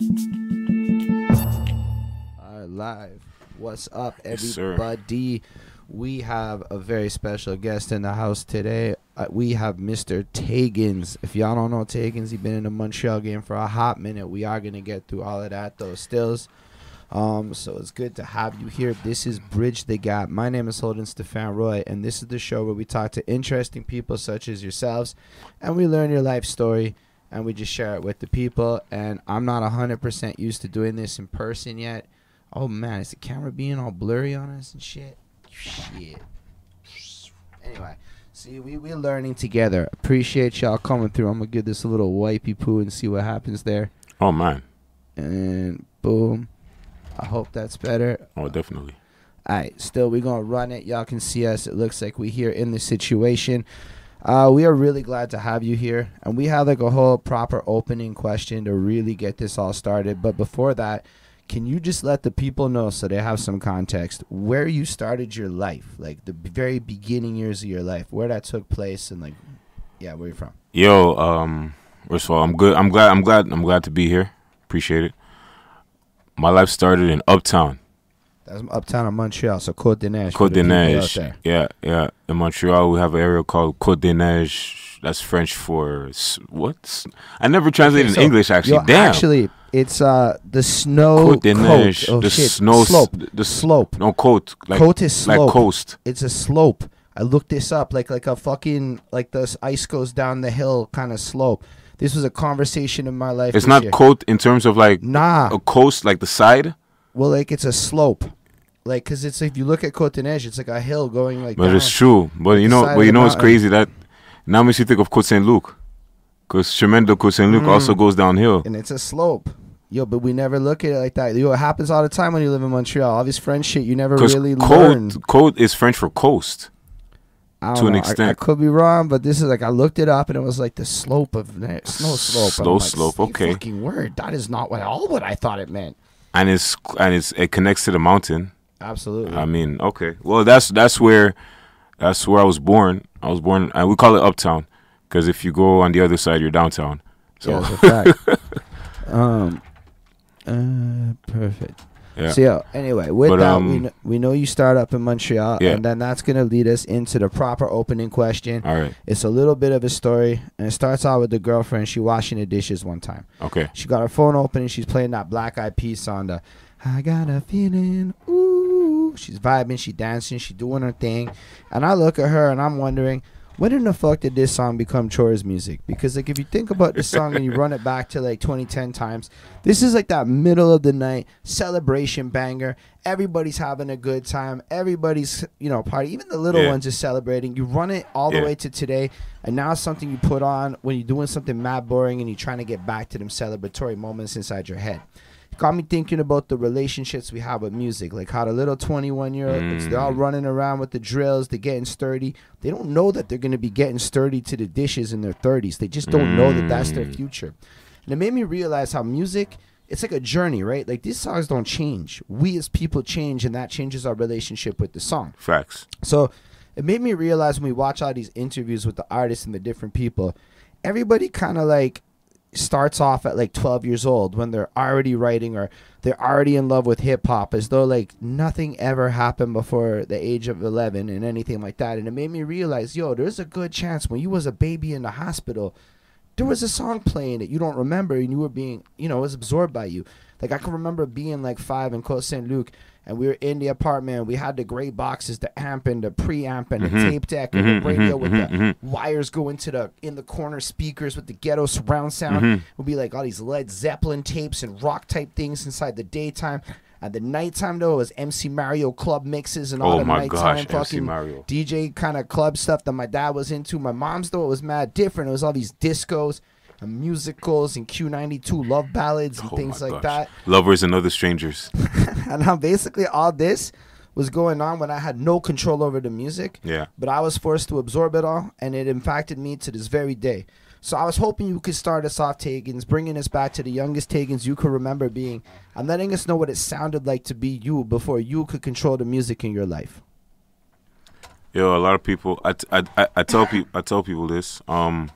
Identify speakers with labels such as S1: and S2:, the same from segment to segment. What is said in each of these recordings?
S1: All right, live. What's up,
S2: Yes,
S1: everybody? we have a very special guest in the house today. Uh, we have Mr. Taigenz. If y'all don't know Taigenz, he's been in the Montreal game for a hot minute. We are gonna get through all of that, though. Stills. Um, so it's good to have you here. This is Bridge the Gap. My name is Holden Stephan Roy, and this is the show where we talk to interesting people such as yourselves, and we learn your life story, and we just share it with the people. And I'm not hundred percent used to doing this in person yet. Oh man, is the camera being all blurry on us and shit? Shit. Anyway, see, we we're learning together. Appreciate y'all coming through. I'm gonna give this a little wipey poo and see what happens there.
S2: Oh man.
S1: And boom. I hope that's better.
S2: Oh, definitely.
S1: All right, still we're gonna run it. Y'all can see us. It looks like we here in the situation. Uh, we are really glad to have you here, and we have like a whole proper opening question to really get this all started. But before that, can you just let the people know so they have some context where you started your life, like the very beginning years of your life, where that took place, and like, yeah, where you're from?
S2: Yo, um, first of all, I'm good. I'm glad. I'm glad. I'm glad to be here. Appreciate it. My life started in Uptown,
S1: That's uptown of Montreal, so Côte des Neiges.
S2: Côte des Neiges. Yeah, yeah. In Montreal, we have an area called Côte des Neiges. That's French for what? I never translated
S1: So,
S2: in English. Actually,
S1: yo,
S2: damn.
S1: Actually, it's uh the snow
S2: Côte des. Neiges.
S1: Oh,
S2: the
S1: shit.
S2: snow.
S1: slope.
S2: The, the
S1: slope.
S2: No coat. Like
S1: coat is
S2: like
S1: slope.
S2: coast.
S1: It's a slope. I looked this up, like like a fucking like the ice goes down the hill kind of slope. This was a conversation in my life.
S2: It's not
S1: year.
S2: coat in terms of like
S1: Nah,
S2: a coast, like the side.
S1: well, like it's a slope, like because it's if you look at Neiges, it's like a hill going like.
S2: But
S1: down.
S2: it's true. But you know, but you know, it's crazy that now makes you think of Côte Saint Luc, because Chemin de Côte Saint Luc also
S1: Mm.
S2: goes downhill.
S1: and it's a slope. Yo, but we never look at it like that. Yo, it happens all the time when you live in Montreal. All this French shit, you never really learn.
S2: coat, coat is French for coast. To
S1: don't
S2: an
S1: know. I- I,
S2: extent.
S1: could be wrong, but this is like I looked it up and it was like the slope of snow slope.
S2: Slow
S1: like,
S2: slope, okay.
S1: Fucking word. That is not what all what I thought it meant.
S2: and it's and it's it connects to the mountain.
S1: Absolutely.
S2: I mean, okay, well that's that's where that's where I was born. I was born, and we call it uptown because if you go on the other side, you're downtown. So
S1: yeah, that's a fact. um, uh, perfect.
S2: yeah,
S1: So yeah. Anyway, with
S2: But,
S1: that,
S2: um,
S1: we kn- we know you start up in Montreal,
S2: Yeah.
S1: and then that's gonna lead us into the proper opening question.
S2: all right,
S1: It's a little bit of a story, and it starts out with the girlfriend. She washing the dishes one time.
S2: okay,
S1: She got her phone open and she's playing that Black Eyed Peas song. The I got a feeling, ooh. She's vibing, she dancing, she doing her thing, and I look at her and I'm wondering, when in the fuck did this song become chores music? Because like if you think about the song and you run it back to like 2010 times, this is like that middle of the night celebration banger. Everybody's having a good time. Everybody's you know party. Even the little
S2: Yeah.
S1: ones are celebrating. You run it all the
S2: Yeah.
S1: way to today, and now it's something you put on when you're doing something mad boring and you're trying to get back to them celebratory moments inside your head. Got me thinking about the relationships we have with music, like how the little 21 year olds, they're all
S2: Mm.
S1: running around with the drills, they're getting sturdy. They don't know that they're going to be getting sturdy to the dishes in their 30s. They just don't know that that's their
S2: Mm.
S1: future. And it made me realize how music, it's like a journey, right? Like these songs don't change. We as people change, and that changes our relationship with the song.
S2: facts.
S1: So it made me realize when we watch all these interviews with the artists and the different people, everybody kind of like starts off at like 12 years old when they're already writing or they're already in love with hip hop as though like nothing ever happened before the age of 11 and anything like that. And it made me realize, yo, there's a good chance when you was a baby in the hospital, there was a song playing that you don't remember and you were being, you know, it was absorbed by you. Like I can remember being like five in Côte Saint Luc and we were in the apartment. We had the gray boxes, the amp and the preamp and the
S2: Mhm.
S1: tape deck and
S2: Mhm,
S1: the radio
S2: mhm,
S1: with the
S2: mhm.
S1: wires going to the in the corner speakers with the ghetto surround sound.
S2: Mhm.
S1: It would be like all these Led Zeppelin tapes and rock type things inside the daytime. At the nighttime though, it was MC Mario club mixes and all
S2: Oh
S1: the nighttime
S2: gosh, MC
S1: fucking
S2: Mario.
S1: DJ kind of club stuff that my dad was into. My mom's though it was mad different. It was all these discos and musicals and Q92 love ballads and
S2: Oh
S1: things like
S2: gosh.
S1: that.
S2: Lovers and other strangers.
S1: And now basically all this was going on when I had no control over the music,
S2: Yeah.
S1: but I was forced to absorb it all, and it impacted me to this very day. So I was hoping you could start us off, Taigenz, bringing us back to the youngest Taigenz you could remember being, and letting us know what it sounded like to be you before you could control the music in your life.
S2: Yo, a lot of people. I, t- I, I, I tell people. I tell people this. Um,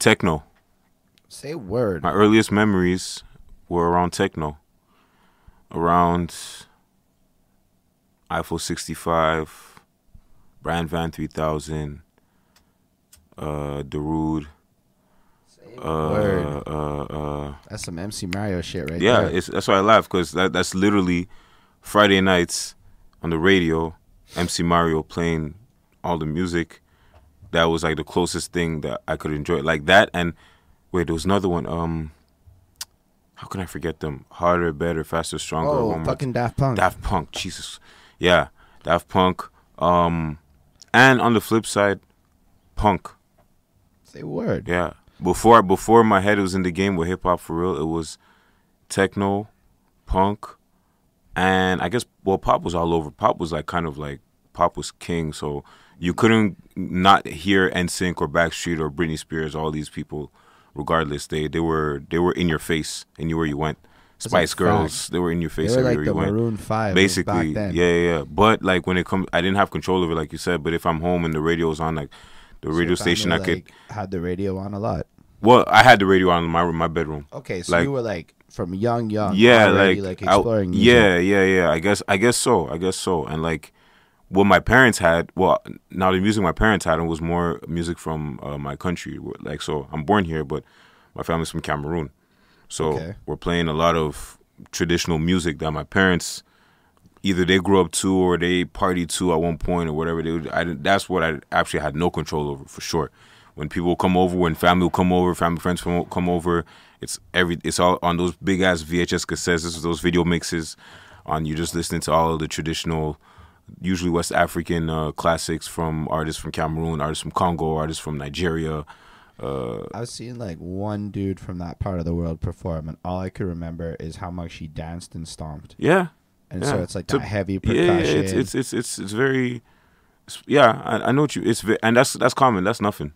S2: techno.
S1: Say word.
S2: My earliest memories were around techno, around Eiffel 65, Bran Van 3000, uh, Darude. Uh,
S1: Word.
S2: uh, uh,
S1: That's some MC Mario shit right
S2: yeah,
S1: there.
S2: it's, that's why I laugh because that, that's literally Friday nights on the radio, MC Mario playing all the music. That was like the closest thing that I could enjoy. Like that and wait, there was another one. Um, how can I forget them? Harder, better, faster, stronger.
S1: oh,
S2: one more
S1: fucking Daft Punk.
S2: Daft Punk, Jesus, yeah, Daft Punk. Um, and on the flip side, punk.
S1: Say word.
S2: Yeah. Before before my head was in the game with hip hop for real, it was techno, punk, and I guess well pop was all over. Pop was like kind of like pop was king, so you couldn't not hear NSYNC or Backstreet or Britney Spears, all these people, regardless. They they were they were in your face anywhere you went.
S1: That's
S2: Spice
S1: fact.
S2: Girls, they were in your face They
S1: were like
S2: everywhere
S1: the
S2: you went
S1: Maroon Five.
S2: basically
S1: back then.
S2: yeah yeah yeah but like when it comes i didn't have control of it like you said but if i'm home and the radio's on like the
S1: So
S2: radio station i could
S1: like, had the radio on a lot.
S2: well i had the radio on in my room my bedroom
S1: Okay, so
S2: Like-
S1: you were like from young, young.
S2: yeah
S1: already,
S2: like,
S1: like
S2: I-
S1: exploring. music.
S2: yeah yeah yeah i guess i guess so i guess so and like what my parents had well now the music my parents had was more music from uh, my country like so i'm born here but my family's from cameroon so
S1: Okay.
S2: we're playing a lot of traditional music that my parents either they grew up to or they party to at one point or whatever they would, I, that's what I actually had no control over for sure. When people come over, when family will come over, family friends come come over, it's every it's all on those big ass VHS cassettes, those video mixes on you're just listening to all of the traditional usually West African uh, classics from artists from Cameroon, artists from Congo, artists from Nigeria. Uh,
S1: I've seen like one dude from that part of the world perform, and all I could remember is how much he danced and stomped.
S2: yeah,
S1: And so it's like
S2: To-
S1: that heavy percussion.
S2: yeah, it's it's it's it's it's very, it's, yeah. I, I know what you. It's and that's that's common. That's nothing.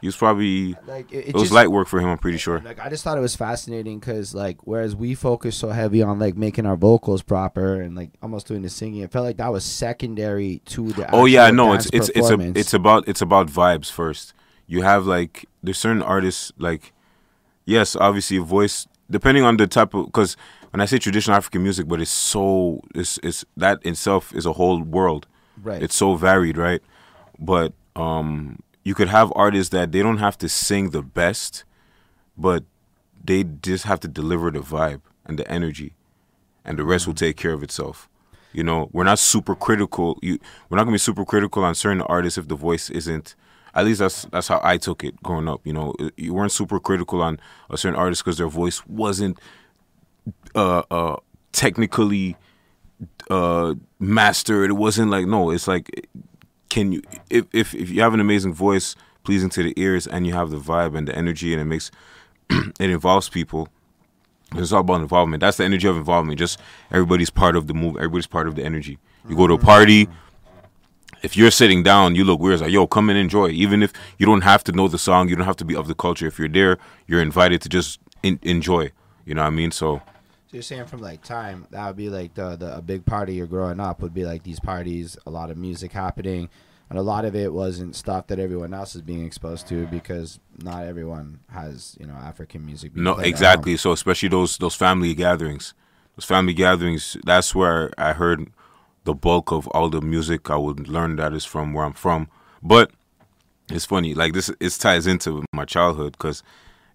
S2: He was probably
S1: like it,
S2: it, was
S1: just-
S2: light work for him. I'm pretty sure.
S1: Like I just thought it was fascinating because like whereas we focus so heavy on like making our vocals proper and like almost doing the singing, it felt like that was secondary to the.
S2: Oh yeah, no, it's it's it's a, it's about it's about vibes first. You have like there's certain artists like, yes, obviously a voice depending on the type of because when I say traditional African music, but it's so it's it's that itself is a whole world.
S1: right.
S2: It's so varied, right? But um, you could have artists that they don't have to sing the best, but they just have to deliver the vibe and the energy, and the rest will take care of itself. You know, we're not super critical. You, we're not gonna be super critical on certain artists if the voice isn't. At least that's that's how I took it growing up. You know, you weren't super critical on a certain artist because their voice wasn't uh, uh, technically uh, mastered. It wasn't like no. It's like can you if, if if you have an amazing voice, pleasing to the ears, and you have the vibe and the energy, and it makes it involves people. It's all about involvement. That's the energy of involvement. Just everybody's part of the move. Everybody's part of the energy. You go to a mm-hmm. party. If you're sitting down, you look weird. It's like, yo, come and enjoy. Even if you don't have to know the song, you don't have to be of the culture. If you're there, you're invited to just in- enjoy. You know what I mean? So
S1: So you're saying from like time that would be like the the a big part of your growing up would be like these parties, a lot of music happening, and a lot of it wasn't stuff that everyone else is being exposed to because not everyone has you know African music. being
S2: No, exactly. So especially those those family gatherings, those family gatherings. That's where I heard the bulk of all the music I would learn that is from where I'm from. But it's funny, like this, it ties into my childhood because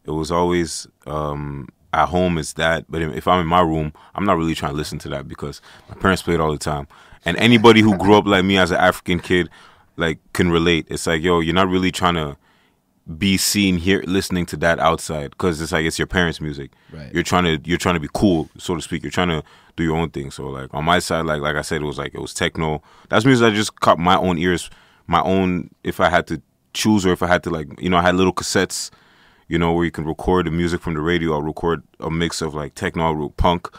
S2: it was always um, at home. It's that, but if I'm in my room, I'm not really trying to listen to that because my parents played all the time. And anybody who grew up like me as an African kid, like, can relate. It's like, yo, you're not really trying to be seen here listening to that outside because it's like it's your parents' music.
S1: Right.
S2: You're trying to you're trying to be cool, so to speak. You're trying to do your own thing. So like on my side, like like I said, it was like it was techno. That's music I just caught my own ears, my own. If I had to choose or if I had to like you know I had little cassettes, you know where you can record the music from the radio. I'll record a mix of like techno, punk,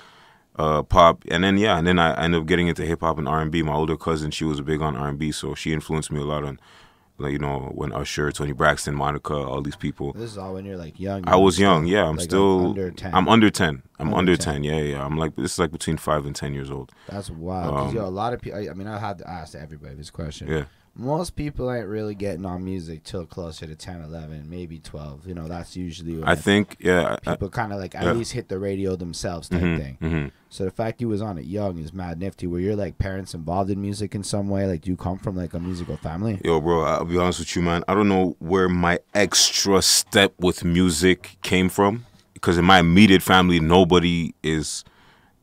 S2: uh, pop, and then yeah, and then I ended up getting into hip hop and R and B. My older cousin, she was big on R and B, so she influenced me a lot on. Like you know, when Usher, Toni Braxton, Monica, all these people.
S1: This is all when you're like young.
S2: I was young. Yeah, I'm
S1: like,
S2: still
S1: under ten.
S2: I'm under ten. I'm
S1: Under
S2: under,
S1: 10.
S2: 10. Yeah, yeah. I'm like this is like between five and ten years old.
S1: That's wild.
S2: Um,
S1: yo, a lot of people. I, I mean, I had to ask everybody this question.
S2: Yeah.
S1: Most people ain't really getting on music till closer to 10, 11, maybe 12. You know, that's usually
S2: I think yeah.
S1: People kind of like at
S2: yeah.
S1: least hit the radio themselves type
S2: mhm,
S1: thing.
S2: mhm.
S1: So the fact you was on it young is mad nifty. Were your like parents involved in music in some way? Like, do you come from like a musical family?
S2: Yo, bro, I'll be honest with you, man. I don't know where my extra step with music came from. Because in my immediate family, nobody is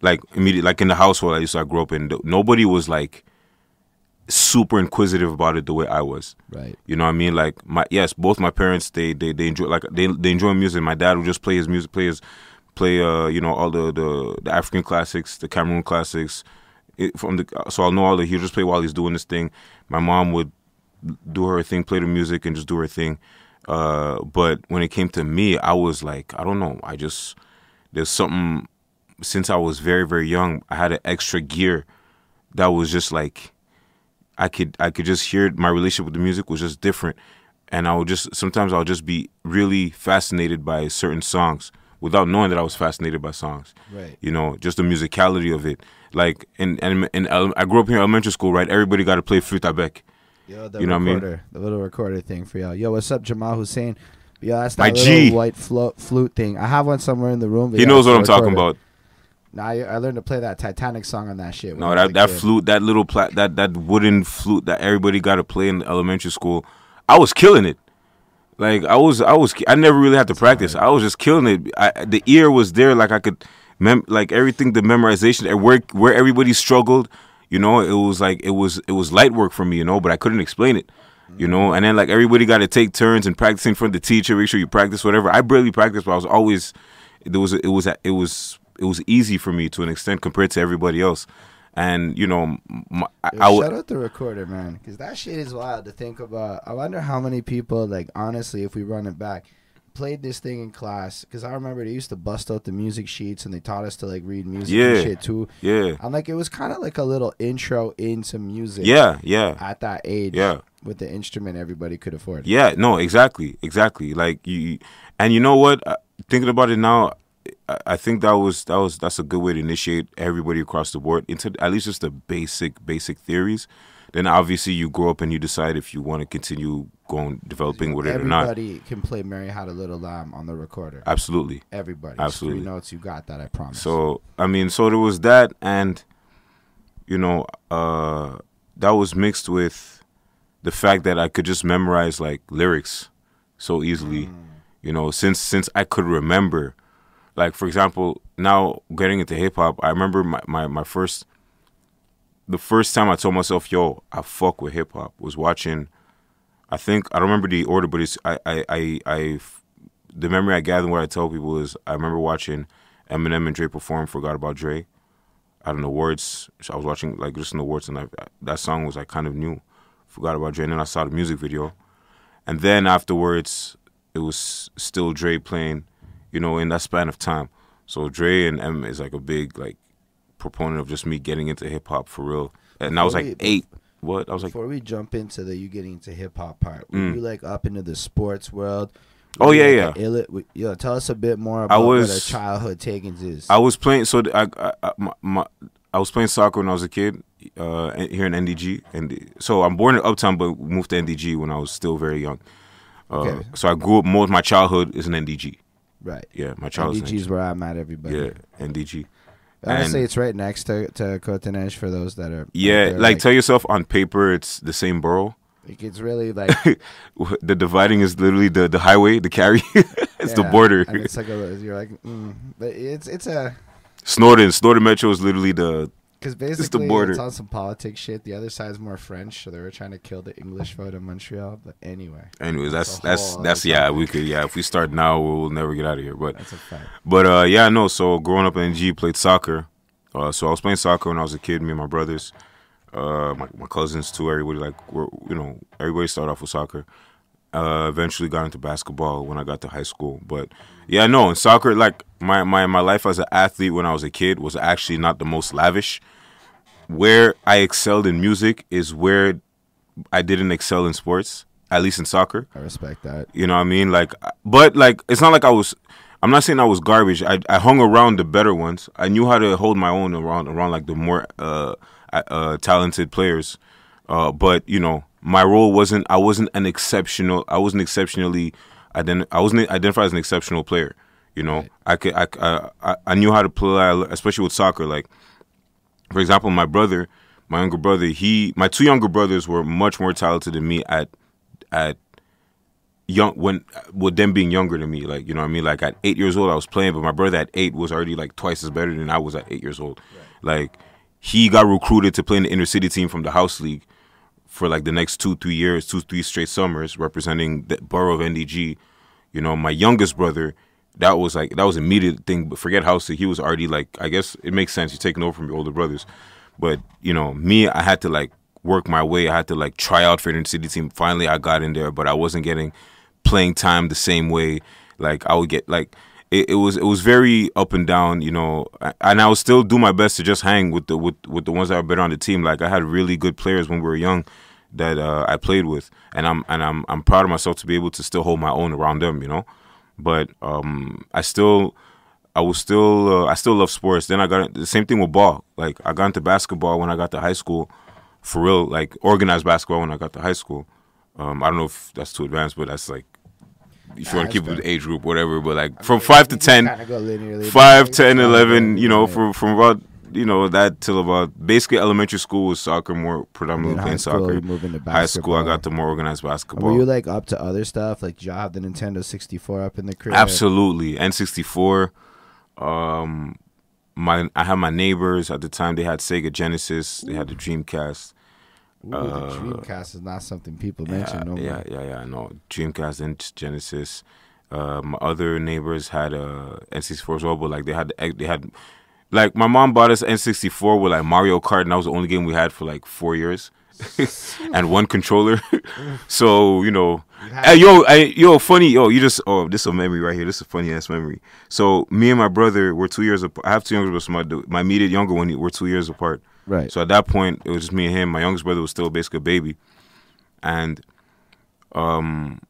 S2: like immediate, like in the household I used to I grew up in. Nobody was like super inquisitive about it the way I was.
S1: Right.
S2: You know what I mean? Like my yes, both my parents they they, they enjoy like they they enjoy music. My dad would just play his music, play his play uh you know all the the, the African classics, the Cameroon classics. It, from the so I'll know all the he'll just play while he's doing this thing. My mom would do her thing, play the music, and just do her thing. Uh, but when it came to me, I was like, I don't know. I just there's something since I was very very young. I had an extra gear that was just like I could I could just hear my relationship with the music was just different, and I would just sometimes I'll just be really fascinated by certain songs without knowing that I was fascinated by songs.
S1: Right.
S2: You know, just the musicality of it. Like in in, in I grew up here in elementary school, right? Everybody got to play flute bec.
S1: Yo, the
S2: You know what I mean?
S1: recorder, the little recorder thing for y'all. Yo, what's up, Jamal Hussein? Yo, that's that
S2: My
S1: little
S2: G.
S1: white flo- flute thing. I have one somewhere in the room.
S2: He knows what I'm talking about.
S1: Nah, I, I learned to play that Titanic song on that shit.
S2: No, that that
S1: kid.
S2: flute, that little pla- that that wooden flute that everybody got to play in elementary school, I was killing it. Like I was, I was, I never really had to practice. I was just killing it. I, the ear was there, like I could, mem- like everything, the memorization, and where where everybody struggled, you know, it was like it was it was light work for me, you know, but I couldn't explain it, you know. And then like everybody got to take turns and practice in front of the teacher, make sure you practice whatever. I barely practiced, but I was always, there was it was it was it was easy for me to an extent compared to everybody else. And you know, my, I,
S1: Yo,
S2: I
S1: shout out the recorder, man, because that shit is wild to think about. I wonder how many people, like, honestly, if we run it back, played this thing in class. Because I remember they used to bust out the music sheets and they taught us to like read music
S2: Yeah.
S1: and shit too.
S2: yeah,
S1: I'm like, it was kind of like a little intro into music.
S2: yeah, yeah.
S1: At that age.
S2: Yeah.
S1: With the instrument everybody could afford.
S2: Yeah, no, exactly, exactly. Like you, and you know what? Uh, Thinking about it now, I- think that was that was that's a good way to initiate everybody across the board into at least just the basic basic theories. Then obviously you grow up and you decide if you want to continue going developing with it or not.
S1: Everybody can play Mary Had a Little Lamb on the recorder.
S2: Absolutely.
S1: Everybody.
S2: Absolutely.
S1: Three notes, you got that, I promise.
S2: So I mean, so there was that, and you know, uh, that was mixed with the fact that I could just memorize like lyrics so easily. You know, since since I could remember, like for example, now getting into hip hop, I remember my, my my first, the first time I told myself, "Yo, I fuck with hip hop," was watching. I think I don't remember the order, but it's I I I, I the memory I gather what I tell people is I remember watching Eminem and Dre perform "Forgot About Dre" in the awards. I was watching like just the awards, and I, that song was like kind of new. Forgot about Dre, and then I saw the music video, and then afterwards it was still Dre playing, you know, in that span of time. So Dre and Em is like a big like proponent of just me getting into hip hop for real. And I was like
S1: we-
S2: eight. What I was like,
S1: Before we jump into the you getting into hip hop part, were
S2: Mm.
S1: you like up into the sports world?
S2: Oh,
S1: Were you,
S2: yeah,
S1: like,
S2: yeah.
S1: yo, tell us a bit more about
S2: was-
S1: what a childhood Taigenz is.
S2: I was playing. So I, I, I, my, my, I was playing soccer when I was a kid uh, here in NDG, and so I'm born in Uptown, but moved to NDG when I was still very young. Uh,
S1: Okay.
S2: So I grew up. Most of my childhood is in NDG.
S1: Right.
S2: Yeah, my childhood.
S1: NDG's where I'm at, everybody.
S2: Yeah, NDG.
S1: Honestly,
S2: And-
S1: it's right next to to Côte des Neiges for those that are.
S2: Yeah,
S1: there,
S2: like tell yourself on paper it's the same borough.
S1: like, it's really like
S2: The dividing is literally the the highway, Décarie. it's the border.
S1: It's like a you're like, mm, but it's it's a
S2: Snowdon, Snowdon Metro is literally the
S1: because
S2: the
S1: basically
S2: border.
S1: it's on some politics shit. The other side's more French, so they were trying to kill the English vote in Montreal. But anyway,
S2: Anyways, that's
S1: a
S2: that's that's yeah. We could yeah. If we start now, we'll never get out of here. But
S1: that's a fact.
S2: but uh yeah, no. So growing up in G, played soccer. Uh, so I was playing soccer when I was a kid. Me and my brothers, uh, my my cousins too. Everybody like we're you know everybody started off with soccer. Uh, eventually got into basketball when I got to high school. But yeah, no, in soccer, like my my my life as an athlete when I was a kid was actually not the most lavish. Where I excelled in music is where I didn't excel in sports, at least in soccer.
S1: I respect that.
S2: You know what I mean? Like, but like, it's not like I was. I'm not saying I was garbage. I I hung around the better ones. I knew how to hold my own around around like the more uh uh talented players. Uh, but you know, my role wasn't. I wasn't an exceptional. I wasn't exceptionally. Ident- I wasn't identified as an exceptional player. You know, I could. I, I I knew how to play, especially with soccer. Like, for example, my brother, my younger brother, he, my two younger brothers were much more talented than me at at young when with them being younger than me like you know what i mean? Like at eight years old i was playing but my brother at eight was already like twice as better than i was at eight years old. Right. like he got recruited to play in the inner city team from the house league for like the next two three years two three straight summers representing the borough of ndg you know my youngest brother that was like that was immediate thing but forget house he was already like i guess it makes sense he's taking over from your older brothers but you know me i had to like work my way i had to like try out for the city team finally i got in there but i wasn't getting playing time the same way. Like I would get like it, it was it was very up and down, you know. And I would still do my best to just hang with the with with the ones that are better on the team. Like I had really good players when we were young that uh, I played with, and I'm and I'm I'm proud of myself to be able to still hold my own around them, you know. But um, I still. I was still uh, I still love sports. Then I got the same thing with ball. Like I got into basketball when I got to high school, for real. Like organized basketball when I got to high school. Um, I don't know if that's too advanced, but that's like if you want to keep it with age group, whatever. But like I from mean, five to ten, five, ten, eleven, you know, from from about you know that till about basically elementary school was soccer, more predominantly playing soccer. moving to High school, I got the more organized basketball.
S1: Were you like up to other stuff? Like, did you have the Nintendo sixty four up in the crib?
S2: Absolutely, N sixty four. Um, my I had my neighbors at the time. They had Sega Genesis. They had the Dreamcast.
S1: Ooh, uh, the Dreamcast is not something people mention
S2: yeah,
S1: no
S2: yeah. Yeah, yeah, yeah. No, Dreamcast and Genesis. Uh, my other neighbors had a uh, N64 as well, but like they had they had like my mom bought us N64 with like Mario Kart, and that was the only game we had for like four years, and one controller. so you know, hey, yo, I, yo, funny, yo, you just oh, this is a memory right here. This is a funny ass memory. So me and my brother were two years apart. I have two younger brothers. My my immediate younger one, we're two years apart.
S1: Right.
S2: So at that point, it was just me and him. My youngest brother was still basically a baby, and um.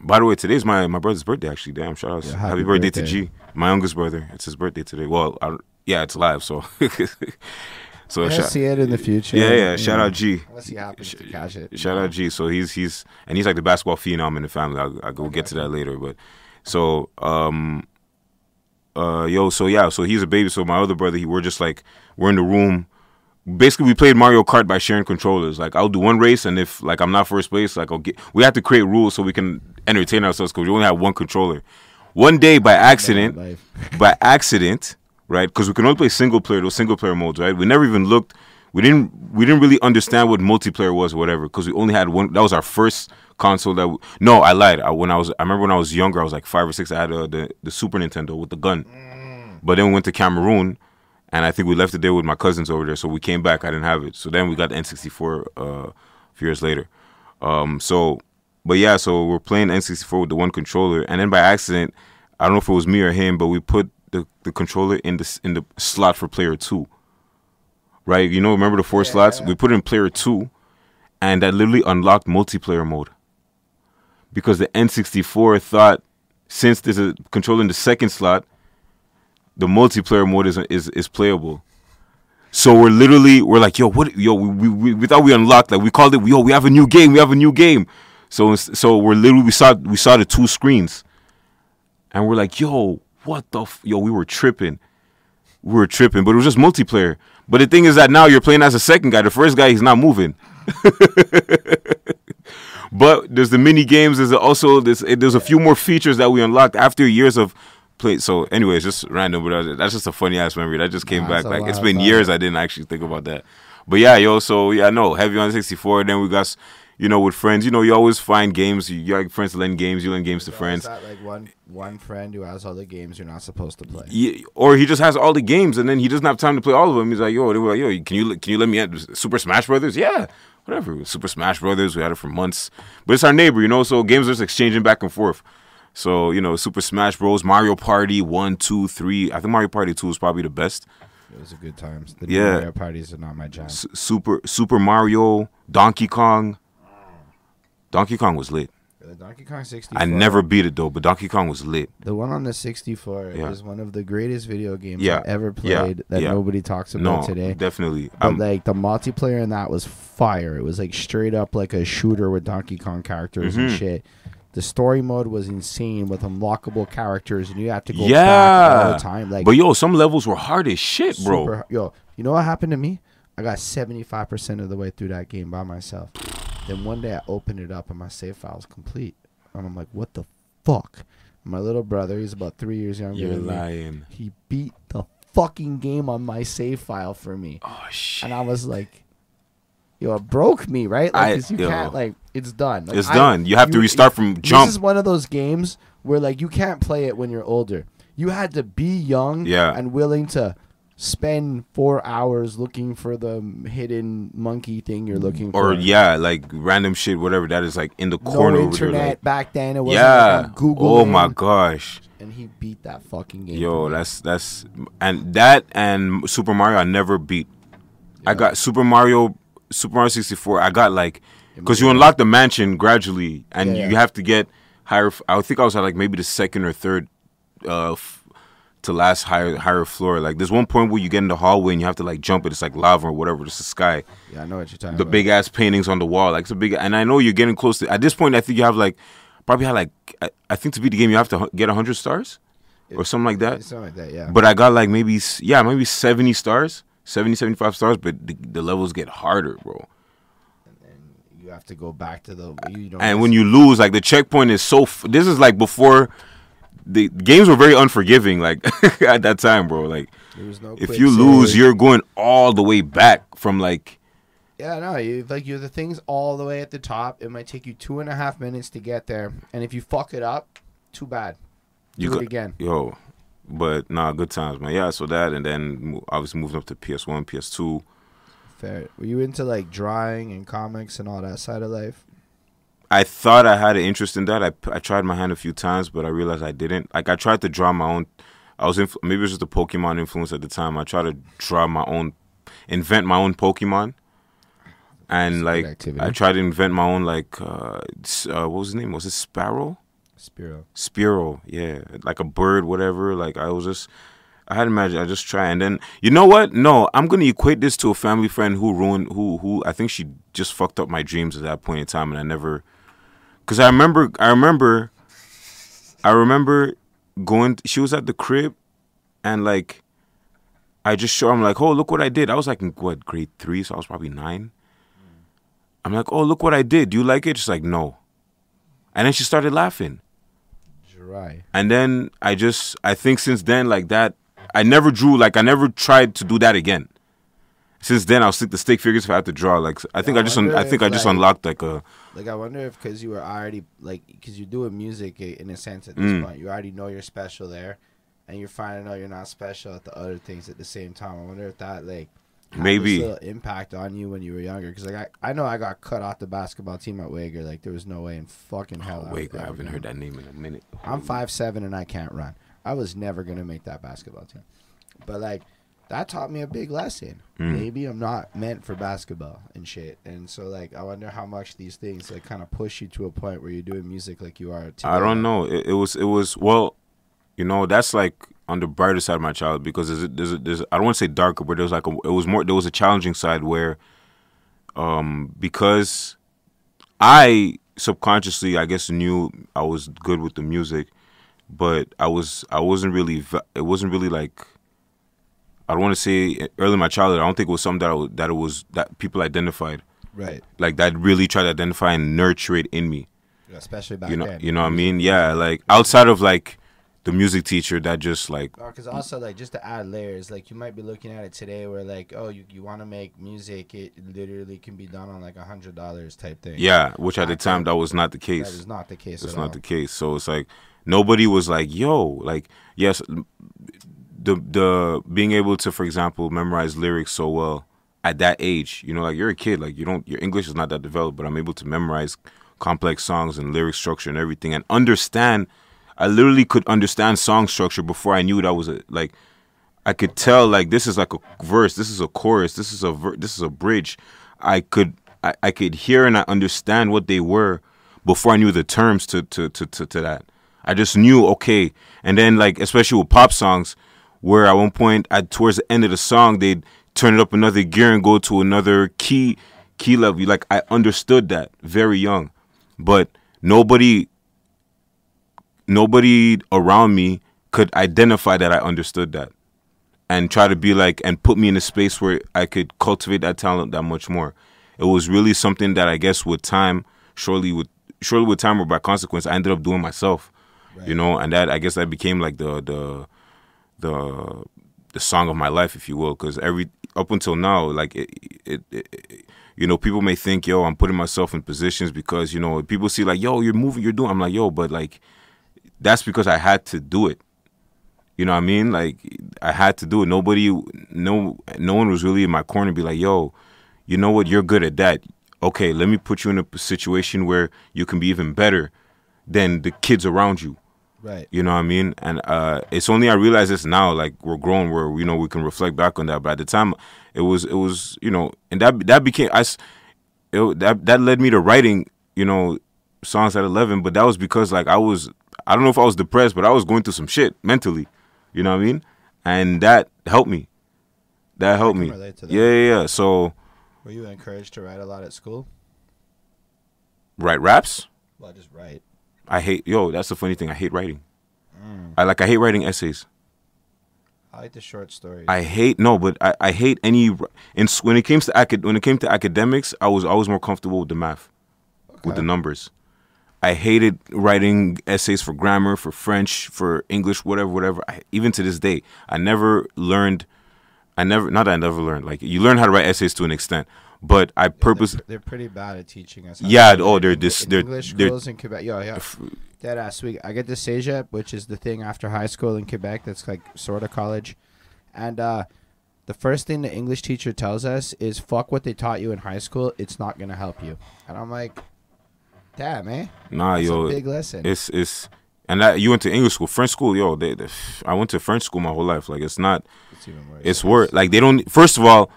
S2: By the way, today's my, my brother's birthday. Actually, damn! Shout out, yeah, happy, happy birthday, birthday, to G, my youngest brother. It's his birthday today. Well, I, yeah, it's live, so
S1: so I shout, see it in the future.
S2: Yeah, yeah. Shout out G.
S1: Unless he happens to catch it.
S2: Shout out G. So he's he's and he's like the basketball phenom in the family. I'll, I'll go okay. get to that later, but so um uh, yo, so yeah, so he's a baby. So my other brother, he we're just like we're in the room. Basically, we played Mario Kart by sharing controllers. Like I'll do one race, and if like I'm not first place, like I'll get. We have to create rules so we can entertain ourselves because we only have one controller. One day, by accident, by accident, right? Because we can only play single player, those single player modes, right? We never even looked. We didn't. We didn't really understand what multiplayer was or whatever because we only had one. That was our first console that. We, no, I lied. I, when I was, I remember when I was younger, I was like five or six. I had uh, the the Super Nintendo with the gun. Mm. But then we went to Cameroon, and I think we left it there with my cousins over there. So we came back. I didn't have it. So then we got the N64 uh, a few years later. Um, so, but yeah, so we're playing N64 with the one controller, and then by accident, I don't know if it was me or him, but we put the, the controller in the in the slot for player two. Right, you know, remember the four yeah, slots? Yeah. We put in player two, and that literally unlocked multiplayer mode because the N64 thought since there's a controller in the second slot, the multiplayer mode is is, is playable. So we're literally we're like, yo, what? Yo, we, we, we thought we unlocked that. Like, we called it. Yo, we have a new game. We have a new game. So so we're literally we saw we saw the two screens, and we're like, yo, what the? F-? Yo, we were tripping. We were tripping, but it was just multiplayer. But the thing is that now you're playing as a second guy. The first guy he's not moving. But there's the mini games. There's also there's eh, there's a few more features that we unlocked after years of play. So anyway, it's just random, but uh, that's just a funny ass memory that just came nah, back. Like it's been years I didn't actually think about that. But yeah, yo. So yeah, no heavy on 64. Then we got you know, with friends, you know, you always find games. You, you friends to lend games. You lend games to friends.
S1: That, like one one friend who has all the games you're not supposed to play.
S2: Yeah, or he just has all the games and then he doesn't have time to play all of them. He's like, yo, they were like, yo, can you can you let me at Super Smash Brothers? Yeah, whatever. Super Smash Brothers. We had it for months, but it's our neighbor, you know. So games are just exchanging back and forth. So you know, Super Smash Bros, Mario Party one, two, three. I think Mario Party two is probably the best.
S1: It was a good times. The yeah. Mario parties are not my jam.
S2: S- Super Super Mario, Donkey Kong. Donkey Kong was lit.
S1: The Donkey Kong 64.
S2: I never beat it though, but Donkey Kong was lit.
S1: The one on the 64
S2: Yeah.
S1: is one of the greatest video games
S2: Yeah,
S1: I've ever
S2: yeah,
S1: played that
S2: yeah.
S1: nobody talks
S2: No,
S1: about today.
S2: definitely.
S1: But
S2: Um,
S1: like the multiplayer in that was fire. It was like straight up like a shooter with Donkey Kong characters and
S2: Mhm.
S1: shit. The story mode was insane with unlockable characters, and you had to go back all the time. Like,
S2: but yo, some levels were hard as shit, bro.
S1: super- yo, you know what happened to me? I got seventy five percent of the way through that game by myself. Then one day I opened it up and my save file was complete, and I'm like, what the fuck? My little brother, he's about three years younger
S2: You're
S1: than me.
S2: lying.
S1: He beat the fucking game on my save file for me.
S2: Oh shit.
S1: And I was like, yo, it broke me, right? Like,
S2: I-
S1: you
S2: yo.
S1: can't, like, it's done. Like,
S2: It's
S1: I-
S2: done. You have to restart from jump.
S1: This is one of those games where, like, you can't play it when you're older. You had to be young
S2: Yeah.
S1: and willing to spend four hours looking for the hidden monkey thing you're looking for.
S2: or yeah, like random shit, whatever that is, like in the
S1: no
S2: corner over
S1: internet
S2: there. Like,
S1: back then. It wasn't
S2: yeah.
S1: like Google.
S2: oh my gosh.
S1: And he beat that fucking game.
S2: Yo, that's that's and that and Super Mario I never beat. I got Super Mario Super Mario 64. I got like because you unlock the mansion gradually and
S1: Yeah,
S2: you
S1: yeah.
S2: have to get higher. I think I was at like maybe the second or third uh to last higher higher floor. Like there's one point where you get in the hallway and you have to like jump it. It's like lava or whatever. It's the sky.
S1: Yeah, I know what you're talking
S2: The
S1: about.
S2: big ass paintings on the wall. Like it's a big. And I know you're getting close to. At this point, I think you have like probably had like I, I think to beat the game you have to get hundred stars or something like that.
S1: Something like that, yeah.
S2: But I got like maybe yeah, maybe 70 stars, 70 75 stars, but the, the levels get harder, bro.
S1: And you have to go back to the. You don't
S2: And when you lose, like the checkpoint is so f- this is like before the games were very unforgiving like at that time, bro. Like
S1: no
S2: if you lose, you're going all the way back from like
S1: Yeah, no, you like you're the things all the way at the top. It might take you two and a half minutes to get there, and if you fuck it up, too bad.
S2: you
S1: Do it
S2: got
S1: again.
S2: yo. But nah, good times, man. Yeah, so that and then obviously moving up to PS1, PS2.
S1: Fair. Were you into like drawing and comics and all that side of life?
S2: I thought I had an interest in that. I, I tried my hand a few times, but I realized I didn't. Like I tried to draw my own. I was inf- maybe it was just the Pokemon influence at the time. I tried to draw my own, invent my own Pokemon, and
S1: That's
S2: like
S1: activity.
S2: I tried to invent my own like uh, uh what was his name? Was it Sparrow?
S1: Spyro.
S2: Spyro, yeah, like a bird, whatever. Like I was just, I had imagined. I just try, and then you know what? No, I'm gonna equate this to a family friend who ruined, who, who I think she just fucked up my dreams at that point in time, and I never, because I remember, I remember, I remember going. She was at the crib, and like, I just show. I'm like, oh, look what I did. I was like in what grade three, so I was probably nine. I'm like, oh, look what I did. Do you like it? She's like, no. And then she started laughing.
S1: Jirai.
S2: And then I just I think since then like that I never drew like I never tried to do that again. Since then I'll stick the stick figures if I have to draw. Like I think I
S1: I
S2: just un- I think I just
S1: like-
S2: unlocked like a
S1: Like I wonder if because you were already like because you're doing music in a sense at this
S2: Mm.
S1: point, you already know you're special there, and you're finding out you're not special at the other things at the same time. I wonder if that like
S2: Maybe.
S1: impact on you when you were younger. Because like I, I know I got cut off the basketball team at Wagar. Like there was no way in fucking hell.
S2: oh,
S1: I
S2: wait I haven't heard that name in a minute.
S1: I'm five seven and I can't run. I was never gonna make that basketball team. But like that taught me a big lesson.
S2: Mm.
S1: Maybe I'm not meant for basketball and shit. And so like I wonder how much these things like kind of push you to a point where you're doing music like you are today.
S2: I don't know. It, it was it was well, you know, that's like on the brighter side of my childhood because there's a, there's a, there's a, I don't want to say darker, but there was like a, it was more there was a challenging side where, um, because I subconsciously I guess knew I was good with the music, but I was I wasn't really it wasn't really like. I don't want to say early in my childhood. I don't think it was something that I, that it was that people identified
S1: Right.
S2: like that really tried to identify and nurture it in me
S1: Especially back
S2: you know
S1: then.
S2: you know what i mean yeah like outside of like the music teacher that just like
S1: Because also, like, just to add layers, like, you might be looking at it today where, like, oh, you, you want to make music, it literally can be done on, like, a $100 type thing.
S2: yeah which at the time that was not the
S1: That
S2: case
S1: is not the case
S2: that's
S1: at all.
S2: not the case so it's like nobody was like yo like yes the the being able to for example memorize lyrics so well at that age you know like you're a kid like you don't your english is not that developed but i'm able to memorize complex songs and lyric structure and everything and understand i literally could understand song structure before i knew that was a like I could tell like this is like a verse, this is a chorus, this is a ver- this is a bridge. I could I, I could hear and I understand what they were before I knew the terms to to to to, to that. I just knew okay, and then like especially with pop songs, where at one point at towards the end of the song they'd turn it up another gear and go to another key key level. Like I understood that very young, but nobody nobody around me could identify that I understood that and try to be like and put me in a space where I could cultivate that talent that much more. It was really something that I guess with time, surely with surely with time or by consequence, I ended up doing myself.
S1: Right.
S2: You know, and that I guess that became like the the the the song of my life, if you will, because every up until now, like it, it, it, you know, people may think, yo, I'm putting myself in positions because you know people see like, yo, you're moving, you're doing. I'm like, yo, but like that's because I had to do it. You know what I mean? Like I had to do it. Nobody, no, no one was really in my corner. Be like, yo, you know what? You're good at that. Okay, let me put you in a situation where you can be even better than the kids around you.
S1: Right.
S2: You know what I mean? And uh, it's only I realize this now, like we're grown, where you know we can reflect back on that. But at the time, it was it was you know, and that that became I, it, that that led me to writing you know songs at eleven. But that was because like I was I don't know if I was depressed, but I was going through some shit mentally. You know what I mean? And that helped me. That helped me.
S1: that.
S2: Yeah, yeah, yeah. So
S1: Were you encouraged to write a lot at school?
S2: write raps.
S1: Well, just write.
S2: I hate yo. That's the funny thing. I hate writing.
S1: Mm.
S2: I like I hate writing essays.
S1: I like the short stories.
S2: I hate no, but I, I hate any. In when it came to acad, when it came to academics, I was always more comfortable with the math, with the numbers. I hated writing essays for grammar, for French, for English, whatever, whatever. I, even to this day, I never learned. I never, not that I never learned. Like you learn how to write essays to an extent, but I purpose.
S1: They're, they're pretty bad at teaching us.
S2: Yeah, oh, they're
S1: in
S2: they're-
S1: English
S2: they're-
S1: schools in Quebec. Yo, yeah, dead ass week. I get to CEGEP, which is the thing after high school in Quebec. That's like sort of college, and uh, the first thing the English teacher tells us is "fuck what they taught you in high school. It's not gonna help you." And I'm like, damn, eh?
S2: Nah,
S1: That's
S2: yo,
S1: a big lesson.
S2: it's it's and that you went to English school, French school, yo. They, they, I went to French school my whole life. Like it's not.
S1: It's even worse.
S2: It's worth like they don't. First of all,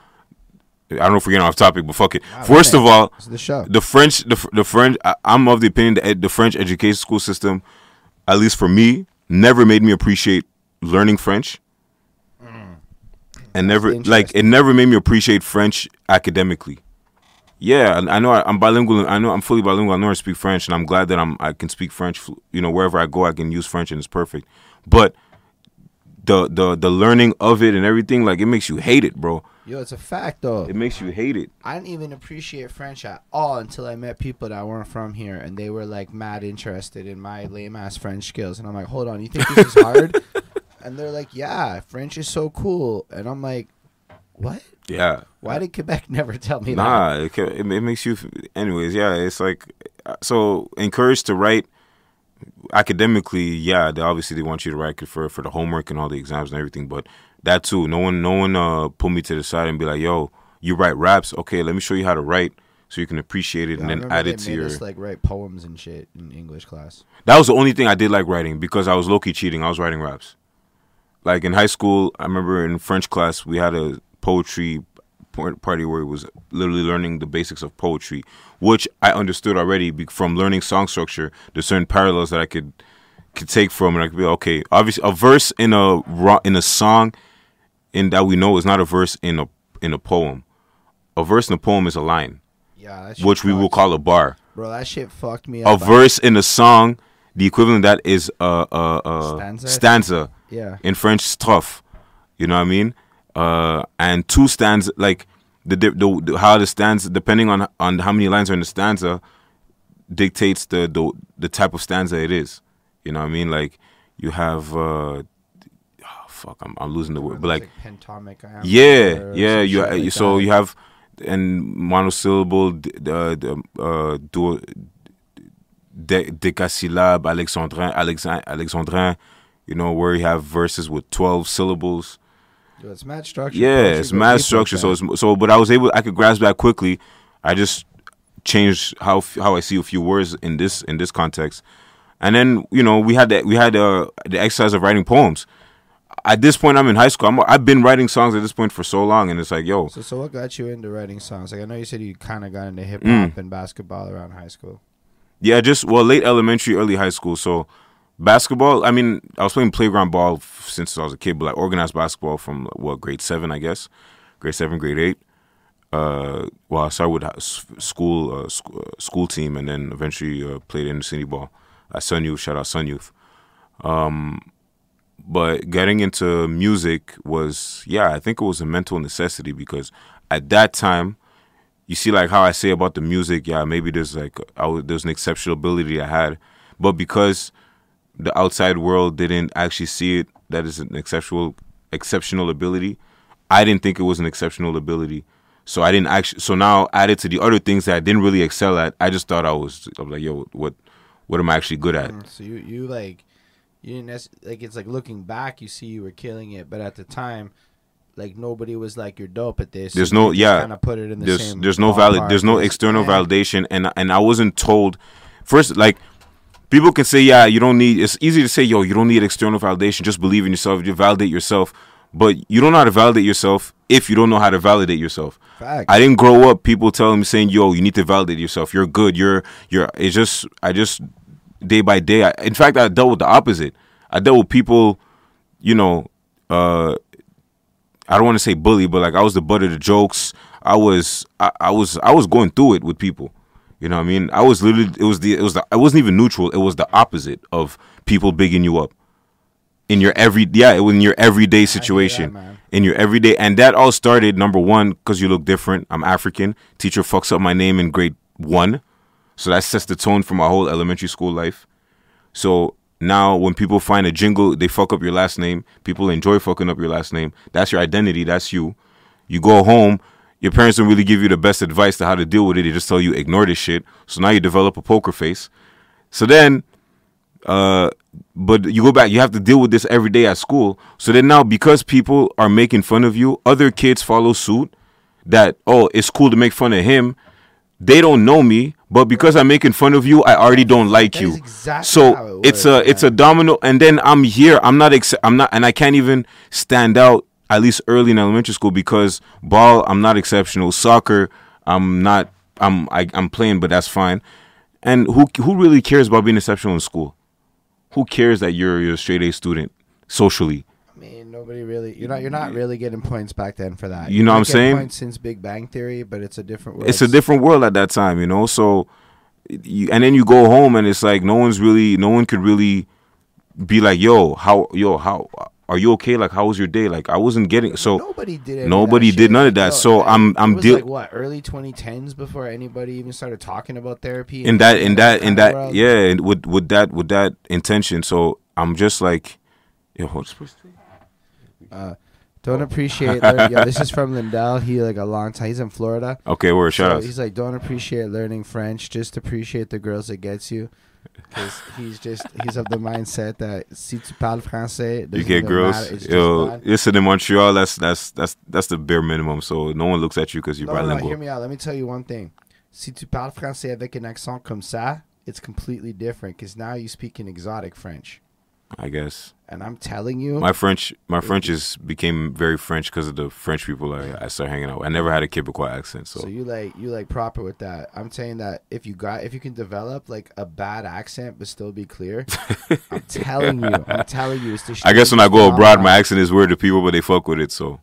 S2: I don't know if we're getting off topic, but fuck it.
S1: Nah,
S2: First
S1: run
S2: of all,
S1: It's the show.
S2: the French, the the French. I, I'm of the opinion that the French education school system, at least for me, never made me appreciate learning French, and never like it never made me appreciate French academically. Yeah, I I know I, I'm bilingual. I know I'm fully bilingual. I know I speak French, and I'm glad that I'm I can speak French. You know, wherever I go, I can use French, and it's perfect. But the the the learning of it and everything, like it makes you hate it, bro.
S1: Yo, it's a fact though.
S2: It makes you hate it.
S1: I didn't even appreciate French at all until I met people that weren't from here, and they were like mad interested in my lame ass French skills. And I'm like, hold on, you think this is hard? and they're like, yeah, French is so cool. And I'm like, what?
S2: Yeah.
S1: Why did Quebec never tell me that?
S2: Nah, it, it, makes you. Anyways, yeah, it's like so encouraged to write academically. Yeah, they obviously they want you to write for for the homework and all the exams and everything. But that too, no one no one uh put me to the side and be like, "Yo, you write raps? Okay, let me show you how to write." So you can appreciate it
S1: Yeah,
S2: and then add it to your.
S1: us like write poems and shit in English class.
S2: That was the only thing I did like writing because I was low key cheating. I was writing raps. Like in high school, I remember in French class we had a poetry party where it was literally learning the basics of poetry, which I understood already from learning song structure. There's certain parallels that I could could take from, and I could be okay. Obviously, a verse in a in a song, in that we know is not a verse in a in a poem. A verse in a poem is a line,
S1: Yeah, that
S2: which we will call a bar
S1: Bro, that shit fucked me
S2: a
S1: up.
S2: verse in a song, the equivalent of that is a, a, a
S1: Stanza?
S2: stanza.
S1: Yeah.
S2: In French, strophe. You know what I mean? Uh, and two stanzas, like the, the, the how the stanza, depending on on how many lines are in the stanza, dictates the the, the type of stanza it is. You know what I mean? Like you have, uh, fuck, I'm, I'm losing the word, but like
S1: pentomic. iambic
S2: yeah, yeah. You
S1: like
S2: so
S1: that.
S2: you have and monosyllable, uh, the uh, duo, de, decasyllab, alexandrin, alexan, alexandrin. You know where you have verses with twelve syllables.
S1: Yo, it's mad structure.
S2: Yeah, it's mad structure. So it's so, but I was able, I could grasp that quickly. I just changed how how I see a few words in this in this context, and then you know we had that we had uh, the exercise of writing poems. At this point, I'm in high school. I'm, I've been writing songs at this point for so long, and it's like, yo,
S1: So, so what got you into writing songs? Like, I know you said you kind of got into hip
S2: Mm.
S1: hop and basketball around high school.
S2: Yeah, just well, late elementary, early high school. So basketball. I mean, I was playing playground ball f- since I was a kid, but like organized basketball from what grade seven, I guess, grade seven, grade eight. Uh, well, I started with school, uh, sc- uh, school team, and then eventually uh, played in city ball at Sun Youth. Shout out Sun Youth. Um, but getting into music was, yeah, I think it was a mental necessity because at that time, you see, like how I say about the music, yeah, maybe there's like I was, there's an exceptional ability I had, but because the outside world didn't actually see it that is an exceptional exceptional ability, I didn't think it was an exceptional ability. So I didn't actually. So now added to the other things that I didn't really excel at, I just thought I was. I was like, yo, what, what am I actually good at?
S1: Mm, so you you like you didn't nec- like it's like looking back, you see you were killing it, but at the time, like nobody was like you're dope at this.
S2: There's no- yeah.
S1: Kind of put it in the
S2: there's
S1: same.
S2: there's no valid there's no external
S1: yeah.
S2: validation and and I wasn't told first like people can say yeah you don't need it's easy to say yo you don't need external validation just believe in yourself you validate yourself but you don't know how to validate yourself if you don't know how to validate yourself
S1: Facts.
S2: I didn't grow up people telling me saying yo you need to validate yourself you're good you're you're it's just I just day by day I, in fact I dealt with the opposite I dealt with people you know uh I don't want to say bully, but like I was the butt of the jokes. I was I, I was I was going through it with people. You know what I mean? I was literally it was the it was the it wasn't even neutral. It was the opposite of people bigging you up in your every yeah it was in your everyday situation
S1: man.
S2: in your everyday and that all started number one because you look different. I'm African. Teacher fucks up my name in grade one, so that sets the tone for my whole elementary school life. So now when people find a jingle, they fuck up your last name. People enjoy fucking up your last name. That's your identity. That's you. You go home, your parents don't really give you the best advice to how to deal with it. They just tell you ignore this shit. So now you develop a poker face. So then uh but you go back you have to deal with this every day at school so then now because people are making fun of you other kids follow suit that oh it's cool to make fun of him they don't know me but because i'm making fun of you i already don't like
S1: That
S2: you.
S1: exactly
S2: so
S1: how it
S2: it's a it's a domino and then i'm here. I'm not ex- i'm not and i can't even stand out at least early in elementary school because ball i'm not exceptional. Soccer i'm not i'm I, i'm playing but that's fine. And who who really cares about being exceptional in school? Who cares that you're you're a straight A student socially?
S1: I mean, nobody really. You're not. You're not mm-hmm. really getting points back then for that.
S2: You know what I'm saying?
S1: Points since Big Bang Theory, but it's a different world.
S2: It's a different world at that time, you know. So, you, and then you go home and it's like no one's really, no one could really be like, yo, how, yo, how are you okay? Like, how was your day? Like, I wasn't getting so.
S1: nobody did. any of
S2: nobody
S1: that
S2: did
S1: shit.
S2: none of that.
S1: Yo,
S2: So
S1: I-
S2: I'm- I'm
S1: it was
S2: deal-
S1: like what early 2010s before anybody even started talking about therapy.
S2: in that, in that, in that,
S1: world.
S2: yeah, and with with that, with that intention. So I'm just like, yo, what's Uh,
S1: don't appreciate. learn- yo, this is from Lindell. He like a long time. He's in Florida.
S2: okay, word, shout
S1: So
S2: out.
S1: he's like, don't appreciate learning French. Just appreciate the girls that gets you. He's just he's of the mindset that si tu parles français,
S2: You
S1: doesn't
S2: get
S1: even
S2: girls.
S1: matter, it's just
S2: Yo, listen in Montreal. That's that's that's that's the bare minimum. So no one looks at you because you're
S1: No, no, no,
S2: bilingual.
S1: hear me out. Let me tell you one thing. Si tu parles français avec un accent comme ça, it's completely different because now you speak in exotic French.
S2: I guess
S1: And I'm telling you,
S2: my French, my French is became very French because of the French people I, I started hanging out. with. I never had a Quebecois accent, so,
S1: so you like you like proper with that. I'm saying that if you got if you can develop like a bad accent but still be clear, I'm telling you, I'm telling you, it's the.
S2: I guess when I go abroad, my accent is weird to people, but they fuck with it. So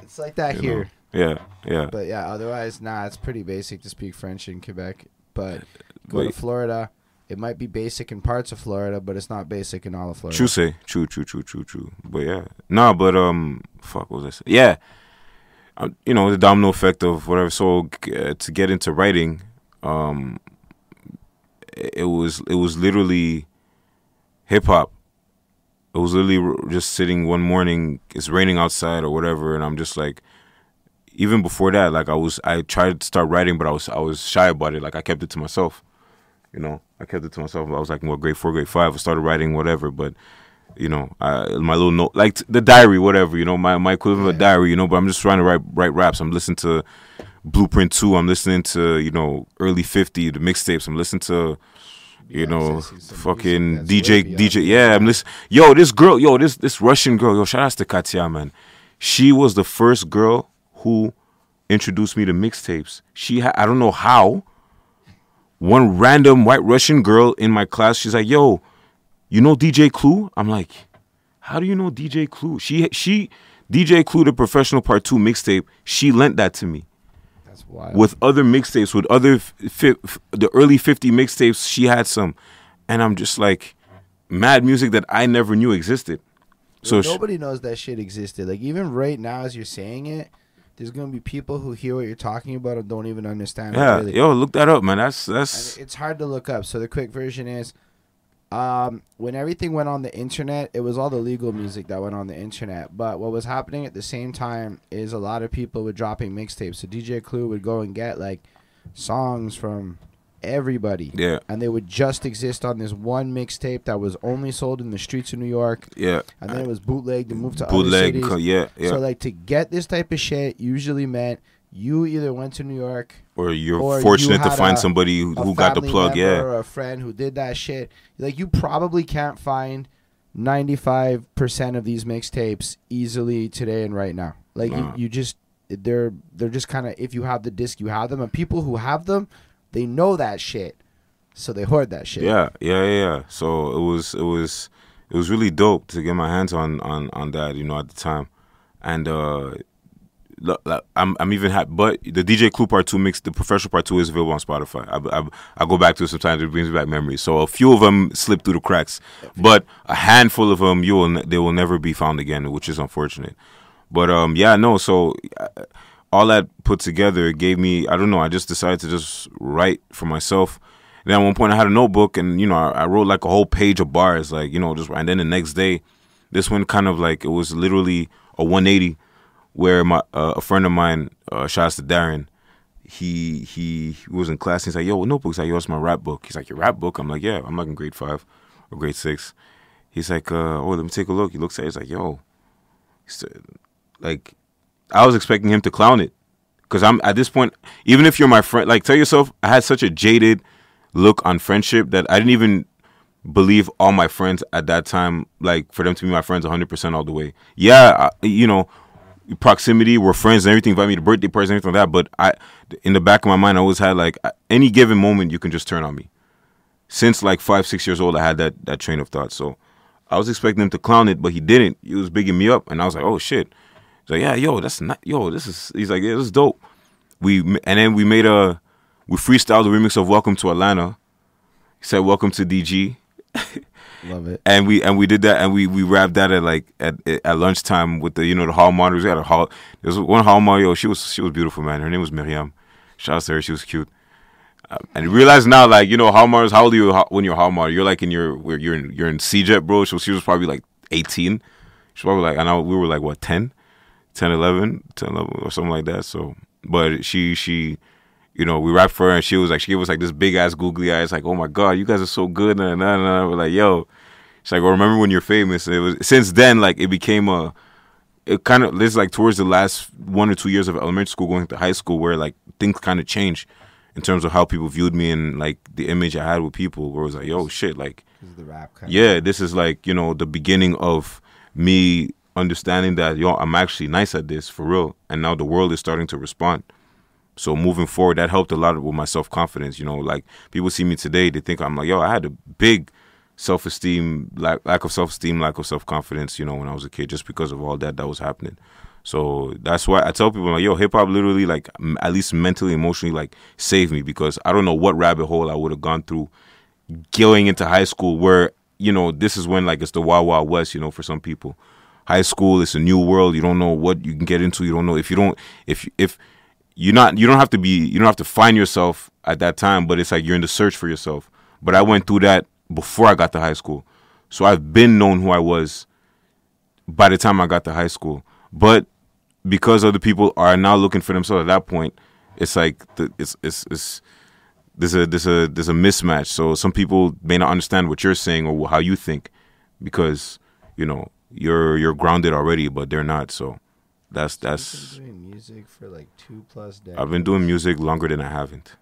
S1: it's like that
S2: you
S1: here.
S2: know. yeah, yeah.
S1: But yeah, otherwise, nah, it's pretty basic to speak French in Quebec. But go to Florida, it might be basic in parts of Florida, but it's not basic in all of Florida.
S2: True say, true, true, true, true, true. But yeah, no, but um, fuck, what was I saying? Yeah, um, you know the domino effect of whatever. So uh, to get into writing, um, it it was it was literally hip hop. It was literally just sitting one morning. It's raining outside or whatever, and I'm just like, even before that, like I was, I tried to start writing, but I was, I was shy about it. Like I kept it to myself. You know, I kept it to myself. I was like, what, grade four, grade five. I started writing whatever, but you know, I, my little note, like t- the diary, whatever. You know, my my equivalent of a diary. You know, but I'm just trying to write write raps. I'm listening to Blueprint Two. I'm listening to you know early '50 the mixtapes. I'm listening to you know, fucking DJ,
S1: way
S2: DJ. Yeah, I'm listening. Yo, this girl, yo, this this Russian girl, yo, shout out to Katya, man. She was the first girl who introduced me to mixtapes. She, ha- I don't know how, one random white Russian girl in my class, she's like, "Yo, you know DJ Clue?" I'm like, "How do you know DJ Clue?" She she DJ Clue, the professional part two mixtape, she lent that to me
S1: That's wild.
S2: with other mixtapes, with other fi- f- the early fifty mixtapes. She had some, and I'm just like, mad music that I never knew existed. So sh-
S1: nobody knows that shit existed. Like even right now, as you're saying it, there's gonna be people who hear what you're talking about and don't even understand. it
S2: yeah,
S1: really.
S2: yo, look that up, man. That's
S1: And
S2: that's
S1: it's hard to look up. So the quick version is, um, when everything went on the internet, it was all the legal music that went on the internet. But what was happening at the same time is a lot of people were dropping mixtapes. So DJ Clue would go and get like songs from everybody.
S2: yeah,
S1: And they would just exist on this one mixtape that was only sold in the streets of New York,
S2: yeah.
S1: and then it was bootlegged and moved to other
S2: Bootleg,
S1: cities.
S2: co- yeah, yeah.
S1: So like to get this type of shit usually meant you either went to New York
S2: or you're
S1: or you
S2: fortunate to find
S1: a-
S2: somebody who, who got the plug. Yeah,
S1: or a friend who did that shit. Like you probably can't find ninety five percent of these mixtapes easily today and right now. Like
S2: Nah.
S1: you, you just they're they're just kind of if you have the disc, you have them, and people who have them, they know that shit, so they hoard that shit.
S2: yeah, yeah, yeah. So it was, it was, it was really dope to get my hands on on on that. You know, at the time, and uh, like, I'm I'm even happy. But the DJ Clue Part Two mix, the professional Part Two is available on Spotify. I, I, I go back to it sometimes. It brings back memories. So a few of them slip through the cracks, but a handful of them you will they will never be found again, which is unfortunate. But um, yeah, no. So uh, all that put together gave me I don't know. I just decided to just write for myself. And then at one point I had a notebook and you know I, I wrote like a whole page of bars, like you know just and then the next day, this one kind of like it was literally a 180 where my uh, a friend of mine, uh, shouts to Darren, he he was in class. And he's like, "Yo, what notebook?" He's like, "Yo, it's my rap book." He's like, "Your rap book?" I'm like, "Yeah, I'm like in grade five or grade six. He's like, uh, "Oh, let me take a look." He looks at it. He's like, "Yo," he said, like I was expecting him to clown it because I'm at this point. Even if you're my friend, like tell yourself, I had such a jaded look on friendship that I didn't even believe all my friends at that time, like for them to be my friends 100% all the way. Yeah, I, you know, proximity, we're friends and everything, invite me to birthday parties and everything like that. But I, in the back of my mind, I always had like any given moment, you can just turn on me. Since like five, six years old, I had that that train of thought. So I was expecting him to clown it, but he didn't. He was bigging me up, and I was like, oh shit. He's like, yeah, yo, that's not, yo, this is. He's like, yeah, this is dope. We and then we made a, we freestyled the remix of Welcome to Atlanta. He said, Welcome to DG
S1: Love it.
S2: and we and we did that and we we rapped that at like at at lunchtime with the you know the hall monitors. We had a hall. There was one hall monitor. Yo, she was she was beautiful, man. Her name was Miriam. Shout out to her. She was cute. Uh, and realize now, like you know, hall monitors. How old are you when you're hall monitor? You're like in your where you're in you're in CEGEP, bro. So she was probably like 18. She was probably like and I know we were like what 10, 10, 11, 10, 11 or something like that. So, but she she you know, we rapped for her and she was like, she gave us like this big ass googly eyes, like, oh my god, you guys are so good. And nah, nah. we're like, yo, she's like, well, remember when you're famous? And it was since then, like, it became a, it kind of this is like towards the last one or two years of elementary school going to high school where like things kind of changed in terms of how people viewed me and like the image I had with people. Where it was like, yo, shit, like,
S1: This the rap kind.
S2: yeah, this is like you know the beginning of me understanding that yo, I'm actually nice at this for real, and now the world is starting to respond. So moving forward, that helped a lot with my self confidence. You know, like people see me today, they think I'm like, yo, I had a big self esteem, lack, lack of self esteem, lack of self confidence. You know, when I was a kid, just because of all that that was happening. So that's why I tell people like, yo, hip hop literally like m- at least mentally, emotionally, like saved me because I don't know what rabbit hole I would have gone through going into high school where you know this is when like it's the wild wild west you know for some people high school it's a new world you don't know what you can get into you don't know if you don't if if you're not you don't have to be you don't have to find yourself at that time but it's like you're in the search for yourself. But i went through that before i got to high school. So i've been known who i was by the time i got to high school. But because other people are now looking for themselves at that point it's like it's it's it's there's a there's a there's a mismatch. So some people may not understand what you're saying or how you think because you know you're you're grounded already, but they're not. So that's that's.
S1: Doing music for like two plus decades.
S2: I've been doing music longer than I haven't.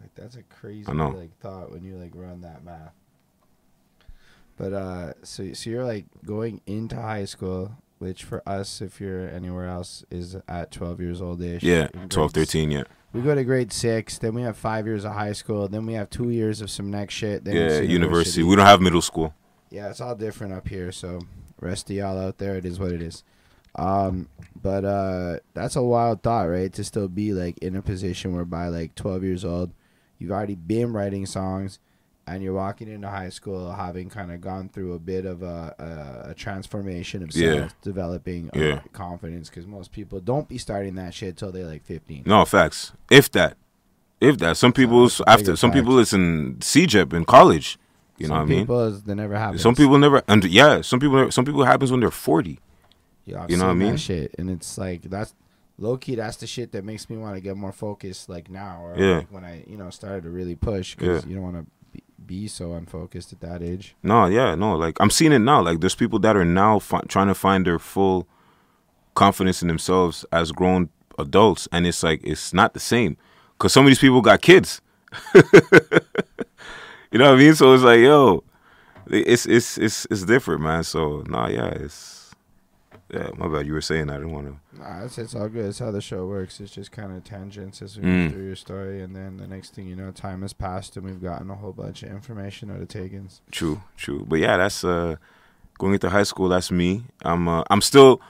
S1: Like that's a crazy
S2: I know.
S1: like thought when you like run that math. But uh, so so you're like going into high school, which for us, if you're anywhere else, is at 12 years old ish.
S2: Yeah, 12, 13, yeah.
S1: We go to grade six, then we have five years of high school, then we have two years of some next shit. Then
S2: Yeah,
S1: it's
S2: university. We don't have middle school.
S1: yeah, it's all different up here. So, rest of y'all out there, it is what it is. Um, but uh, that's a wild thought, right? To still be like in a position where by like 12 years old, you've already been writing songs, and you're walking into high school having kind of gone through a bit of a, a, a transformation of
S2: Yeah.
S1: self developing uh,
S2: Yeah.
S1: confidence. Because most people don't be starting that shit till they're like 15.
S2: No, facts. If that. If that. Some people's
S1: that's
S2: after some
S1: fact.
S2: people in CEGEP in college. You know
S1: Some
S2: what I mean?
S1: people, they never happen.
S2: Some people never and yeah, some people some people happens when they're 40.
S1: Yeah, I've
S2: You know what I mean?
S1: Shit, and it's like that's low key. That's the shit that makes me want to get more focused. Like now, or
S2: Yeah.
S1: like when I you know started to really push because you don't want to be, be so unfocused at that age.
S2: No, yeah, no. Like I'm seeing it now. Like there's people that are now fi- trying to find their full confidence in themselves as grown adults, and it's like it's not the same because some of these people got kids. you know what I mean? So it's like, yo, it's it's it's it's different, man. So nah, yeah, it's yeah. My bad. You were saying I didn't want to.
S1: Nah, it's, it's all good. It's how the show works. It's just kind of tangents as we
S2: Mm.
S1: go through your story, and then the next thing you know, time has passed, and we've gotten a whole bunch of information out of Taigenz.
S2: True, true. But yeah, that's uh going into high school, that's me. I'm uh, I'm still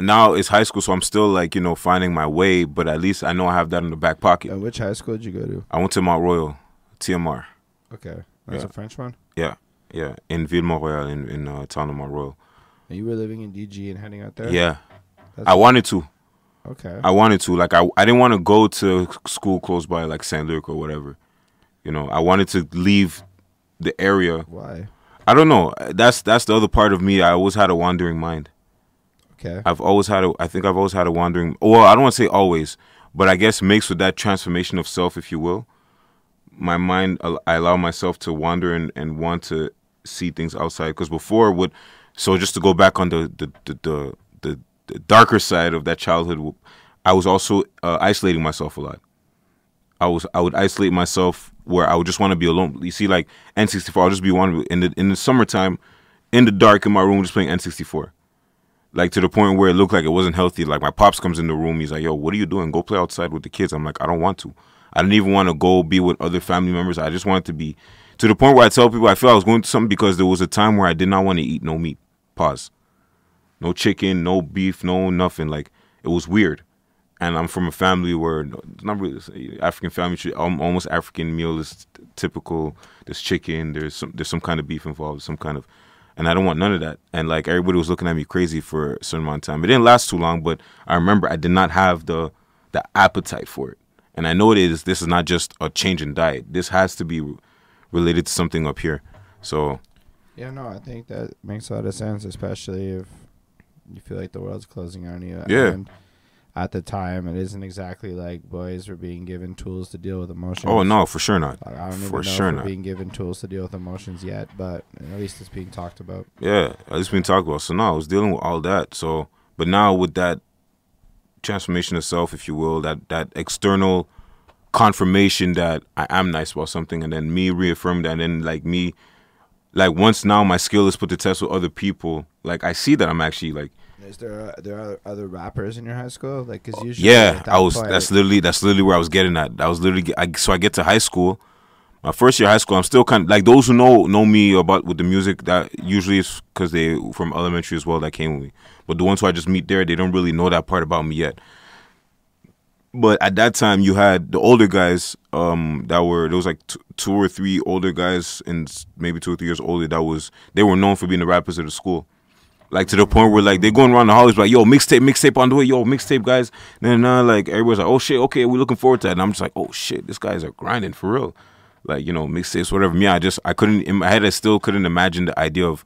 S2: now it's high school, so I'm still like, you know, finding my way, but at least I know I have that in the back pocket.
S1: Uh, which high school did you go to?
S2: I went to Mount Royal, TMR.
S1: Okay, that's
S2: Yeah.
S1: a French one.
S2: Yeah. Yeah. In Ville Mont Royal in, in uh, town of Mount Royal.
S1: And you were living in DG and heading out there.
S2: Yeah.
S1: That's-
S2: I wanted to.
S1: Okay.
S2: I wanted to. Like I I didn't want to go to school close by like St. Luc or whatever. You know, I wanted to leave the area.
S1: Why?
S2: I don't know. That's that's the other part of me. I always had a wandering mind.
S1: Okay.
S2: I've always had a I think I've always had a wandering well, I don't want to say always, but I guess mixed with that transformation of self, if you will. My mind I allow myself to wander and, and want to see things outside because before would so just to go back on the the the, the, the, the darker side of that childhood I was also uh, isolating myself a lot. I was I would isolate myself where I would just want to be alone. You see, like N64, I'll just be one in the in the summertime, in the dark in my room, just playing N64 like to the point where it looked like it wasn't healthy. Like my pops comes in the room, he's like, "Yo, what are you doing? Go play outside with the kids." I'm like, "I don't want to. I didn't even want to go be with other family members. I just wanted to be to the point where I tell people I feel I was going to something because there was a time where I did not want to eat no meat. Pause. No chicken, no beef, no nothing. Like it was weird. And I'm from a family where it's not really African family. Almost African meal is typical. There's chicken. There's some. There's some kind of beef involved. Some kind of and I don't want none of that. And like everybody was looking at me crazy for a certain amount of time. It didn't last too long, but I remember I did not have the the appetite for it. And I know it is. This is not just a change in diet. This has to be related to something up here. So
S1: Yeah, no, I think that makes a lot of sense, especially if you feel like the world's closing on you.
S2: Yeah.
S1: And at the time, it isn't exactly like boys were being given tools to deal with emotions.
S2: oh no, for sure not.
S1: Like, I don't even
S2: For
S1: know
S2: sure
S1: if
S2: not.
S1: being given tools to deal with emotions yet, but at least it's being talked about.
S2: Yeah, at least been talked about. So now I was dealing with all that. So, but now with that transformation of self, if you will, that that external confirmation that I am nice about something, and then me reaffirm that, and then like me, like once now my skill is put to test with other people, like I see that I'm actually like,
S1: Is there uh, there are other rappers in your high school? Like, cause usually
S2: yeah, I was.
S1: point-
S2: That's literally that's literally where I was getting at. I was literally I, so I get to high school. My first year of high school, I'm still kind of like those who know know me about with the music. That usually is because they from elementary as well that came with me. But the ones who I just meet there, they don't really know that part about me yet. But at that time, you had the older guys. Um, that were there was like t- two or three older guys, and maybe two or three years older. That was they were known for being the rappers of the school. Like to the point where like they're going around the hallways like, yo, mixtape, mixtape on the way, yo, mixtape guys. And then uh, like everybody's like, oh shit, okay, we're looking forward to that. And I'm just like, oh shit, these guys are grinding for real. Like you know, mixtapes, whatever. Me, I just I couldn't in my head, I still couldn't imagine the idea of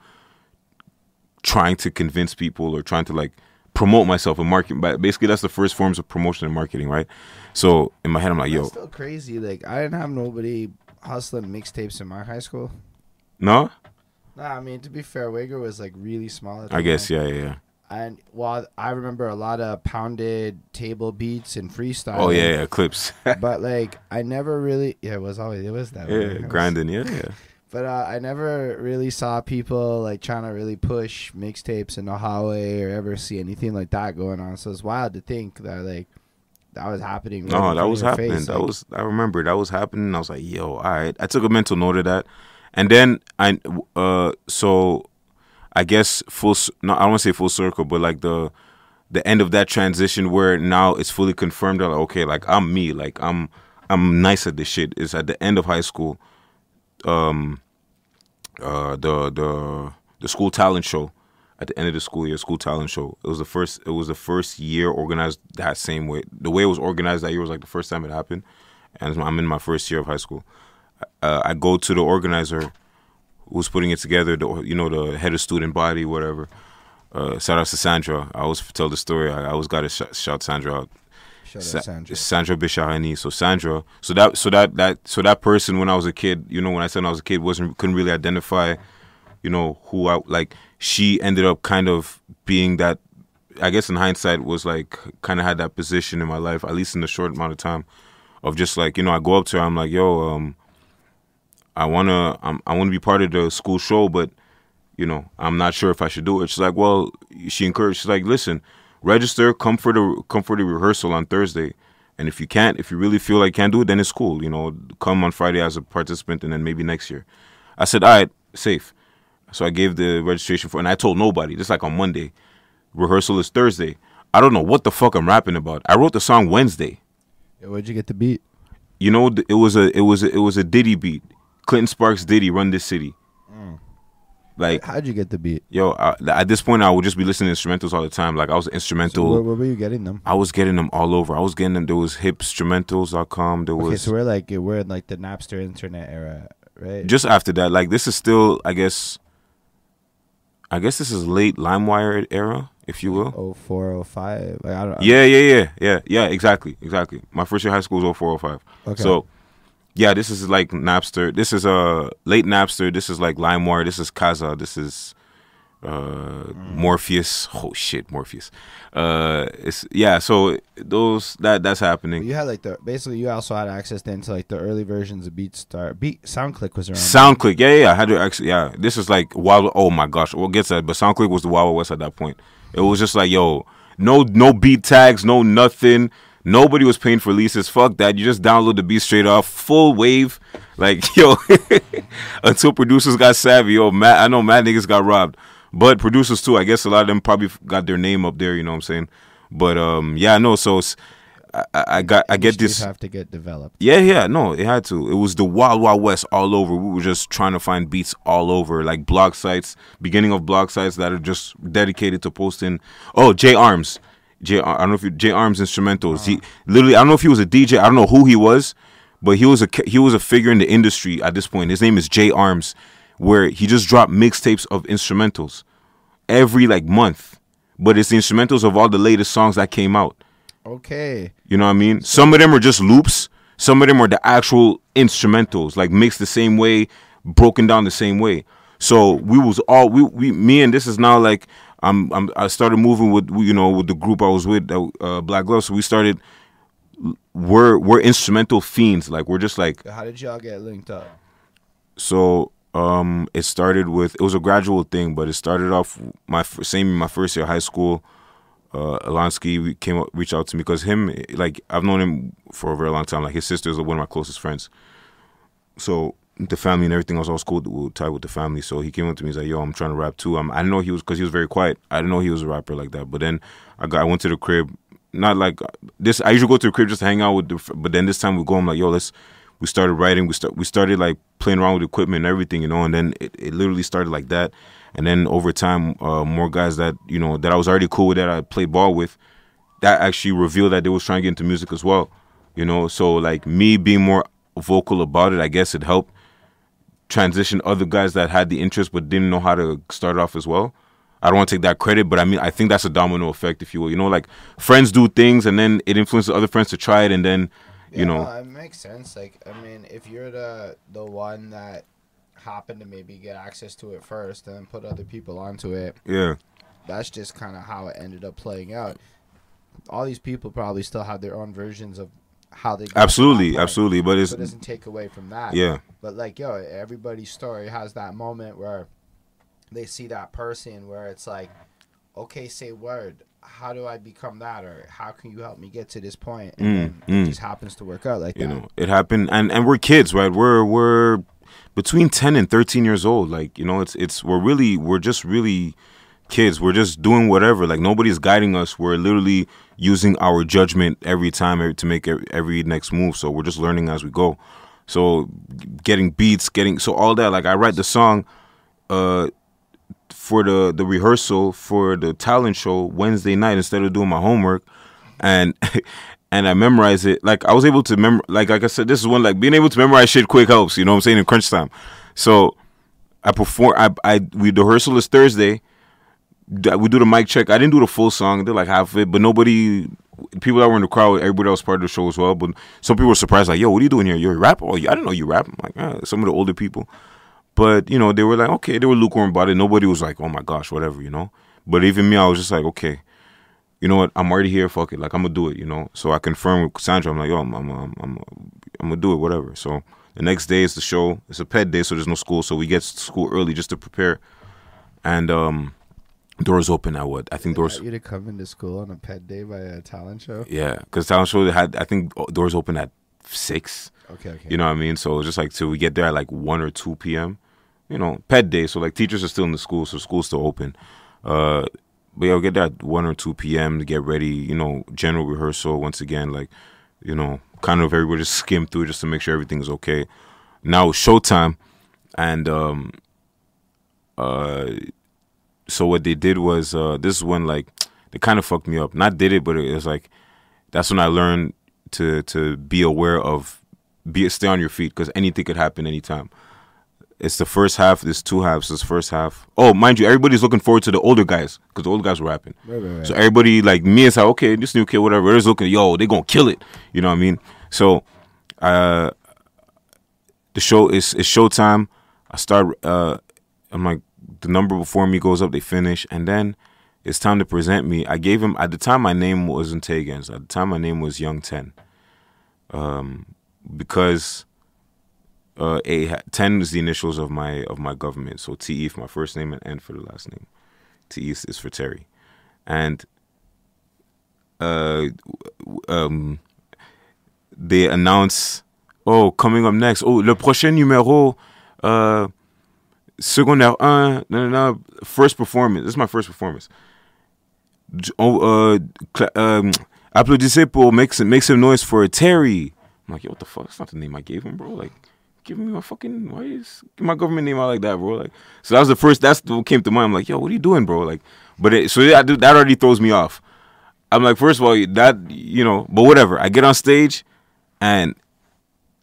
S2: trying to convince people or trying to like promote myself and market. But basically, that's the first forms of promotion and marketing, right? So in my head, I'm like, yo,
S1: That's still crazy. Like, I didn't have nobody hustling mixtapes in my high school.
S2: no,
S1: Nah, I mean to be fair, Wagar was like really small. At the
S2: I guess yeah, yeah. yeah.
S1: And while I remember a lot of pounded table beats and freestyle.
S2: Oh yeah, yeah, clips.
S1: but like I never really. Yeah, it was always it was that.
S2: yeah,
S1: It was-
S2: grinding. Yeah, yeah.
S1: But uh, I never really saw people like trying to really push mixtapes in the hallway or ever see anything like that going on. So it's wild to think that like that was happening. right
S2: No, that was happening.
S1: face,
S2: that
S1: like-
S2: was I remember that was happening. I was like, yo, all right. I took a mental note of that, and then I uh so I guess full no I don't want to say full circle, but like the the end of that transition where now it's fully confirmed that like, okay, like I'm me, like I'm I'm nice at this shit. Is at the end of high school, um, uh, the the the school talent show at the end of the school year, school talent show. It was the first. It was the first year organized that same way. The way it was organized that year was like the first time it happened, and I'm in my first year of high school. Uh, I go to the organizer who's putting it together. The you know the head of student body, whatever. Uh, shout out to Sandra. I always tell the story. I, always got to sh- shout Sandra out.
S1: Shout out
S2: Sa-
S1: Sandra.
S2: Sandra Bishahani. So Sandra. So that so that that so that person when I was a kid, you know, when I said when I was a kid, wasn't couldn't really identify, you know, who I like. She ended up kind of being that. I guess in hindsight was like kind of had that position in my life, at least in the short amount of time, of just like you know I go up to her, I'm like, yo, um, I wanna I'm, I wanna be part of the school show, but you know, I'm not sure if I should do it. She's like, well, she encouraged. She's like, listen, register, come for the come for the rehearsal on Thursday, and if you can't, if you really feel like you can't do it, then it's cool. You know, come on Friday as a participant, and then maybe next year. I said, all right, safe. So I gave the registration for, and I told nobody. Just like on Monday, rehearsal is Thursday. I don't know what the fuck I'm rapping about. I wrote the song Wednesday.
S1: Yo, where'd you get the beat?
S2: You know, it was a it was a, it was a Diddy beat. Clinton Sparks Diddy run this city. Like
S1: How'd you get the beat?
S2: yo, I, at this point, I would just be listening to instrumentals all the time. Like I was
S1: So
S2: instrumental.
S1: where, where were you getting them?
S2: I was getting them all over. I was getting them. There was hipstrumentals.com. There was
S1: Okay, so we're like we're in like the Napster internet era, right?
S2: just after that. Like this is still, I guess. I guess this is late LimeWire era, if you will.
S1: oh four oh five. Like I don't.
S2: Yeah, yeah, yeah, yeah, yeah. Exactly, exactly. My first year of high school was 0405.
S1: Okay.
S2: So, yeah, this is like Napster. This is uh late Napster. This is like LimeWire. This is Kazaa. This is uh Morpheus. Oh shit, Morpheus. Uh, it's yeah. So those that that's happening.
S1: you had like the basically you also had access then to like the early versions of BeatStar. Beat SoundClick was around.
S2: SoundClick, yeah, yeah, yeah. I had to actually, yeah. This is like wild. Oh my gosh, we'll get to that. But SoundClick was the Wild West at that point. It was just like, yo, no, no beat tags, no nothing. Nobody was paying for leases. Fuck that. You just download the beat straight off, full wave. Like yo, until producers got savvy. Yo, Matt, I know mad niggas got robbed, but producers too. I guess a lot of them probably got their name up there. You know what I'm saying? But um, yeah, no. So I I got, I get this.
S1: have to get developed.
S2: Yeah, yeah, no, it had to. It was the wild, wild west all over. We were just trying to find beats all over, like blog sites, beginning of blog sites that are just dedicated to posting. Oh, J Arms, J. I don't know if you, J Arms instrumentals. He uh-huh. literally, I don't know if he was a DJ. I don't know who he was, but he was a he was a figure in the industry at this point. His name is J Arms, where he just dropped mixtapes of instrumentals every like month, but it's the instrumentals of all the latest songs that came out.
S1: Okay.
S2: You know what I mean? Some of them are just loops. Some of them are the actual instrumentals, like mixed the same way, broken down the same way. So we was all we, we me and this is now like I'm, I'm I started moving with you know with the group I was with uh, Black Glove. So we started we're we're instrumental fiends. Like we're just like
S1: How did y'all get linked up?
S2: so um it started with it was a gradual thing but it started off my same my first year of high school uh Alonsky came up reached out to me because him like I've known him for a very long time like his sister is one of my closest friends so the family and everything else. I was cool tied with the family. So he came up to me he's like yo I'm trying to rap too. I'm, I know he was because he was very quiet. I didn't know he was a rapper like that. But then I got I went to the crib not like this I usually go to the crib just to hang out with the but then this time we go I'm like yo let's we started writing we start we started like playing around with equipment and everything you know and then it, it literally started like that. And then over time uh, more guys that you know that I was already cool with that I played ball with that actually revealed that they was trying to get into music as well you know. So like me being more vocal about it I guess it helped transition other guys that had the interest but didn't know how to start off as well I don't want to take that credit, but I mean, I think that's a domino effect, if you will. You know, like friends do things, and then it influences other friends to try it, and then, you
S1: Yeah,
S2: know,
S1: no, it makes sense. Like, I mean, if you're the the one that happened to maybe get access to it first and then put other people onto it,
S2: yeah,
S1: that's just kind of how it ended up playing out. All these people probably still have their own versions of how they got to that
S2: Absolutely, absolutely. But it's
S1: So it doesn't take away from that.
S2: yeah,
S1: But like, yo, everybody's story has that moment where they see that person where it's like, okay, say word. How do I become that, or how can you help me get to this point? And
S2: Mm,
S1: then
S2: mm.
S1: it just happens to work out like
S2: you
S1: that.
S2: know, it happened, and and we're kids, right? We're we're between ten and thirteen years old. Like you know, it's it's we're really we're just really kids. We're just doing whatever. Like nobody's guiding us. We're literally using our judgment every time to make every, next move. So we're just learning as we go. So getting beats, getting so all that. Like I write the song, uh, for the the rehearsal for the talent show Wednesday night instead of doing my homework, and and I memorize it. Like I was able to mem like like I said, this is one like being able to memorize shit quick helps. You know what I'm saying in crunch time. So I perform. I I we the rehearsal is Thursday. We do the mic check. I didn't do the full song. Did like half of it, but nobody. People that were in the crowd, everybody else part of the show as well. But some people were surprised, like, "Yo, what are you doing here? You're a rapper? Oh, I didn't know you rap." I'm like, ah, some of the older people. But you know, they were like, okay, they were lukewarm about it. Nobody was like, oh my gosh, whatever, you know. But even me, I was just like, okay, you know what? I'm already here. Fuck it, like I'm gonna do it, you know. So I confirmed with Sandra. I'm like, yo, I'm, I'm, I'm, I'm, I'm gonna do it, whatever. So the next day is the show. It's a ped day, so there's no school. So we get to school early just to prepare. And um, doors open at what? I think
S1: They
S2: doors.
S1: you to come into school on a ped day by a talent show.
S2: Yeah, because talent show had I think doors open at six.
S1: Okay, okay.
S2: You know what I mean? So it was just like till we get there at like one or two p.m. You know, ped day. So like teachers are still in the school, so school's still open. Uh, but yeah, we get there at one or two p.m. to get ready. You know, general rehearsal once again. Like, you know, kind of everybody just skim through just to make sure everything's okay. Now showtime, and um, uh, so what they did was uh, this is when like they kind of fucked me up. Not did it, but it was like that's when I learned to to be aware of be stay on your feet because anything could happen anytime. It's the first half. There's two halves. This first half. Oh, mind you, everybody's looking forward to the older guys because the older guys were rapping.
S1: Right, right, right.
S2: So everybody like me is like, okay, this new kid, whatever. Is looking, yo, they gonna kill it. You know what I mean? So, uh, the show is it's showtime. I start. Uh, I'm like, the number before me goes up. They finish, and then it's time to present me. I gave him at the time my name wasn't Taigenz. At the time my name was Young Ten. Um, because uh, a ten is the initials of my of my government. So T E for my first name and N for the last name. T E is is for Terry, and uh, um, they announce, oh, coming up next, oh, le prochain numéro, uh, secondaire 1, no, no, no, first performance. This is my first performance. Oh, uh, um, applaudissez pour make some, make some noise for Terry. I'm like, yo, what the fuck? That's not the name I gave him, bro. Like, give me my fucking, why is, my government name out like that, bro? Like, so that was the first, that's what came to mind. I'm like, yo, what are you doing, bro? Like, but it, so that, that already throws me off. I'm like, first of all, that, you know, but whatever. I get on stage and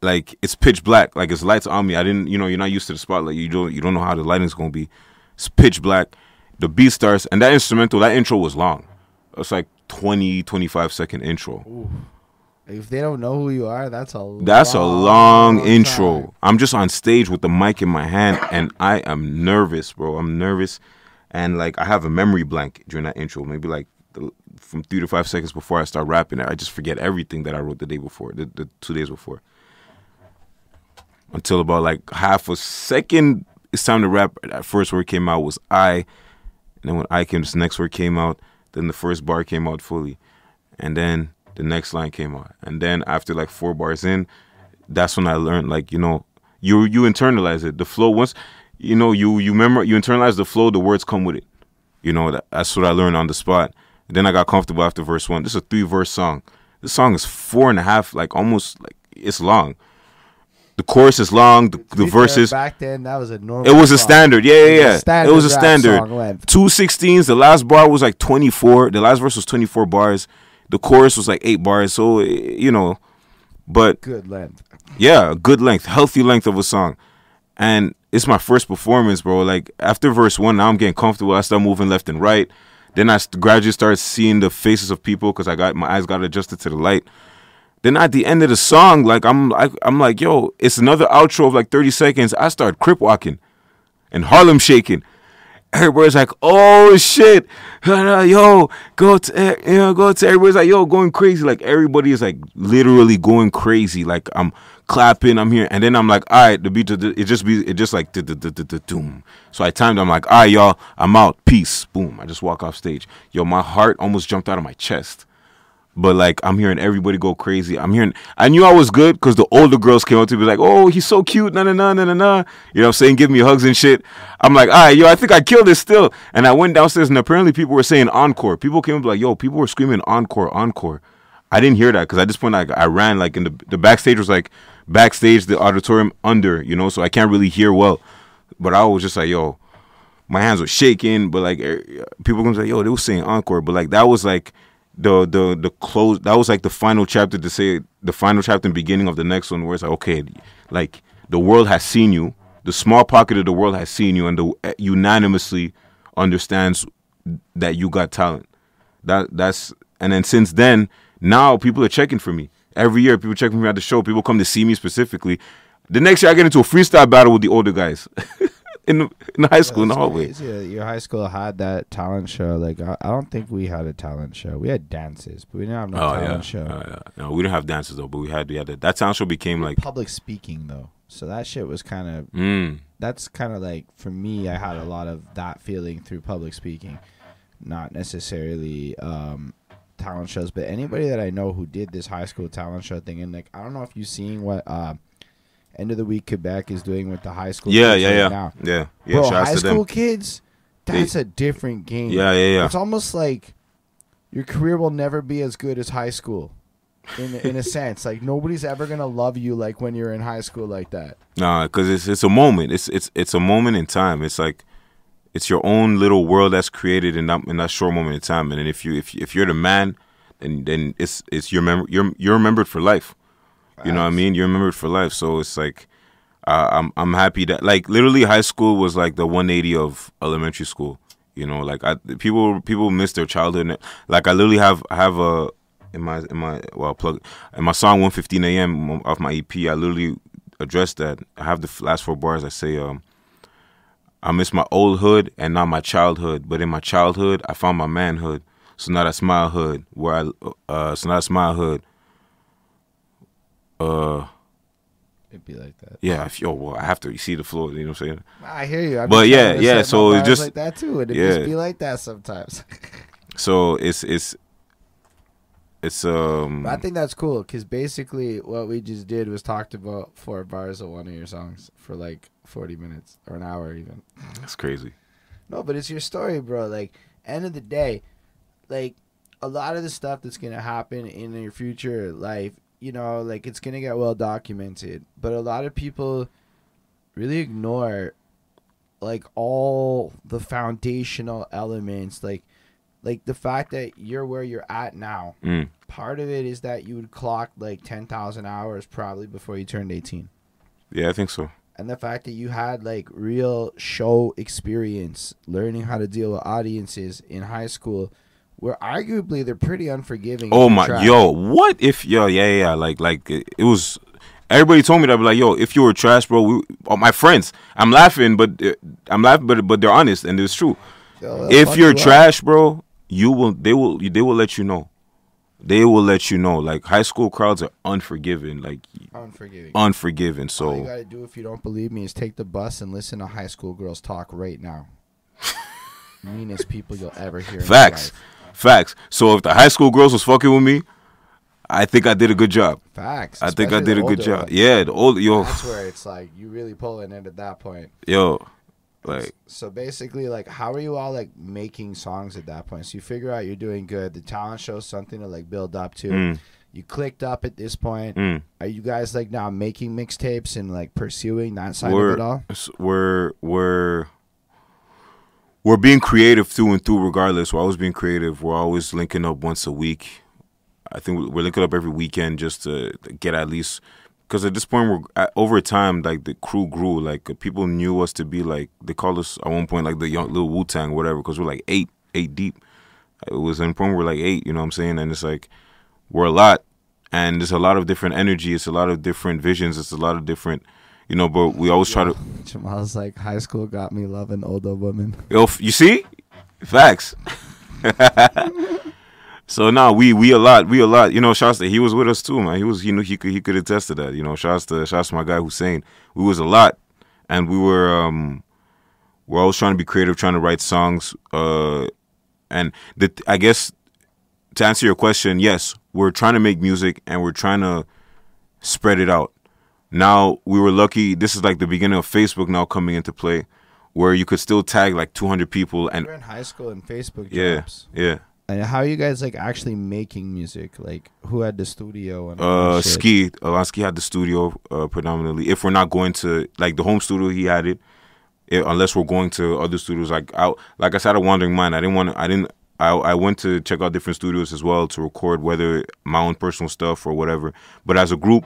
S2: like it's pitch black, like it's lights on me. I didn't, you know, you're not used to the spotlight. You don't, you don't know how the lighting's gonna be. It's pitch black. The beat starts, and that instrumental, that intro was long. It's like 20, 25 second intro.
S1: If they don't know who you are, that's a
S2: That's a long
S1: time.
S2: intro. I'm just on stage with the mic in my hand, and I am nervous, bro. I'm nervous, and like I have a memory blank during that intro. Maybe like the, from three to five seconds before I start rapping, I just forget everything that I wrote the day before, the, the two days before. Until about like half a second, it's time to rap. That first word came out was I, and then when I came, this next word came out. Then the first bar came out fully, and then the next line came out. And then after like four bars in, that's when I learned like you know you you internalize it. The flow once you know you you remember you internalize the flow. The words come with it. You know that, that's what I learned on the spot. Then I got comfortable after verse one. This is a three verse song. This song is four and a half, like almost like it's long. The chorus is long. The, the
S1: fair,
S2: verses.
S1: back then that was a normal.
S2: It was a
S1: song.
S2: standard. Yeah, yeah, yeah.
S1: standard
S2: it was a standard. Two sixteens. The last bar was like twenty four. The last verse was twenty four bars. The chorus was like eight bars. So eh, you know, but
S1: Good length.
S2: yeah, good length, healthy length of a song. And it's my first performance, bro. Like after verse one, now I'm getting comfortable. I start moving left and right. Then I gradually start seeing the faces of people because I got my eyes got adjusted to the light. Then at the end of the song, like I'm like I'm like, yo, it's another outro of like 30 seconds. I start crip walking and Harlem shaking. everybody's like, "Oh shit, uh, yo, go to eh, you know, go to." Everybody's like, "Yo, going crazy!" Like everybody is like literally going crazy. Like I'm clapping, I'm here, and then I'm like, "All right, the beat, it just be, it just like doom." So I timed. I'm like, "All right, y'all, I'm out. Peace." Boom. I just walk off stage. Yo, my heart almost jumped out of my chest. But like I'm hearing everybody go crazy. I'm hearing I knew I was good because the older girls came up to me like, "Oh, he's so cute, na na na na na na." You know, what I'm saying, give me hugs and shit. I'm like, "All right, yo, I think I killed this still." And I went downstairs and apparently people were saying encore. People came up like, "Yo, people were screaming encore, encore." I didn't hear that because at this point, like I ran like in the the backstage was like backstage, the auditorium under, you know, so I can't really hear well. But I was just like, "Yo." My hands were shaking, but like er, people gonna say, "Yo, they were saying encore," but like that was like the the the close that was like the final chapter to say the final chapter and beginning of the next one where it's like okay like the world has seen you. The small pocket of the world has seen you and the uh, unanimously understands that you got talent. That that's and then since then now people are checking for me. Every year people check for me at the show. People come to see me specifically. The next year i get into a freestyle battle with the older guys in in high school in the hallway.
S1: Crazy. Your high school had that talent show. Like I, I, don't think we had a talent show. We had dances, but we didn't have no oh, talent
S2: yeah.
S1: show.
S2: Oh, yeah. No, we didn't have dances though, but we had we had that. That talent show became like
S1: public speaking though. So that shit was kind of mm. that's kind of like for me. I had a lot of that feeling through public speaking, not necessarily um, talent shows, but anybody that I know who did this high school talent show thing, and like I don't know if you've seen what. Uh, end of the week Quebec is doing with the high school.
S2: Yeah, yeah, yeah, now. yeah, yeah.
S1: Bro, high school kids, that's they, a different game.
S2: Yeah, yeah, yeah.
S1: It's almost like your career will never be as good as high school. In in a sense, like nobody's ever gonna love you like when you're in high school like that.
S2: Nah, because it's it's a moment. It's it's it's a moment in time. It's like it's your own little world that's created in that in that short moment in time. And if you if if you're the man, then then it's it's your mem- you're you're remembered for life. You know what I mean? You're remembered for life. So it's like uh, I'm I'm happy that like literally high school was like the 180 of elementary school. You know, like I people people miss their childhood. Like I literally have I have a in my in my well plug in my song 115 a.m. off my EP. I literally address that. I have the last four bars. I say um. I miss my old hood and not my childhood, but in my childhood I found my manhood. So not a smile hood where I uh so not a smile hood uh
S1: It'd be like that.
S2: Yeah, if, yo, well, I have to see the floor. You know what I'm saying?
S1: I hear you.
S2: I'm but yeah, yeah. So it just
S1: like that too, it yeah. just be like that sometimes.
S2: so it's it's it's um.
S1: I think that's cool because basically what we just did was talked about four bars of one of your songs for like forty minutes or an hour even.
S2: That's crazy.
S1: No, but it's your story, bro. Like end of the day, like a lot of the stuff that's gonna happen in your future life you know, like it's gonna get well documented. But a lot of people really ignore like all the foundational elements, like like the fact that you're where you're at now. Mm. Part of it is that you would clock like ten thousand hours probably before you turned eighteen.
S2: Yeah, I think so.
S1: And the fact that you had like real show experience, learning how to deal with audiences in high school, where arguably they're pretty unforgiving.
S2: Oh my, yo, what if yo, yeah, yeah, like, like it, it was. Everybody told me that, like, yo, if you were trash, bro, we, all my friends, I'm laughing, but uh, I'm laughing, but but they're honest and it's true. Yo, if you're trash, bro, you will, they will, they will let you know. They will let you know. Like high school crowds are unforgiving, like
S1: unforgiving,
S2: unforgiving. So
S1: all you gotta do if you don't believe me is take the bus and listen to high school girls talk right now. Meanest people you'll ever hear.
S2: Facts. Facts. So if the high school girls was fucking with me, I think I did a good job.
S1: Facts.
S2: I think I did a good job. Ones. Yeah, the old yo.
S1: That's where it's like you really pulling it at that point.
S2: Yo, like.
S1: So basically, like, how are you all like making songs at that point? So you figure out you're doing good. The talent shows something to like build up to. Mm. You clicked up at this point. Mm. Are you guys like now making mixtapes and like pursuing that side
S2: we're,
S1: of it all?
S2: We're we're we're being creative through and through regardless. We're always being creative. We're always linking up once a week. I think we're linking up every weekend just to get at least because at this point we're over time like the crew grew like uh, people knew us to be like they called us at one point like the young little Wu Tang whatever because we're like eight eight deep. It was in point we're like eight, you know what I'm saying, and it's like we're a lot, and there's a lot of different energy. It's a lot of different visions. It's a lot of different You know, but we always try to.
S1: Jamal's like high school got me loving older women.
S2: Yo, you see, facts. so now we we a lot we a lot. You know, shouts to he was with us too, man. He was he knew he could he could attest to that. You know, shouts to shouts to my guy Hussein. We was a lot, and we were um we're always trying to be creative, trying to write songs. Uh, and the I guess to answer your question, yes, we're trying to make music and we're trying to spread it out. Now we were lucky. This is like the beginning of Facebook now coming into play, where you could still tag like 200 people and
S1: We're in high school and Facebook
S2: yeah,
S1: drops.
S2: yeah.
S1: And how are you guys like actually making music? Like who had the studio and all
S2: Uh,
S1: that shit?
S2: Ski, Alansky had the studio uh, predominantly. If we're not going to like the home studio, he had it. It- unless we're going to other studios, like I, like I said, a wandering mind. I didn't want to. I didn't. I, I went to check out different studios as well to record whether my own personal stuff or whatever. But as a group,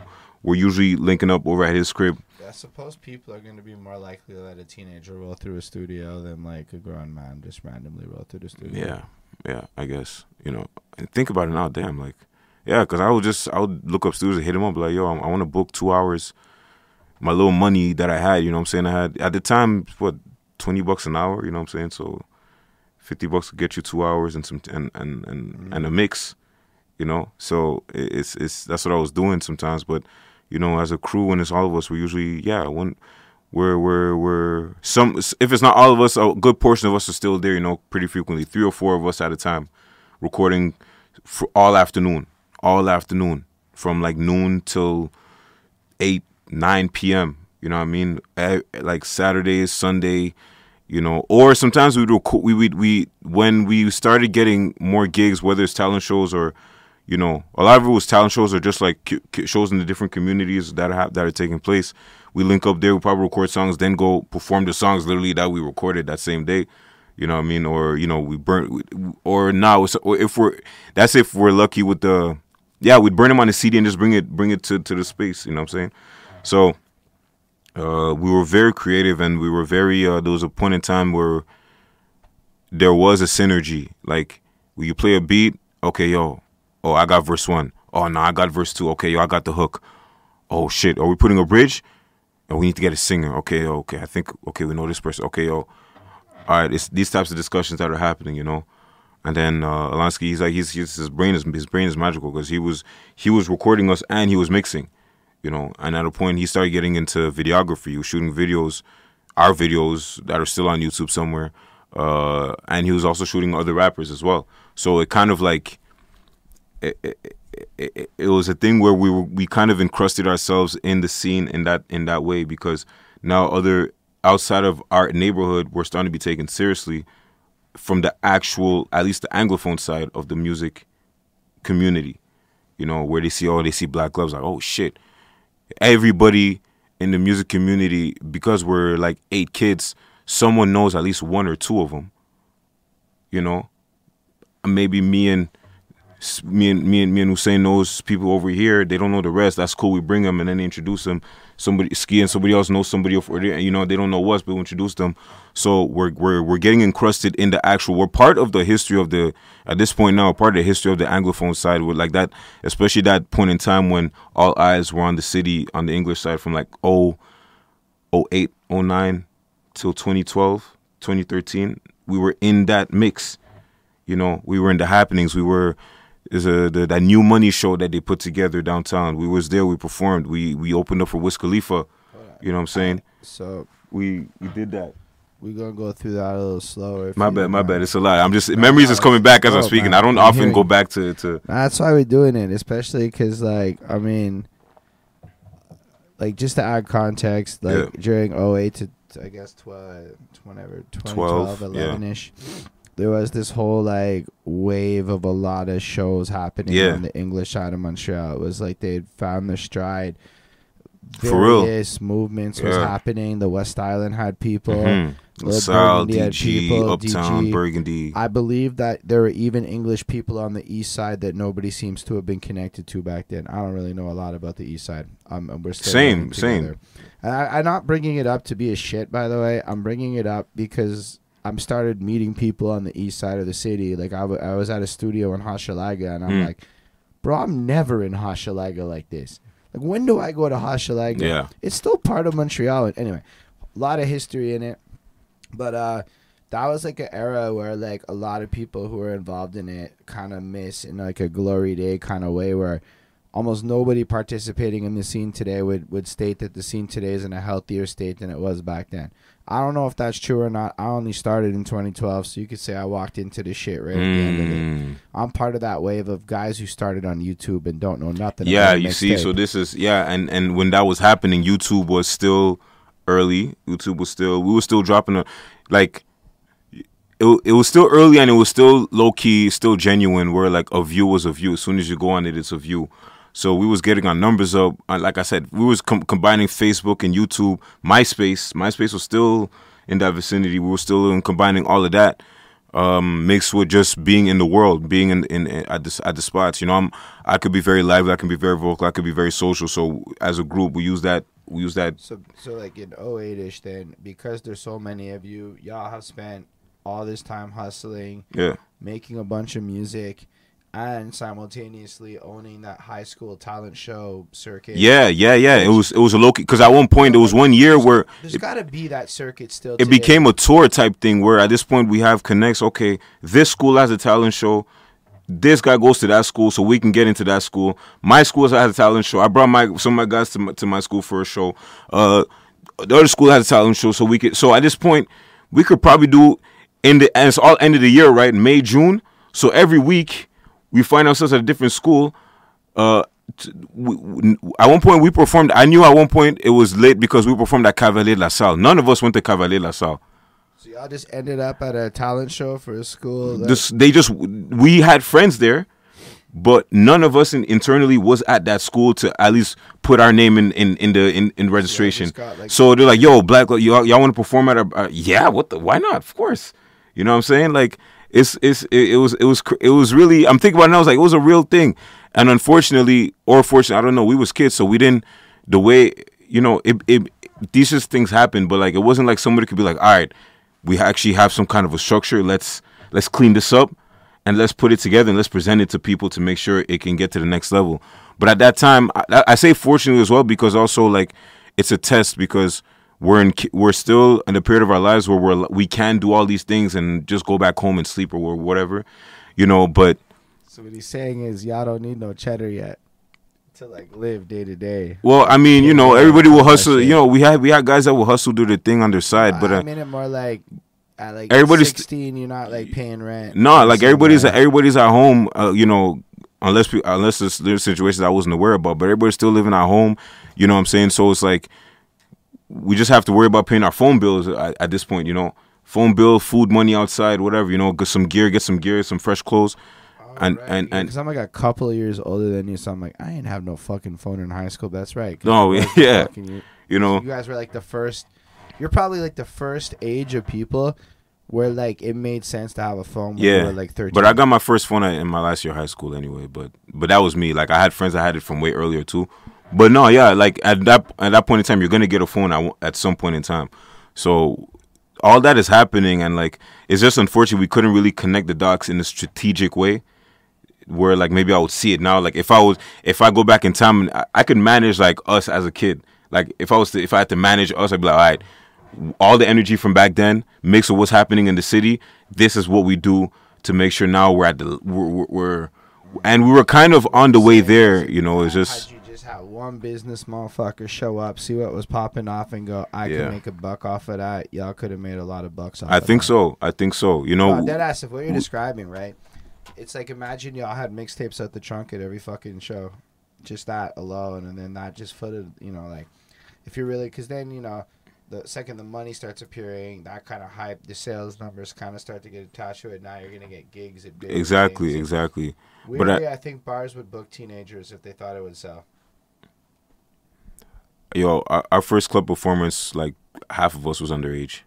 S2: we're usually linking up over at his crib.
S1: I suppose people are going to be more likely to let a teenager roll through a studio than like a grown man just randomly roll through the studio.
S2: Yeah, yeah. I guess you know. And think about it now. Damn, like, yeah, because I would just I would look up studios and hit him up like, yo, I, I want to book two hours. My little money that I had, you know what I'm saying? I had at the time what twenty bucks an hour, you know what I'm saying? So fifty bucks will get you two hours and some and and and, and a mm-hmm. mix, you know. So it's it's that's what I was doing sometimes. But you know, as a crew and it's all of us, we usually yeah when we're we're we're some if it's not all of us, a good portion of us are still there. You know, pretty frequently, three or four of us at a time, recording for all afternoon, all afternoon from like noon till eight nine p.m. You know what I mean? Like Saturdays, Sunday, you know, or sometimes we record. We we we when we started getting more gigs, whether it's talent shows or you know, a lot of it was talent shows or just like cu- cu- shows in the different communities that have that are taking place. We link up there, we probably record songs, then go perform the songs literally that we recorded that same day. You know what I mean? Or you know, we burn, or now it's- if we're that's if we're lucky with the yeah, we'd burn them on the CD and just bring it bring it to to the space. You know what I'm saying? So uh, we were very creative and we were very. Uh, there was a point in time where there was a synergy. Like, when you play a beat, okay, yo, oh, I got verse one. Oh no, I got verse two. Okay, yo, I got the hook. Oh shit, are we putting a bridge? And we need to get a singer. Okay, okay, I think okay, we know this person. Okay, yo, all right, it's these types of discussions that are happening, you know. And then uh, Alansky, he's like, he's, he's his brain is his brain is magical because he was he was recording us and he was mixing, you know. And at a point, he started getting into videography. He was shooting videos, our videos that are still on YouTube somewhere, uh, and he was also shooting other rappers as well. So it kind of like it, it, it, it was a thing where we were, we kind of encrusted ourselves in the scene in that in that way because now other outside of our neighborhood we're starting to be taken seriously from the actual at least the anglophone side of the music community. You know where they see oh they see black gloves like oh shit. Everybody in the music community because we're like eight kids someone knows at least one or two of them you know? Maybe me and me and me and me and Hussein knows people over here. They don't know the rest. That's cool. We bring them and then introduce them. Somebody ski and somebody else knows somebody over there. You know they don't know us, but we introduce them. So we're we're we're getting encrusted in the actual. We're part of the history of the at this point now. Part of the history of the anglophone side. With like that, especially that point in time when all eyes were on the city on the English side from like oh 08, 09 till 2012, 2013. We were in that mix. You know, we were in the happenings. We were is a the, that new money show that they put together downtown. We was there. We performed. We we opened up for Wiz Khalifa. You know what I'm saying?
S1: So
S2: We we did that.
S1: we're gonna go through that a little slower.
S2: My bad, my
S1: mind.
S2: bad. It's a lot. I'm just memories is coming back as I'm
S1: oh,
S2: speaking.
S1: man,
S2: I don't
S1: I'm
S2: often go back to to.
S1: That's why we're doing it, especially because, like, I mean, like, just to add context, like,
S2: Yeah.
S1: during 08 to, I guess, 12, whenever, 2012,
S2: 12,
S1: 11 ish, there was this whole, like, wave of a lot of shows happening
S2: Yeah.
S1: on the English side of Montreal. It was like they'd found their stride.
S2: For real.
S1: Various movements was happening. The West Island had people.
S2: Mhm. LaSalle,
S1: had
S2: DG,
S1: people,
S2: Uptown,
S1: DG.
S2: Burgundy.
S1: I believe that there were even English people on the east side that nobody seems to have been connected to back then. I don't really know a lot about the east side. Um, and we're still
S2: Same, same.
S1: And I, I'm not bringing it up to be a shit, by the way. I'm bringing it up because I'm started meeting people on the east side of the city. Like I, w- I was at a studio in Hochelaga, and I'm
S2: Mm.
S1: like, bro, I'm never in Hochelaga like this. Like when do I go to Hochelaga?
S2: Yeah.
S1: It's still part of Montreal. Anyway, a lot of history in it. But uh that was like an era where like a lot of people who were involved in it kind of miss in like a glory day kind of way where almost nobody participating in the scene today would, would state that the scene today is in a healthier state than it was back then. I don't know if that's true or not. I only started in 2012, so you could say I walked into the shit right at the end of it.
S2: Mm.
S1: I'm part of that wave of guys who started on YouTube and don't know nothing.
S2: Yeah, you see,
S1: mixtape.
S2: so this is yeah, and and when that was happening, YouTube was still early. YouTube was still we were still dropping a like it, it was still early and it was still low key, still genuine. Where like a view was a view. As soon as you go on it, it's a view. So we was getting our numbers up. Like I said, we was com- combining Facebook and YouTube, MySpace. MySpace was still in that vicinity. We were still um, combining all of that um, mixed with just being in the world, being in, in, in at the at the spots. You know, I'm I could be very lively, I can be very vocal, I could be very social. So as a group, we use that we use that.
S1: So, so like in 08 ish, then because there's so many of you, y'all have spent all this time hustling,
S2: Yeah,
S1: making a bunch of music, and simultaneously owning that high school talent show circuit.
S2: yeah, yeah, yeah. It was it was a local because at one point there was one year where
S1: There's got to be that circuit still.
S2: it became a tour type thing where at this point we have connects. Okay, this school has a talent show. This guy goes to that school, so we can get into that school. My school has a talent show. I brought my some of my guys to my, to my school for a show. Uh, the other school has a talent show, so we could. So at this point, we could probably do in the and it's all end of the year, right? May June. So every week we find ourselves at a different school. Uh, t- we, we- at one point we performed. I knew at one point it was late because we performed at Cavalier La Salle. None of us went to Cavalier La Salle.
S1: So y'all just ended up at a talent show for a school. that-
S2: This, they just we had friends there, but none of us in, internally was at that school to at least put our name in in, in the in, in registration.
S1: got, like-
S2: so they're like, "Yo, Black, y'all, y'all want to perform at our uh, yeah? What the? Why not? Of course." You know what I'm saying? Like it's it's it, was it was it was really. I'm thinking about it now. I was like, it was a real thing, and unfortunately or fortunately, I don't know. We was kids, so we didn't the way you know it. it these just things happen, but like it wasn't like somebody could be like, all right, we actually have some kind of a structure. Let's let's clean this up and let's put it together and let's present it to people to make sure it can get to the next level. But at that time, I, I say fortunately as well because also like it's a test because we're in we're still in a period of our lives where we're we can do all these things and just go back home and sleep or whatever, you know. But
S1: so what he's saying is y'all don't need no cheddar yet to like live day to day.
S2: well, I mean, you know, everybody will hustle. You know, we had we had guys that will hustle do their thing on their side, but
S1: I
S2: uh,
S1: mean it more like at like
S2: Everybody's-
S1: 16, you're not like paying rent.
S2: No, like everybody's
S1: Somewhere.
S2: everybody's at home. Uh, you know, unless we, unless there's, there's situations I wasn't aware about, but everybody's still living at home. You know what I'm saying? So it's like we just have to worry about paying our phone bills at, at this point. You know, phone bill, food, money outside, whatever. You know, get some gear, get some gear, some fresh clothes, and and and
S1: because I'm like a couple of years older than you, so I'm like, I didn't have no fucking phone in high school. That's right.
S2: No,
S1: you guys were
S2: yeah.
S1: fucking- you,
S2: know,
S1: you guys were like the first. You're probably like the first age of people where like it made sense to have a phone. When
S2: Yeah,
S1: you were like 13.
S2: But I got my first phone in my last year of high school anyway. But but that was me. Like I had friends that had it from way earlier too. But no, yeah, like at that at that point in time, you're gonna get a phone at, at some point in time. So all that is happening, and like it's just unfortunate we couldn't really connect the dots in a strategic way. Where like maybe I would see it now. Like if I was if I go back in time, I, I could manage like us as a kid. Like if I was to if I had to manage us, I'd be like, all right, all the energy from back then mixed with what's happening in the city. This is what we do to make sure now we're at the we're, we're, we're and we were kind of on the way there. You know, it's just
S1: How'd you just have one business motherfucker show up, see what was popping off, and go, I
S2: Yeah.
S1: can make a buck off of that. Y'all could have made a lot of bucks off
S2: I think
S1: that.
S2: so. I think so. You know,
S1: No, dead ass. If what you're describing, right? It's like imagine y'all had mixtapes at the trunk at every fucking show, just that alone, and then that just footed. You know, like if you're really, because then you know, the second the money starts appearing, that kind of hype, the sales numbers kind of start to get attached to it. Now you're gonna get gigs at big
S2: exactly,
S1: things.
S2: exactly.
S1: Weirdly,
S2: I-
S1: I, think bars would book teenagers if they thought it would sell.
S2: Yo, our, our first club performance, like half of us was underage.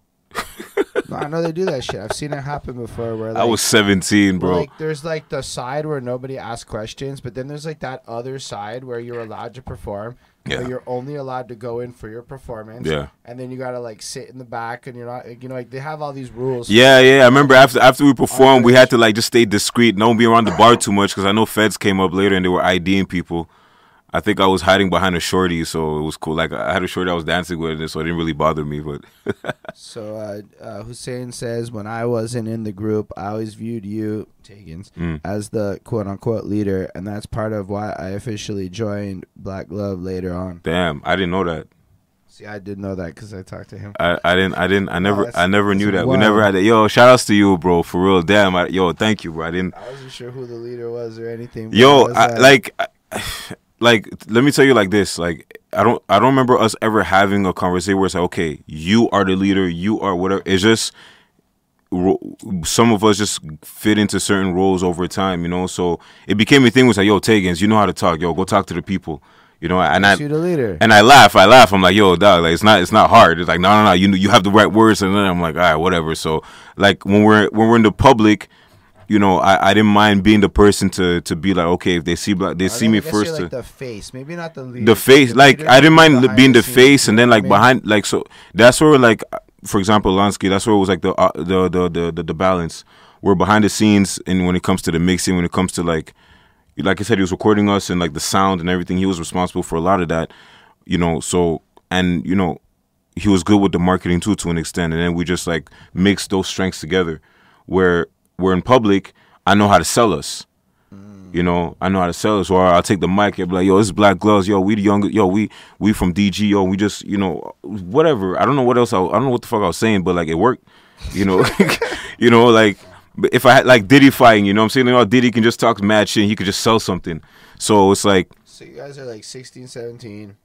S1: I know they do that shit. I've seen it happen before. Where like,
S2: I was 17, bro.
S1: Like there's like the side where nobody asks questions, but then there's like that other side where you're allowed to perform.
S2: Yeah.
S1: But you're only allowed to go in for your performance.
S2: Yeah.
S1: And then you gotta like sit in the back, and you're not, you know, like they have all these rules.
S2: Yeah, yeah. I remember after after we performed, we had to like just stay discreet, don't be around the bar too much, because I know feds came up later and they were IDing people, I think I was hiding behind a shorty, so it was cool. Like I had a shorty I was dancing with, so it didn't really bother me. But
S1: So uh, uh, Hussein says, when I wasn't in the group, I always viewed you, Taigenz,
S2: Mm.
S1: as the quote unquote leader, and that's part of why I officially joined Black Glove later on.
S2: damn, I didn't know that.
S1: See, I did know that because I talked to him.
S2: I, I didn't I didn't I never
S1: that's-
S2: I never knew that. We never had that. Yo, shout outs to you, bro, for real. Damn, I, yo, thank you, bro. I didn't.
S1: I wasn't sure who the leader was or anything.
S2: Yo, I,
S1: uh,
S2: like, like, let me tell you like this. Like, I don't, I don't remember us ever having a conversation where it's like, okay, you are the leader, you are whatever. It's just some of us just fit into certain roles over time, you know. So it became a thing. Was like, yo, Taigenz, you know how to talk. Yo, go talk to the people, you know. And I,
S1: you the leader.
S2: and I laugh, I laugh. I'm like, yo, dog, like it's not, it's not hard. It's like, no, no, no, you you have the right words, and then I'm like, all right, whatever. So like when we're when we're in the public, you know, I, I didn't mind being the person to to be like, okay, if they see black, they
S1: I
S2: see me first. to,
S1: like the face, maybe not the leader.
S2: the face,
S1: the
S2: like I didn't mind being the face, and then like
S1: what I mean?
S2: behind, like so that's where like, for example, Lansky, that's where it was like the uh, the, the the the the balance. We're behind the scenes, and when it comes to the mixing, when it comes to like, like I said, he was recording us and like the sound and everything. He was responsible for a lot of that, you know. So and you know, he was good with the marketing too to an extent, and then we just like mixed those strengths together. Where we're in public, I know how to sell us. You know, I know how to sell us. Or I'll take the mic and be like, "Yo, this is Black Gloves. Yo, we the young. Yo, we we from DG. Yo, we just you know whatever. I don't know what else. I, I don't know what the fuck I was saying, but like it worked. You know, you know, like if I had like Diddy fighting, you know, what I'm saying, you oh, know, Diddy can just talk mad shit. and He could just sell something. So it's like,
S1: So you guys are like 16, 17.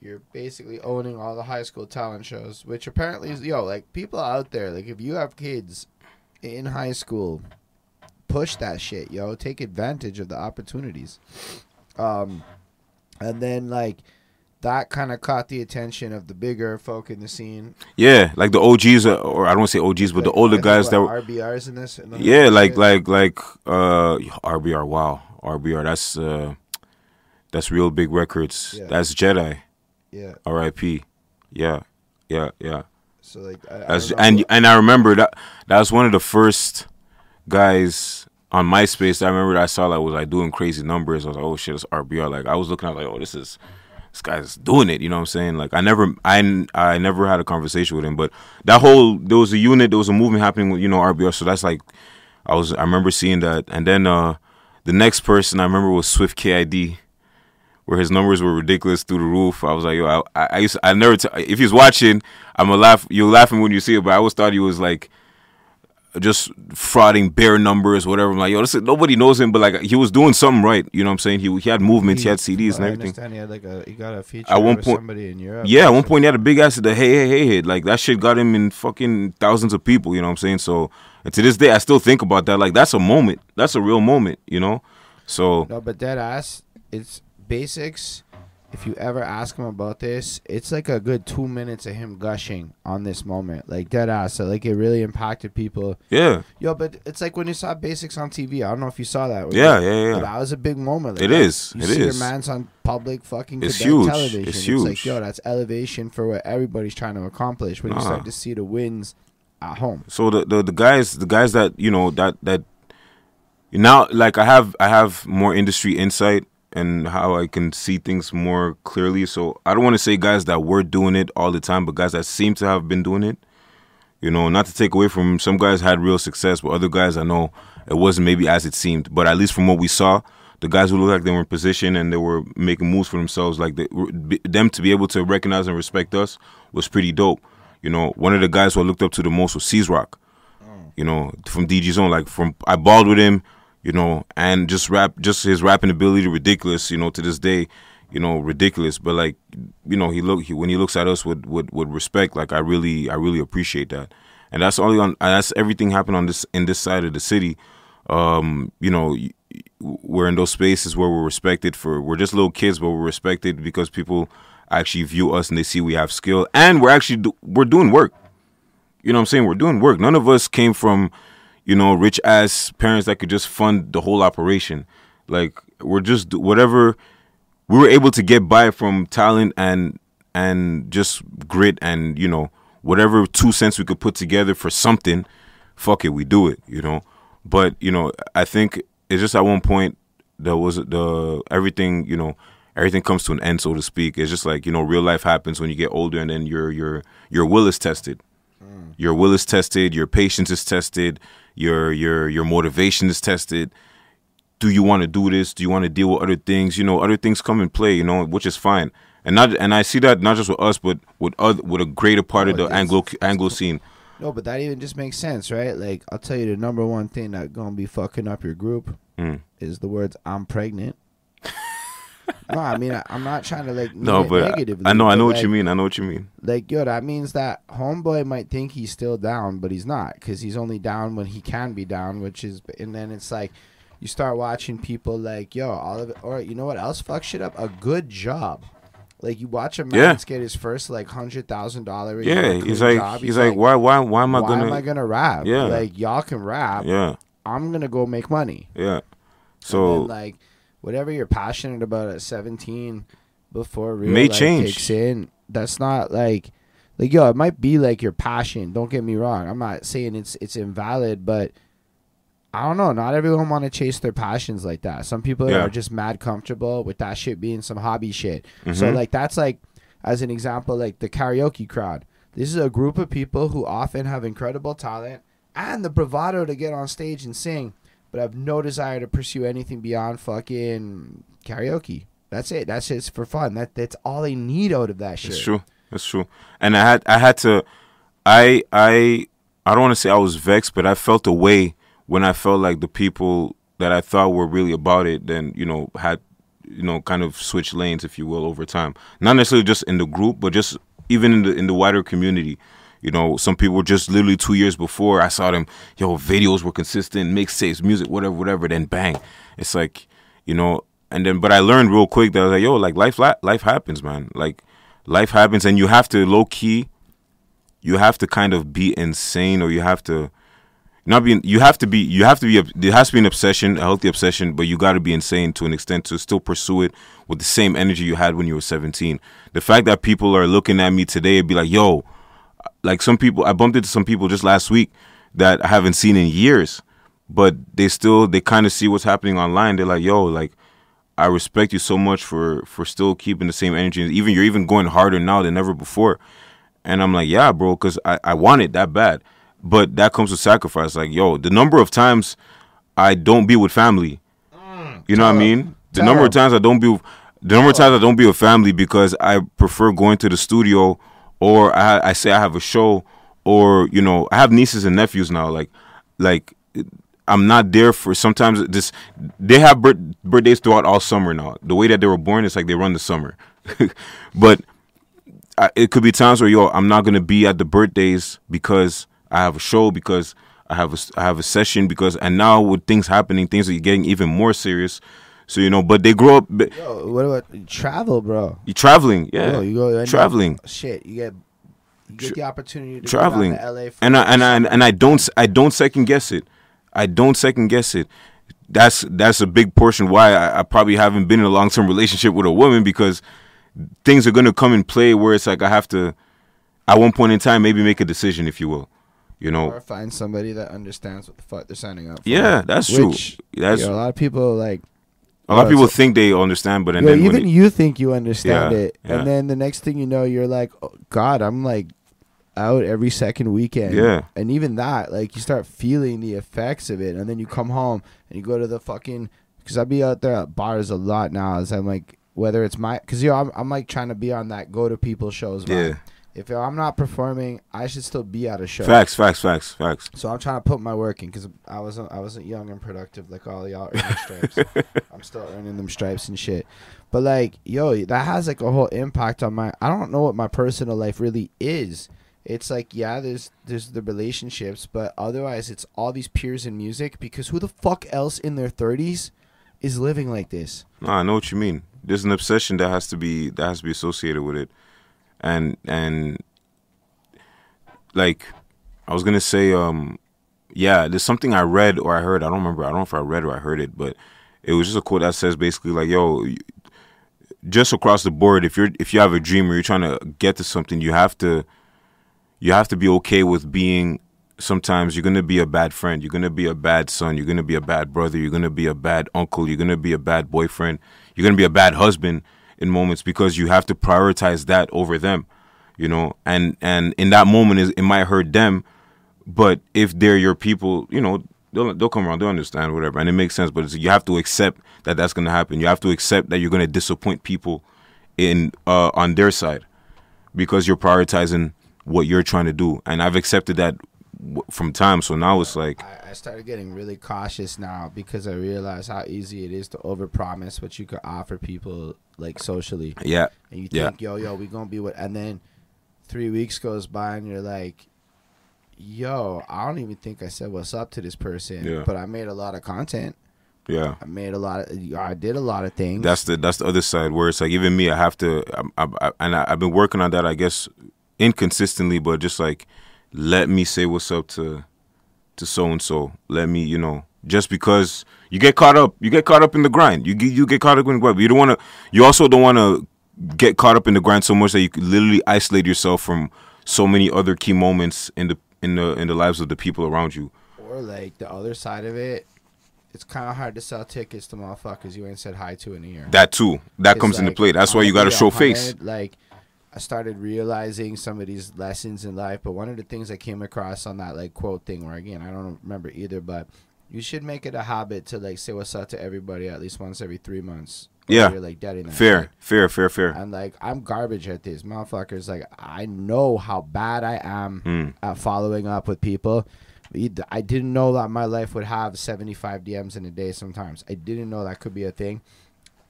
S1: You're basically owning all the high school talent shows, which apparently is yo like people out there. Like if you have kids in high school, push that shit, yo. Take advantage of the opportunities. Um, and then like that kind of caught the attention of the bigger folk in the scene.
S2: yeah, like the OGs, are, or I don't want to say OGs, but the older guys that were,
S1: RBRs in this. in
S2: yeah, like like like uh RBR. Wow, RBR. That's uh that's real big records.
S1: Yeah.
S2: That's Jedi.
S1: yeah.
S2: R.I.P. Yeah, yeah, yeah.
S1: So like I, I
S2: and and I remember that that was one of the first guys on MySpace. that I remember that I saw like was like doing crazy numbers. I was like, oh shit, it's RBR. Like I was looking at like, oh, this is this guy's doing it. You know what I'm saying? Like I never I I never had a conversation with him, but that whole there was a unit, there was a movement happening with you know RBR. So that's like I was I remember seeing that, and then uh the next person I remember was Swift KID. Where his numbers were ridiculous through the roof, I was like, "Yo, I, I, I used, to, I never, t- if he's watching, I'm gonna laugh. You're laughing when you see it, but I always thought he was like, just frauding bare numbers, whatever. I'm like, yo, this is, nobody knows him, but like he was doing something right. You know what I'm saying? He he had movements, he had CDs and
S1: I
S2: everything.
S1: understand he had like a he got a feature
S2: At one
S1: with
S2: point-
S1: somebody in Europe.
S2: Yeah, at one point he had a big ass the hey hey hey hit. Like that shit got him in fucking thousands of people. You know what I'm saying? So and to this day, I still think about that. Like that's a moment. That's a real moment. You know. So
S1: No, but that ass, it's basics. If you ever ask him about this, it's like a good two minutes of him gushing on this moment, like dead ass. So like it really impacted people.
S2: yeah,
S1: Yo, but it's like when you saw basics on TV. I don't know if you saw that.
S2: Yeah, yeah, yeah.
S1: But that was a big moment. Like,
S2: it is.
S1: You
S2: it
S1: see
S2: is.
S1: your man's on public fucking
S2: It's huge.
S1: television.
S2: It's
S1: like
S2: huge.
S1: yo, that's elevation for what everybody's trying to accomplish. When you start to see the wins at home.
S2: so the, the the guys the guys that you know that that now like I have I have more industry insight and how I can see things more clearly. So I don't want to say guys that were doing it all the time, but guys that seem to have been doing it. You know, not to take away from some guys had real success, but other guys I know it wasn't maybe as it seemed. But at least from what we saw, the guys who looked like they were in position and they were making moves for themselves, like they, them to be able to recognize and respect us was pretty dope. You know, one of the guys who I looked up to the most was C's Rock. Oh. You know, from DG Zone, like from I balled with him, you know, and just rap, just his rapping ability, ridiculous. You know, to this day, you know, ridiculous. But like, you know, he look he, when he looks at us with, with with respect, like I really I really appreciate that. And that's only on that's everything happened on this in this side of the city. Um, you know, we're in those spaces where we're respected for we're just little kids, but we're respected because people actually view us and they see we have skill and we're actually do, we're doing work. You know what I'm saying? We're doing work. None of us came from, you know, rich ass parents that could just fund the whole operation. Like we're just whatever we were able to get by from talent and and just grit and you know whatever two cents we could put together for something. Fuck it, we do it. You know. But you know, I think it's just at one point there was the everything. You know, everything comes to an end, so to speak. It's just like you know, real life happens when you get older, and then your your your will is tested. Mm. Your will is tested. Your patience is tested. Your your your motivation is tested. Do you want to do this? Do you want to deal with other things? You know, other things come in play. You know, which is fine. And not and I see that not just with us, but with other with a greater part of
S1: Oh,
S2: the
S1: it's-
S2: Anglo Anglo scene.
S1: No, but that even just makes sense, right? Like I'll tell you the number one thing that gonna be fucking up your group
S2: Mm.
S1: is the words "I'm pregnant." No, I mean I, I'm not trying to like
S2: No, but I-
S1: negatively,
S2: I know I know what
S1: like,
S2: you mean. I know what you mean.
S1: Like yo, that means that homeboy might think he's still down, but he's not because he's only down when he can be down, which is. And then it's like you start watching people like yo, all of it, or you know what else fuck shit up? A good job. Like you watch a man
S2: Yeah.
S1: get his first like hundred thousand dollar.
S2: Yeah, he's like he's like why why why am I
S1: why
S2: gonna
S1: am I gonna rap?
S2: Yeah.
S1: Like y'all can rap.
S2: yeah
S1: I'm gonna go make money.
S2: yeah. So
S1: then, like whatever you're passionate about at 17 before real
S2: May
S1: life
S2: change.
S1: kicks in, that's not like like yo, it might be like your passion. Don't get me wrong. I'm not saying it's it's invalid, but I don't know. Not everyone want to chase their passions like that. Some people
S2: Yeah.
S1: are just mad comfortable with that shit being some hobby shit. So
S2: Mhm.
S1: like that's like as an example, like the karaoke crowd. This is a group of people who often have incredible talent and the bravado to get on stage and sing, but I have no desire to pursue anything beyond fucking karaoke. That's it. That's just for fun. That that's all they need out of that shit.
S2: That's true. That's true. And I had I had to I I I don't want to say I was vexed, but I felt a way when I felt like the people that I thought were really about it then, you know, had you know, kind of switched lanes if you will over time. Not necessarily just in the group, but just even in the in the wider community. You know, some people just literally two years before I saw them, yo, videos were consistent, mixtapes, music, whatever, whatever. Then bang, it's like, you know, and then but I learned real quick that I was like, yo, like life, life happens, man. Like life happens, and you have to low key, you have to kind of be insane, or you have to not be. You have to be. You have to be. There has to be an obsession, a healthy obsession, but you got to be insane to an extent to still pursue it with the same energy you had when you were seventeen. The fact that people are looking at me today and be like, yo, like some people I bumped into some people just last week that I haven't seen in years, but they still they kind of see what's happening online. They're like, "Yo, like I respect you so much for for still keeping the same energy. Even you're even going harder now than ever before." And I'm like, "Yeah, bro, cuz I I want it that bad." But that comes with sacrifice. Like, yo, the number of times I don't be with family. You know what I mean? The number of times I don't be the number of times I don't be with family because I prefer going to the studio or I I say I have a show or you know I have nieces and nephews now like like I'm not there for sometimes this they have birth, birthdays throughout all summer now. The way that they were born it's like they run the summer. But I, it could be times where yo I'm not gonna be at the birthdays because I have a show because I have a I have a session because and now with things happening things are getting even more serious so you know but they grow up
S1: Yo, what about travel, bro?
S2: you traveling yeah
S1: Yo, you go
S2: traveling
S1: Shit, you get you get
S2: Tra-
S1: the opportunity to
S2: traveling
S1: to LA for
S2: and I, and I and I don't I don't second guess it. I don't second guess it. That's that's a big portion why I, I probably haven't been in a long term relationship with a woman because things are gonna come in play where it's like I have to at one point in time maybe make a decision if you will. You know.
S1: or find somebody that understands what the fuck they're signing up for.
S2: Yeah, that's true.
S1: Which,
S2: That's
S1: yo, a lot of people like
S2: a lot of
S1: oh,
S2: people think they understand, but and
S1: yo,
S2: then
S1: even
S2: it-
S1: you think you understand
S2: Yeah,
S1: it,
S2: yeah.
S1: and then the next thing you know, you're like, oh, God, I'm like out every second weekend.
S2: Yeah.
S1: and even that, like, you start feeling the effects of it, and then you come home and you go to the fucking because I be out there at bars a lot now. As I'm like, whether it's my because yo, I'm, I'm like trying to be on that go to people shows. vibe.
S2: Yeah.
S1: If I'm not performing, I should still be at a show.
S2: facts, facts, facts, facts.
S1: So I'm trying to put my work in because I wasn't I wasn't young and productive like all y'all earning stripes. I'm still earning them stripes and shit. But like, yo, that has like a whole impact on my. I don't know what my personal life really is. It's like yeah, there's there's the relationships, but otherwise it's all these peers in music because who the fuck else in their 30s is living like this?
S2: No, I know what you mean. There's an obsession that has to be that has to be associated with it, and and like I was gonna say, um, yeah, there's something I read or I heard. I don't remember. I don't know if I read or I heard it, but it was just a quote that says basically like, "Yo, just across the board, if you're if you have a dream or you're trying to get to something, you have to you have to be okay with being sometimes you're to be a bad friend you're to be a bad son you're to be a bad brother you're to be a bad uncle you're to be a bad boyfriend you're to be a bad husband in moments because you have to prioritize that over them, you know. And and in that moment, is it might hurt them, but if they're your people, you know, they'll they'll come around, they'll understand whatever, and it makes sense. But you have to accept that that's going to happen. You have to accept that you're going to disappoint people in uh, on their side because you're prioritizing what you're trying to do. And I've accepted that from time. So now it's like,
S1: I, I started getting really cautious now because I realized how easy it is to overpromise what you could offer people like socially.
S2: yeah,
S1: And you
S2: Yeah.
S1: think, yo, yo, we gonna be what and then three weeks goes by and you're like, Yo, I don't even think I said what's up to this person.
S2: Yeah.
S1: But I made a lot of content.
S2: yeah.
S1: I made a lot of I did a lot of things.
S2: That's the that's the other side where it's like even me, I have to, I, I, I, and I, I've been working on that. I guess inconsistently, but just like let me say what's up to to so and so. Let me, you know, just because you get caught up, you get caught up in the grind. You you get caught up in the grind. But you don't want to. You also don't want to get caught up in the grind so much that you literally isolate yourself from so many other key moments in the in the in the lives of the people around you.
S1: or like the other side of it, it's kinda hard to sell tickets to motherfuckers you ain't said hi to in a year.
S2: That too. That
S1: It's
S2: comes into
S1: like,
S2: play. That's why you got to show face.
S1: Like, I started realizing some of these lessons in life, but one of the things I came across on that like quote thing, where again I don't remember either, but you should make it a habit to like say what's up to everybody at least once every three months.
S2: Yeah.
S1: you're like deading that
S2: Fair,
S1: shit.
S2: fair, fair, fair.
S1: And like I'm garbage at this, motherfuckers. Like I know how bad I am
S2: Mm.
S1: at following up with people. I didn't know that my life would have 75 DMs in a day. Sometimes I didn't know that could be a thing.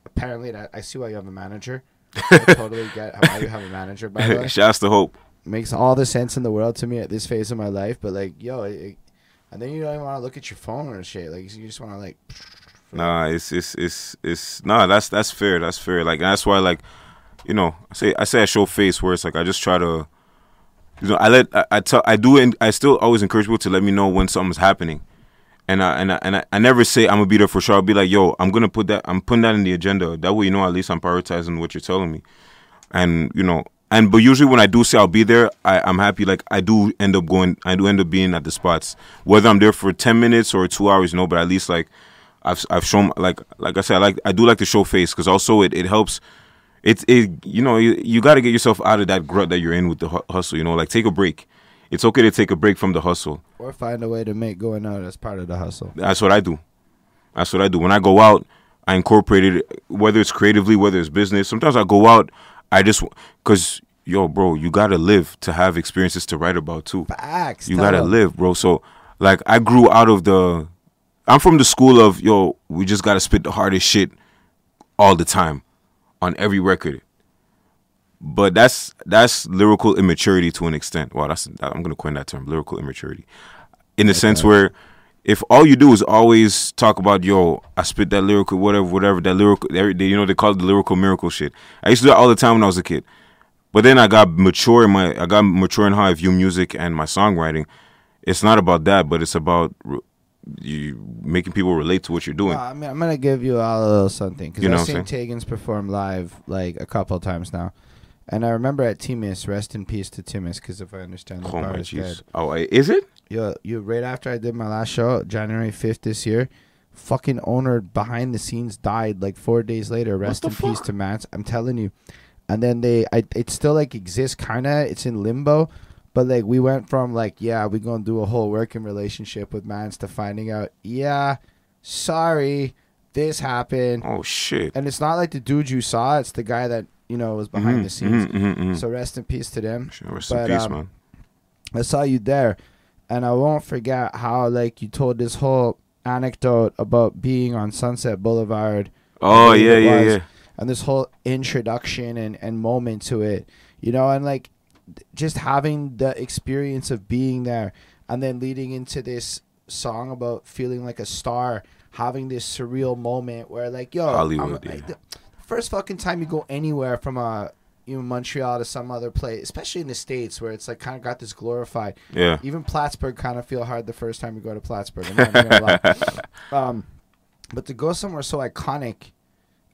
S1: Apparently, that I see why you have a manager. I totally get why you have a manager. By the way,
S2: Shouts to hope.
S1: makes all the sense in the world to me at this phase of my life. But like, yo, it, and then you don't even want to look at your phone or shit. Like you just want to like.
S2: Nah, it's it's it's it's nah. That's that's fair. That's fair. Like that's why like, you know, I say I say I show face where it's like I just try to, you know, I let I, I tell I do and I still always encourage people to let me know when something's happening, and I and I and I never say I'm gonna be there for sure. I'll be like, yo, I'm gonna put that I'm putting that in the agenda. That way, you know, at least I'm prioritizing what you're telling me, and you know. And but usually when I do say I'll be there, I, I'm happy. Like I do end up going, I do end up being at the spots, whether I'm there for ten minutes or two hours, you know. But at least like I've I've shown like like I said I like I do like to show face because also it, it helps. It's it you know you, you got to get yourself out of that rut that you're in with the hu- hustle. You know, like take a break. It's okay to take a break from the hustle.
S1: Or find a way to make going out as part of the hustle.
S2: That's what I do. That's what I do. When I go out, I incorporate it, whether it's creatively, whether it's business. Sometimes I go out, I just because yo, bro, you gotta live to have experiences to write about too.
S1: Facts.
S2: You gotta live, bro. So like I grew out of the I'm from the school of yo, we just gotta spit the hardest shit all the time on every record. But that's that's lyrical immaturity to an extent. Wow, that's I'm gonna coin that term, lyrical immaturity. In the sense where if all you do is always talk about yo, I spit that lyrical whatever, whatever, that lyrical day, you know, they call it the lyrical miracle shit. I used to do that all the time when I was a kid. But then I got mature in my I got mature in how I view music and my songwriting. It's not about that, but it's about re- you making people relate to what you're doing.
S1: Well, I mean, I'm gonna give you all a little something because
S2: You know
S1: I've seen
S2: I'm
S1: perform live like a couple of times now, and I remember at Timus, rest in peace to Timus, because if I understand the
S2: oh
S1: bar is dead.
S2: Oh, is it?
S1: Yo, you right after I did my last show, January 5th this year, fucking owner behind the scenes died like four days later. Rest in peace to Mance. I'm telling you. And then they, I, it still like exists, kind of. It's in limbo, but like we went from like, yeah, we gonna do a whole working relationship with Mance to finding out, yeah, sorry, this happened.
S2: Oh shit.
S1: And it's not like the dude you saw; it's the guy that you know was behind
S2: Mhm,
S1: the scenes.
S2: mhm, mhm, mhm.
S1: So rest in peace to them.
S2: Sure, Rest
S1: but,
S2: in peace,
S1: um,
S2: man.
S1: I saw you there, and I won't forget how like you told this whole anecdote about being on Sunset Boulevard.
S2: Oh yeah, yeah, yeah.
S1: And this whole introduction and, and moment to it, you know, and like just having the experience of being there and then leading into this song about feeling like a star, having this surreal moment where like, yo, I'm-
S2: Hollywood,
S1: like,
S2: yeah.
S1: the first fucking time you go anywhere from a you know, Montreal to some other place, especially in the States where it's like kind of got this glorified
S2: Yeah.
S1: even Plattsburgh kind of feel hard the first time you go to Plattsburgh. I'm not even gonna lie. Um, but to go somewhere so iconic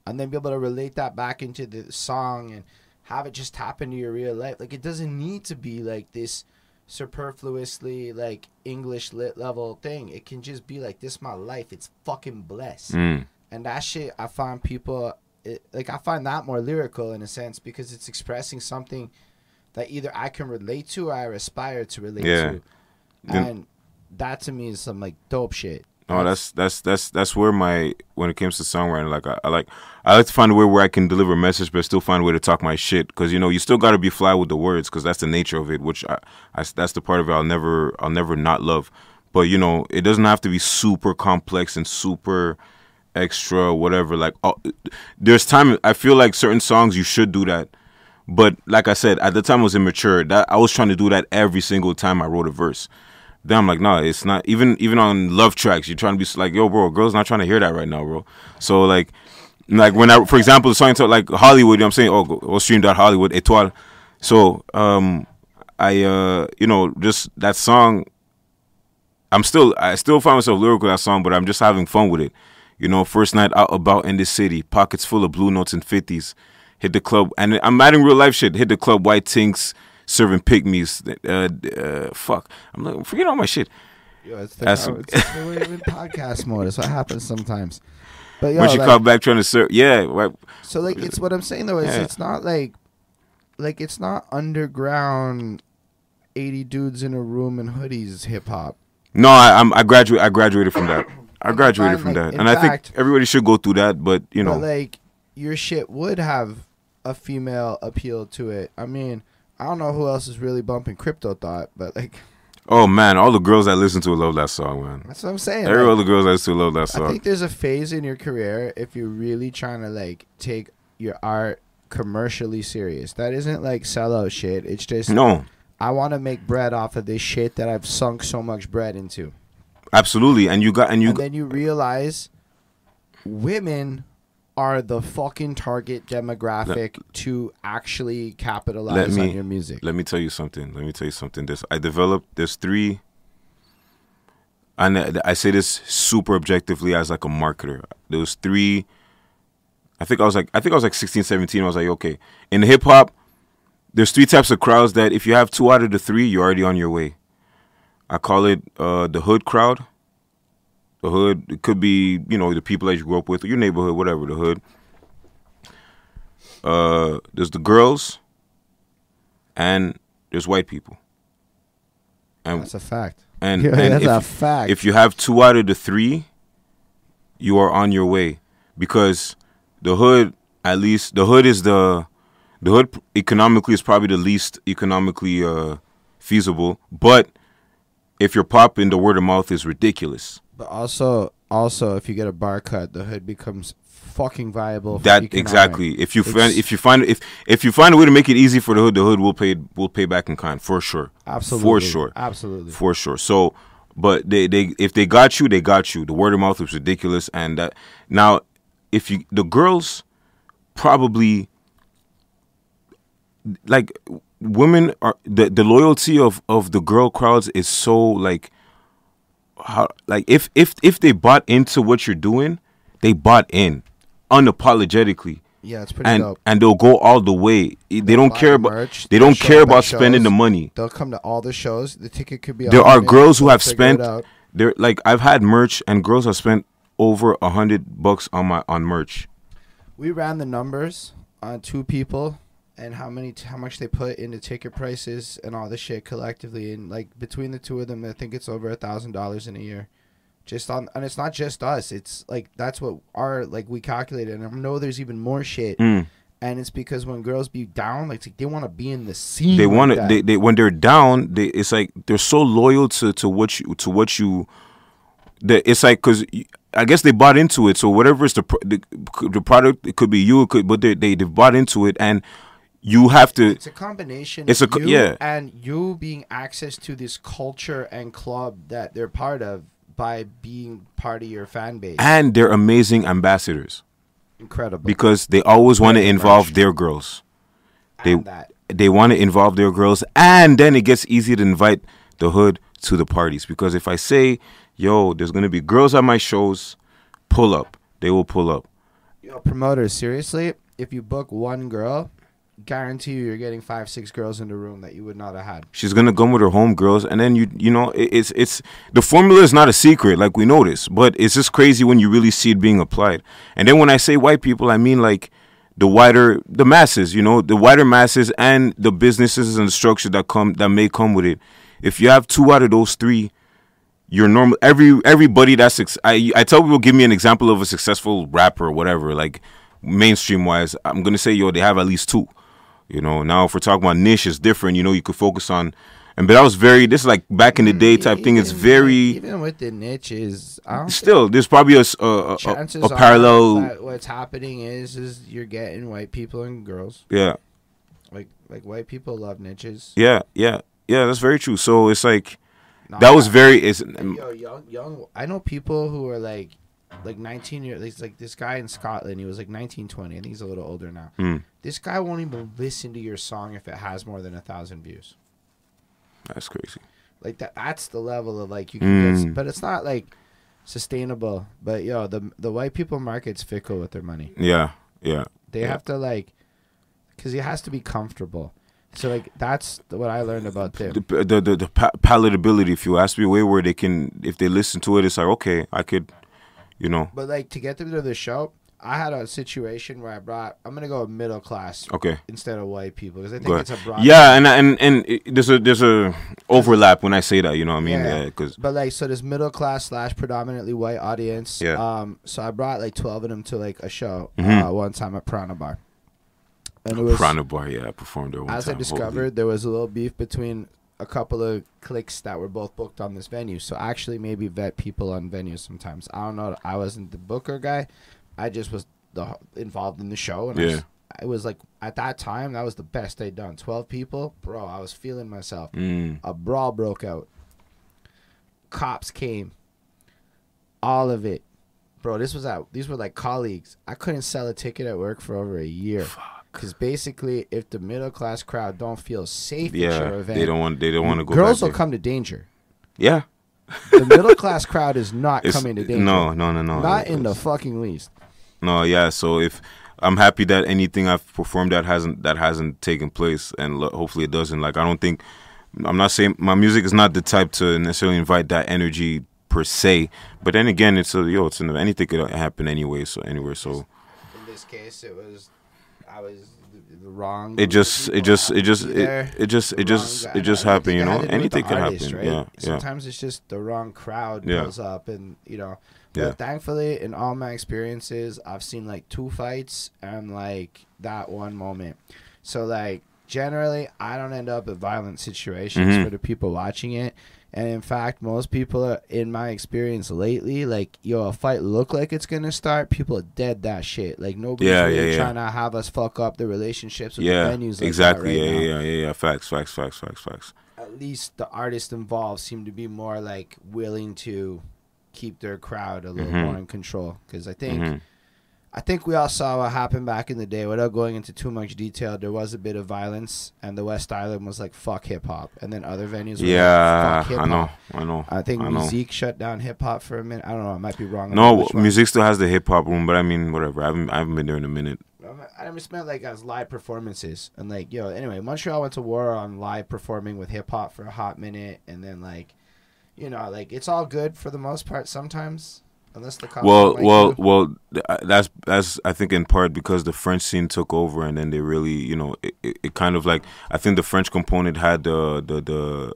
S1: and then be able to relate that back into the song and have it just happen to your real life, like it doesn't need to be like this superfluously like English lit level thing. It can just be like this my life. It's fucking blessed.
S2: Mm.
S1: And that shit, I find people it, like I find that more lyrical in a sense because it's expressing something that either I can relate to or I aspire to relate
S2: Yeah.
S1: to,
S2: Then-
S1: and that to me is some like dope shit.
S2: Oh, that's that's that's that's where my when it comes to songwriting, like I, I like I like to find a way where I can deliver a message, but still find a way to talk my shit. Because you know you still got to be fly with the words, because that's the nature of it. Which I, I that's the part of it I'll never I'll never not love. But you know it doesn't have to be super complex and super extra whatever. Like oh, there's time I feel like certain songs you should do that. But like I said, at the time I was immature. That I was trying to do that every single time I wrote a verse. Then I'm like, nah, it's not. Even even on love tracks, you're trying to be like, yo, bro, girls not trying to hear that right now, bro. So like, like when I, for example, the song like Hollywood, you know I'm saying, oh, go, go stream that Hollywood Etoile. So um, I uh, you know, just that song. I'm still, I still find myself lyrical that song, but I'm just having fun with it. You know, first night out about in the city, pockets full of blue notes and fifties. Hit the club, and I'm adding real life shit. Hit the club, white tinks, serving pygmies. Uh, uh, fuck, I'm like, forget all my shit.
S1: Yo, it's the,
S2: That's-
S1: it's the way in podcast mode. That's what happens sometimes. But yo,
S2: you
S1: like,
S2: call back trying to serve? Yeah, right.
S1: so like it's what I'm saying though. Is
S2: Yeah.
S1: it's not like, like it's not underground, eighty dudes in a room in hoodies hip hop.
S2: No, I, I'm I graduate. I graduated from that. I graduated from that,
S1: in
S2: and I think everybody should go through that. But you know,
S1: but like your shit would have a female appeal to it. I mean, I don't know who else is really bumping crypto thought, but like
S2: oh man, all the girls that listen to it love that song, man.
S1: that's what I'm saying.
S2: Every
S1: like,
S2: all the girls that listen to love that song.
S1: I think there's a phase in your career if you're really trying to like take your art commercially serious. That isn't like sellout shit. It's just
S2: No,
S1: I want to make bread off of this shit that I've sunk so much bread into.
S2: Absolutely, and you got and you
S1: and then you realize women are the fucking target demographic to actually capitalize
S2: Let me-
S1: on your music.
S2: let me tell you something. Let me tell you something. This I developed. There's three. And I I say this super objectively as like a marketer. There was three. I think I was like I think I was like 16, 17. I was like, okay, in hip hop, there's three types of crowds that if you have two out of the three, you're already on your way. I call it uh, the hood crowd. The hood. It could be you know the people that you grew up with, or your neighborhood, whatever. The hood. Uh, there's the girls and there's white people. And
S1: That's a fact.
S2: and,
S1: Yeah,
S2: and
S1: that's
S2: if,
S1: a fact.
S2: if you have two out of the three, you are on your way because the hood, at least the hood is the the hood economically is probably the least economically uh, feasible. But if you're popping, the word of mouth is ridiculous.
S1: But also, also, if you get a bar cut, the hood becomes fucking viable.
S2: That exactly. If you find if you find if if you find a way to make it easy for the hood, the hood will pay will pay back in kind for sure.
S1: Absolutely.
S2: For sure.
S1: Absolutely.
S2: for sure. So, but they they if they got you, they got you. The word of mouth is ridiculous, and that now if you the girls probably like women are the the loyalty of of the girl crowds is so like how like if if if they bought into what you're doing, they bought in unapologetically.
S1: yeah, it's pretty
S2: And
S1: dope.
S2: and they'll go all the way. They don't care about
S1: merch,
S2: they don't care about spending the money.
S1: They'll come to all the shows. The ticket could be.
S2: There are girls who have spent there like I've had merch and girls have spent over a hundred bucks on my on merch.
S1: We ran the numbers on two people and how many how much they put into ticket prices and all this shit collectively and like between the two of them I think it's over a thousand dollars in a year. Just on and it's not just us. It's like that's what our like we calculated and I know there's even more shit.
S2: Mm.
S1: And it's because when girls be down, like, like they want to be in the scene.
S2: They
S1: like
S2: want to they, they when they're down, they it's like they're so loyal to to what you to what you that it's like cuz I guess they bought into it. So whatever is the the, the product it could be you it could but they they they've bought into it and you have to
S1: It's a combination.
S2: It's a
S1: you
S2: yeah.
S1: and you being access to this culture and club that they're part of by being part of your fan base.
S2: and they're amazing ambassadors
S1: Incredible.
S2: because they always want to involve their girls. they-
S1: that.
S2: they want to involve their girls and then it gets easy to invite the hood to the parties because if i say yo there's going to be girls at my shows pull up they will pull up
S1: Yo, promoters, seriously, if you book one girl guarantee you, you're getting five, six girls in the room that you would not have had.
S2: She's gonna come with her homegirls, and then you you know it, it's it's the formula is not a secret like we know this, but it's just crazy when you really see it being applied. And then when I say white people, I mean like the wider the masses, you know, the wider masses and the businesses and the structure that come that may come with it. If you have two out of those three, you're normal. Every everybody that's I I tell people give me an example of a successful rapper or whatever, like mainstream wise. I'm gonna say yo they have at least two. You know, now if we're talking about niche, it's different. You know, you could focus on, and but that was very. This is like back in the mm, day type thing. It's very
S1: even with the niches. I don't
S2: still. There's probably a a, a- a-
S1: chances
S2: a
S1: are
S2: parallel.
S1: what's happening is is you're getting white people and girls
S2: Yeah,
S1: like like white people love niches.
S2: yeah, yeah, yeah. That's very true. So it's like that was very. It's
S1: Like, yo, young, young. I know people who are like, like 19 years. Like, like this guy in Scotland. He was like 19, 20. I think he's a little older now.
S2: Hmm.
S1: This guy won't even listen to your song if it has more than a thousand views.
S2: that's crazy.
S1: Like that. That's the level of like you can
S2: Mm.
S1: get. But it's not like sustainable. But yo, the the white people market's fickle with their money.
S2: Yeah, yeah,
S1: They
S2: Yeah.
S1: have to like, because it has to be comfortable. So like that's what I learned about them.
S2: the the the, the pa- palatability. If you ask me, way where they can, if they listen to it, it's like okay, I could, you know,
S1: But like to get them to the show, I had a situation where I brought. I'm gonna go middle class
S2: okay.
S1: instead of white people because I think it's a broad.
S2: Yeah, and and and it, there's a there's a overlap when I say that. You know what I mean?
S1: Yeah.
S2: Yeah, because
S1: But like, so this middle class slash predominantly white audience.
S2: Yeah.
S1: Um. So I brought like twelve of them to like a show
S2: Mhm.
S1: uh, one time at Prana Bar, and it was
S2: Piranha Bar. Yeah, I performed there one
S1: as
S2: time.
S1: I discovered there was a little beef between a couple of clicks that were both booked on this venue. So actually maybe vet people on venues sometimes. I don't know. I wasn't the booker guy. I just was the involved in the show, and I was, it was like at that time that was the best they'd done. Twelve people, bro. I was feeling myself.
S2: Mm,
S1: a brawl broke out. Cops came. All of it. Bro, this was out. These were like colleagues. I couldn't sell a ticket at work for over a year. Because basically, if the middle class crowd don't feel safe at your
S2: yeah,
S1: event,
S2: they don't want they don't want to go.
S1: girls will
S2: there.
S1: come to danger.
S2: Yeah,
S1: The middle class crowd is not
S2: it's,
S1: coming to danger.
S2: no, no, no, no.
S1: not in the fucking least.
S2: No, yeah. So if I'm happy that anything I've performed that hasn't that hasn't taken place, and lo- hopefully it doesn't. Like I don't think I'm not saying my music is not the type to necessarily invite that energy per se. But then again, it's a yo, it's an, anything could happen anyway. So anywhere, so
S1: In this case, it was. I was the, the wrong.
S2: it just it just it just it, it just it just
S1: guy.
S2: it just
S1: I
S2: happened. You know,
S1: had to do with
S2: anything can
S1: artist,
S2: happen.
S1: right?
S2: Yeah, yeah.
S1: Sometimes it's just the wrong crowd
S2: Yeah.
S1: pulls up, and you know. But
S2: Yeah.
S1: thankfully, in all my experiences, I've seen like two fights and like that one moment. So like generally, I don't end up in violent situations
S2: Mhm.
S1: for the people watching it. And in fact, most people, are, in my experience lately, like yo, a fight look like it's gonna start. People are dead that shit. Like nobody's
S2: Yeah,
S1: really
S2: yeah, yeah.
S1: trying to have us fuck up the relationships with
S2: Yeah,
S1: the venues. Like
S2: exactly.
S1: That right
S2: yeah,
S1: now
S2: yeah, yeah, yeah. Facts, facts, facts, facts, facts.
S1: at least the artists involved seem to be more like willing to keep their crowd a little
S2: Mhm.
S1: more in control because i think
S2: Mhm.
S1: I think we all saw what happened back in the day without going into too much detail there was a bit of violence and the west island was like fuck hip-hop and then other venues were
S2: Yeah,
S1: like, fuck
S2: I know. I know.
S1: i think
S2: I
S1: musique shut down hip-hop for a minute i don't know i might be wrong
S2: No, music still has the hip hop room, but I mean, whatever. I haven't, I haven't been there in a minute.
S1: I just meant like as live performances and like yo. Anyway, Montreal went to war on live performing with hip hop for a hot minute, and then like, you know, like it's all good for the most part. Sometimes, unless the cops.
S2: Well, well,
S1: you.
S2: well. uh, That's that's I think in part because the French scene took over, and then they really, you know, it, it, it kind of like I think the French component had the the the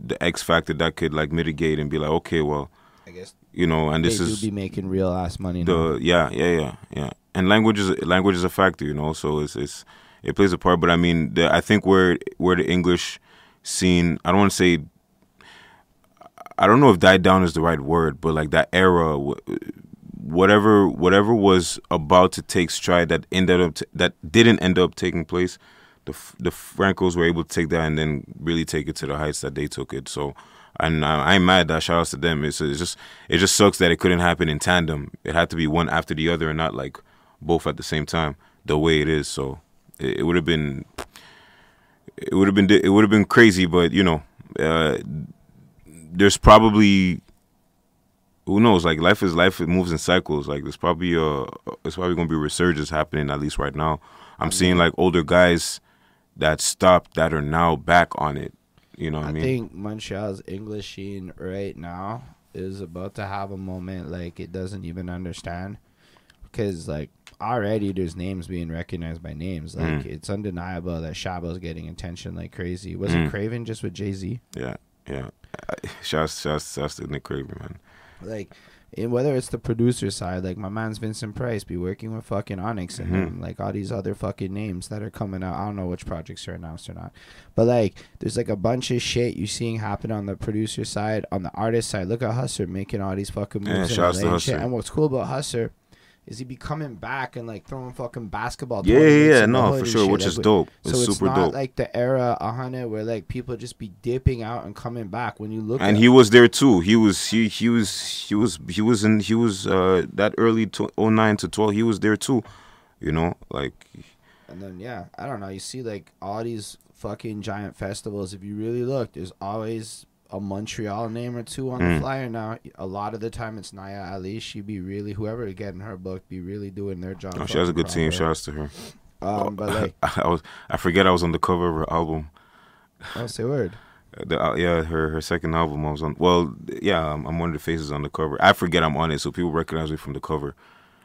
S2: the X factor that could like mitigate and be like, okay, well,
S1: I guess
S2: you know, and
S1: they
S2: this
S1: do
S2: is
S1: be making real ass money. now.
S2: the yeah yeah yeah yeah and language is language is a factor you know so it's it's it plays a part but i mean the, i think where where the english scene i don't want to say i don't know if died down is the right word but like that era whatever whatever was about to take stride that ended up t- that didn't end up taking place the the francos were able to take that and then really take it to the heights that they took it so and I, I'm mad that shout outs to them. It's, it's just it just sucks that it couldn't happen in tandem. It had to be one after the other and not like both at the same time. The way it is, so it, it would have been it would have been it would have been crazy. But you know, uh, there's probably who knows? Like life is life. It moves in cycles. Like there's probably uh, it's probably gonna be a resurgence happening at least right now. I'm seeing like older guys that stopped that are now back on it. You know what I, mean?
S1: I
S2: mean?
S1: think Montreal's English scene right now is about to have a moment like it doesn't even understand. Because, like, already there's names being recognized by names. Like,
S2: Mm.
S1: it's undeniable that Shabo's getting attention like crazy. Was
S2: Mm.
S1: it Craven just with Jay Z?
S2: yeah, yeah. Shouts, shouts, shouts to Nick Craven, man.
S1: Like, and whether it's the producer side, like my man's Vincent Price, be working with fucking Onyx and
S2: Mhm.
S1: them, like all these other fucking names that are coming out. I don't know which projects are announced or not, but like there's like a bunch of shit you seeing happen on the producer side, on the artist side. Look at Husser making all these fucking
S2: Yeah,
S1: moves
S2: to
S1: and. And what's cool about Husser is he be coming back and like throwing fucking basketball.
S2: Yeah, yeah, yeah. No, for sure,
S1: shit.
S2: which
S1: Like,
S2: is dope.
S1: So
S2: It's
S1: it's
S2: super
S1: not
S2: dope.
S1: like the era a hundred where like people just be dipping out and coming back. When you look
S2: and he was there too. He was he he was he was he was in he was uh that early to 09 to 12 he was there too. You know, like
S1: And then yeah, I don't know. You see like all these fucking giant festivals. If you really look, there's always a Montreal name or two on
S2: Mm.
S1: the flyer now. A lot of the time it's Naya Ali. She'd be really whoever getting her book be really doing their job.
S2: oh, she has a good team.
S1: proper.
S2: Shouts to her.
S1: Um, but like,
S2: I was I forget I was on the cover of her album.
S1: I'll say word.
S2: The, uh, yeah, her her second album I was on. Well, yeah, I'm, I'm one of the faces on the cover. I forget I'm on it, so people recognize me from the cover.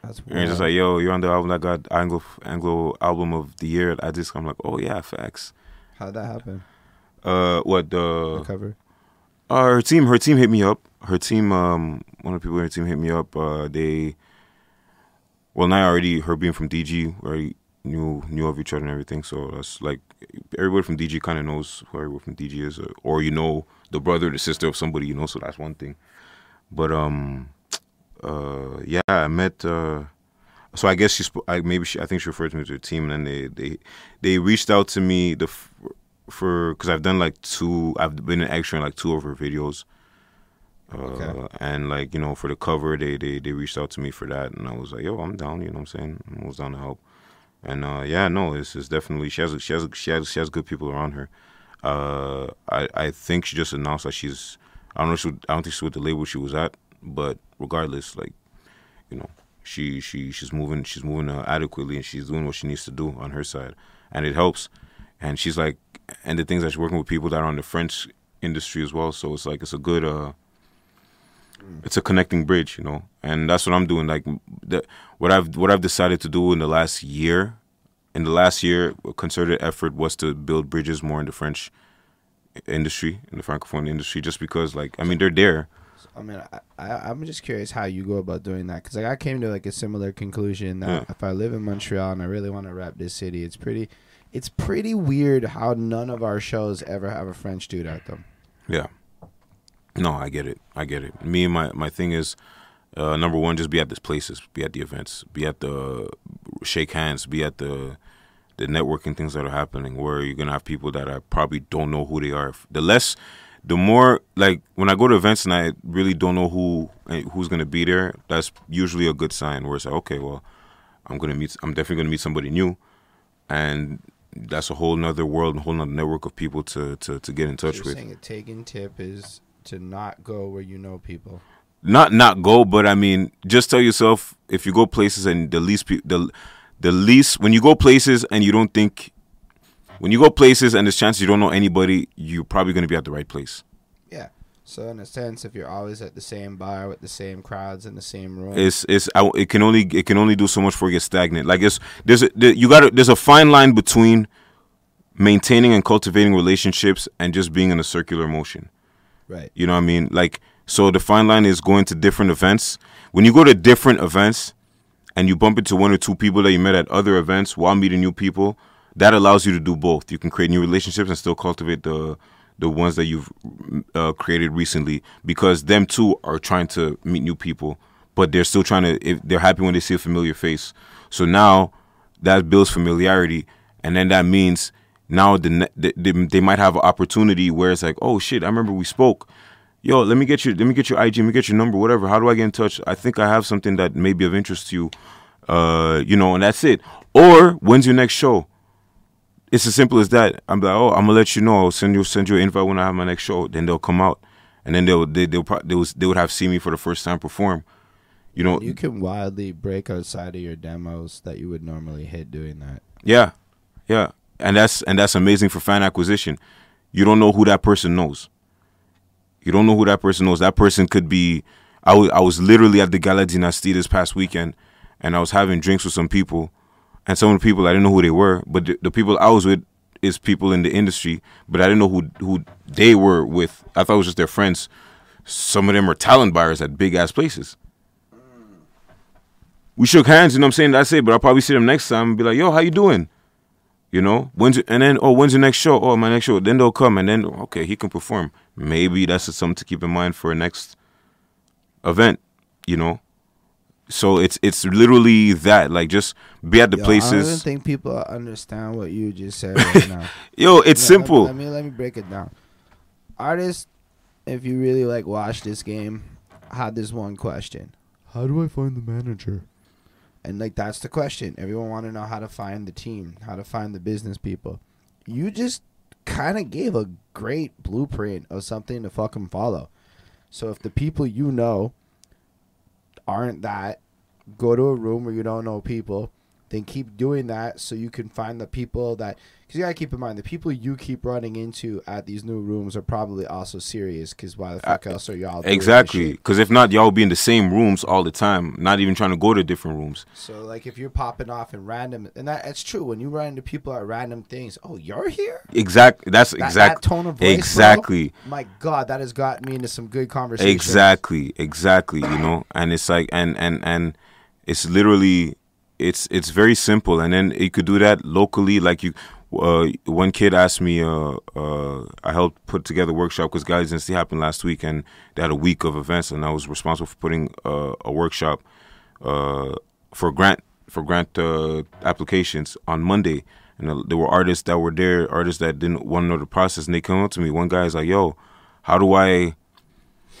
S1: That's
S2: And it's just like, yo, you're on the album that got Anglo Anglo album of the year. I just I'm like, oh yeah, facts.
S1: how'd that happen?
S2: Uh, what the
S1: the cover.
S2: Uh, her team, her team hit me up. Her team, um, one of the people in her team hit me up. Uh, they, well, now already her being from DG, already knew knew of each other and everything. So that's like everybody from DG kind of knows who everyone from DG is, or, or you know the brother, the sister of somebody you know. So that's one thing. But um, uh, yeah, I met. Uh, so I guess she, sp- I maybe she, I think she referred to me to her team, and then they they they reached out to me the for because I've done like two, I've been an extra in like two of her videos. Uh,
S1: Okay.
S2: And like you know, for the cover, they, they they reached out to me for that, and I was like, "Yo, I'm down." You know what I'm saying? I was down to help. And uh, yeah, no, it's, it's definitely she has she has she has she has good people around her. Uh, I I think she just announced that she's I don't know she, I don't think she's with the label she was at, but regardless, like you know, she she she's moving she's moving uh, adequately and she's doing what she needs to do on her side, and it helps. And she's like, and the things that she's working with people that are on the French industry as well. So it's like it's a good uh, it's a connecting bridge, you know. And that's what I'm doing. Like the what I've what I've decided to do in the last year, in the last year, a concerted effort was to build bridges more in the French industry, in the francophone industry, just because like I mean they're there.
S1: I mean, I, I I'm just curious how you go about doing that because like I came to like a similar conclusion that
S2: Yeah.
S1: if I live in Montreal and I really want to rep this city, it's pretty, it's pretty weird how none of our shows ever have a French dude at them.
S2: Yeah. No, I get it. I get it. Me and my my thing is, uh, number one, just be at these places, be at the events, be at the shake hands, be at the the networking things that are happening where you're gonna have people that I probably don't know who they are. The less, the more like when I go to events and I really don't know who eh, who's gonna be there, that's usually a good sign. Where it's like, okay, well, I'm gonna meet, I'm definitely gonna meet somebody new, and that's a whole nother world, a whole nother network of people to to to get in
S1: So
S2: touch
S1: you're
S2: with.
S1: saying a taken tip is to not go where you know people.
S2: not not go, but I mean, just tell yourself if you go places and the least pe- the the least when you go places and you don't think when you go places and there's chances you don't know anybody, you're probably gonna be at the right place.
S1: So in a sense, if you're always at the same bar with the same crowds in the same room,
S2: It's it's I, it can only it can only do so much before you get stagnant. Like it's there's a, there, you got there's a fine line between maintaining and cultivating relationships and just being in a circular motion.
S1: right?
S2: You know what I mean? Like, so the fine line is going to different events. When you go to different events and you bump into one or two people that you met at other events while meeting new people, that allows you to do both. You can create new relationships and still cultivate the the ones that you've uh, created recently because them too are trying to meet new people, but they're still trying to. They're happy when they see a familiar face, so now that builds familiarity, and then that means now the they, they might have an opportunity where it's like, oh shit, I remember we spoke. Yo, let me get your let me get your IG, let me get your number, whatever. How do I get in touch? I think I have something that may be of interest to you. Uh, you know, and that's it. Or when's your next show? It's as simple as that. I'm like, oh, I'm gonna let you know. I'll send you send you an invite when I have my next show. Then they'll come out, and then they'll they they'll they, was, they would have seen me for the first time perform. You know,
S1: You can wildly break outside of your demos that you would normally hit doing that.
S2: Yeah, yeah, and that's and that's amazing for fan acquisition. You don't know who that person knows. You don't know who that person knows. That person could be. I was I was literally at the Gala Dynastie this past weekend, and I was having drinks with some people, and some of the people I didn't know who they were, but the, the people I was with is people in the industry, but I didn't know who who they were with. I thought it was just their friends. Some of them are talent buyers at big ass places. We shook hands, you know what I'm saying? That's it. But I'll probably see them next time and be like, "Yo, how you doing?" You know, when's and then oh, when's your next show? Oh, my next show. Then they'll come and then okay, he can perform. Maybe that's just something to keep in mind for a next event. You know, so it's it's literally that. Like just be at the
S1: Yo, I don't think people understand what you just said right now.
S2: Yo, it's
S1: Let- let-
S2: simple.
S1: Let me let me break it down. Artists, if you really like watch this game, had this one question: How do I find the manager? And like that's the question. Everyone want to know how to find the team, how to find the business people. You just kind of gave a great blueprint of something to fucking follow. So if the people you know aren't that, go to a room where you don't know people, then keep doing that so you can find the people that because you gotta keep in mind the people you keep running into at these new rooms are probably also serious because why the fuck else are y'all
S2: Uh, Exactly. Because if not, y'all be in the same rooms all the time, not even trying to go to different rooms.
S1: So like if you're popping off in random and that it's true when you run into people at random things. Oh, you're here.
S2: Exactly. That's
S1: That,
S2: exactly.
S1: that tone of voice, bro,
S2: Exactly.
S1: my God, that has got me into some good conversations.
S2: Exactly, exactly. You know, and it's like, and and and it's literally, it's it's very simple. And then you could do that locally. Like you, uh, one kid asked me, uh, uh, I helped put together a workshop because Gala Dynastie happened last week, and they had a week of events, and I was responsible for putting uh, a workshop uh, for grant for grant uh, applications on Monday. And there were artists that were there, artists that didn't want to know the process, and they come up to me. One guy is like, "Yo, how do I?"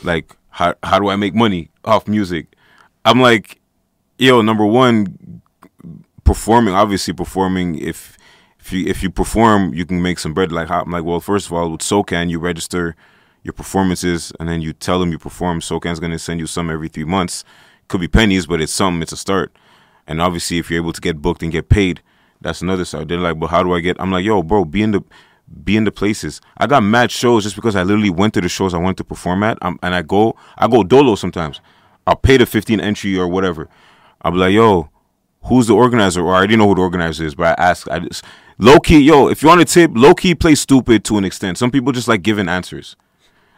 S2: like how how do I make money off music? I'm like, yo, number one, performing. Obviously, performing. If if you if you perform, you can make some bread. Like I'm like, well, first of all, with SOCAN, you register your performances, and then you tell them you perform. SOCAN's gonna send you some every three months. Could be pennies, but it's something. It's a start. And obviously, if you're able to get booked and get paid, that's another side. They're like, but how do I get? I'm like, yo, bro, be in the be in the places. I got mad shows just because I literally went to the shows I wanted to perform at, um, and I go, I go dolo sometimes. I'll pay the 15 entry or whatever. I'll be like, yo, who's the organizer? Or I already know who the organizer is, but I ask, I just low key, yo, if you want a tip, low key play stupid to an extent. Some people just like giving answers.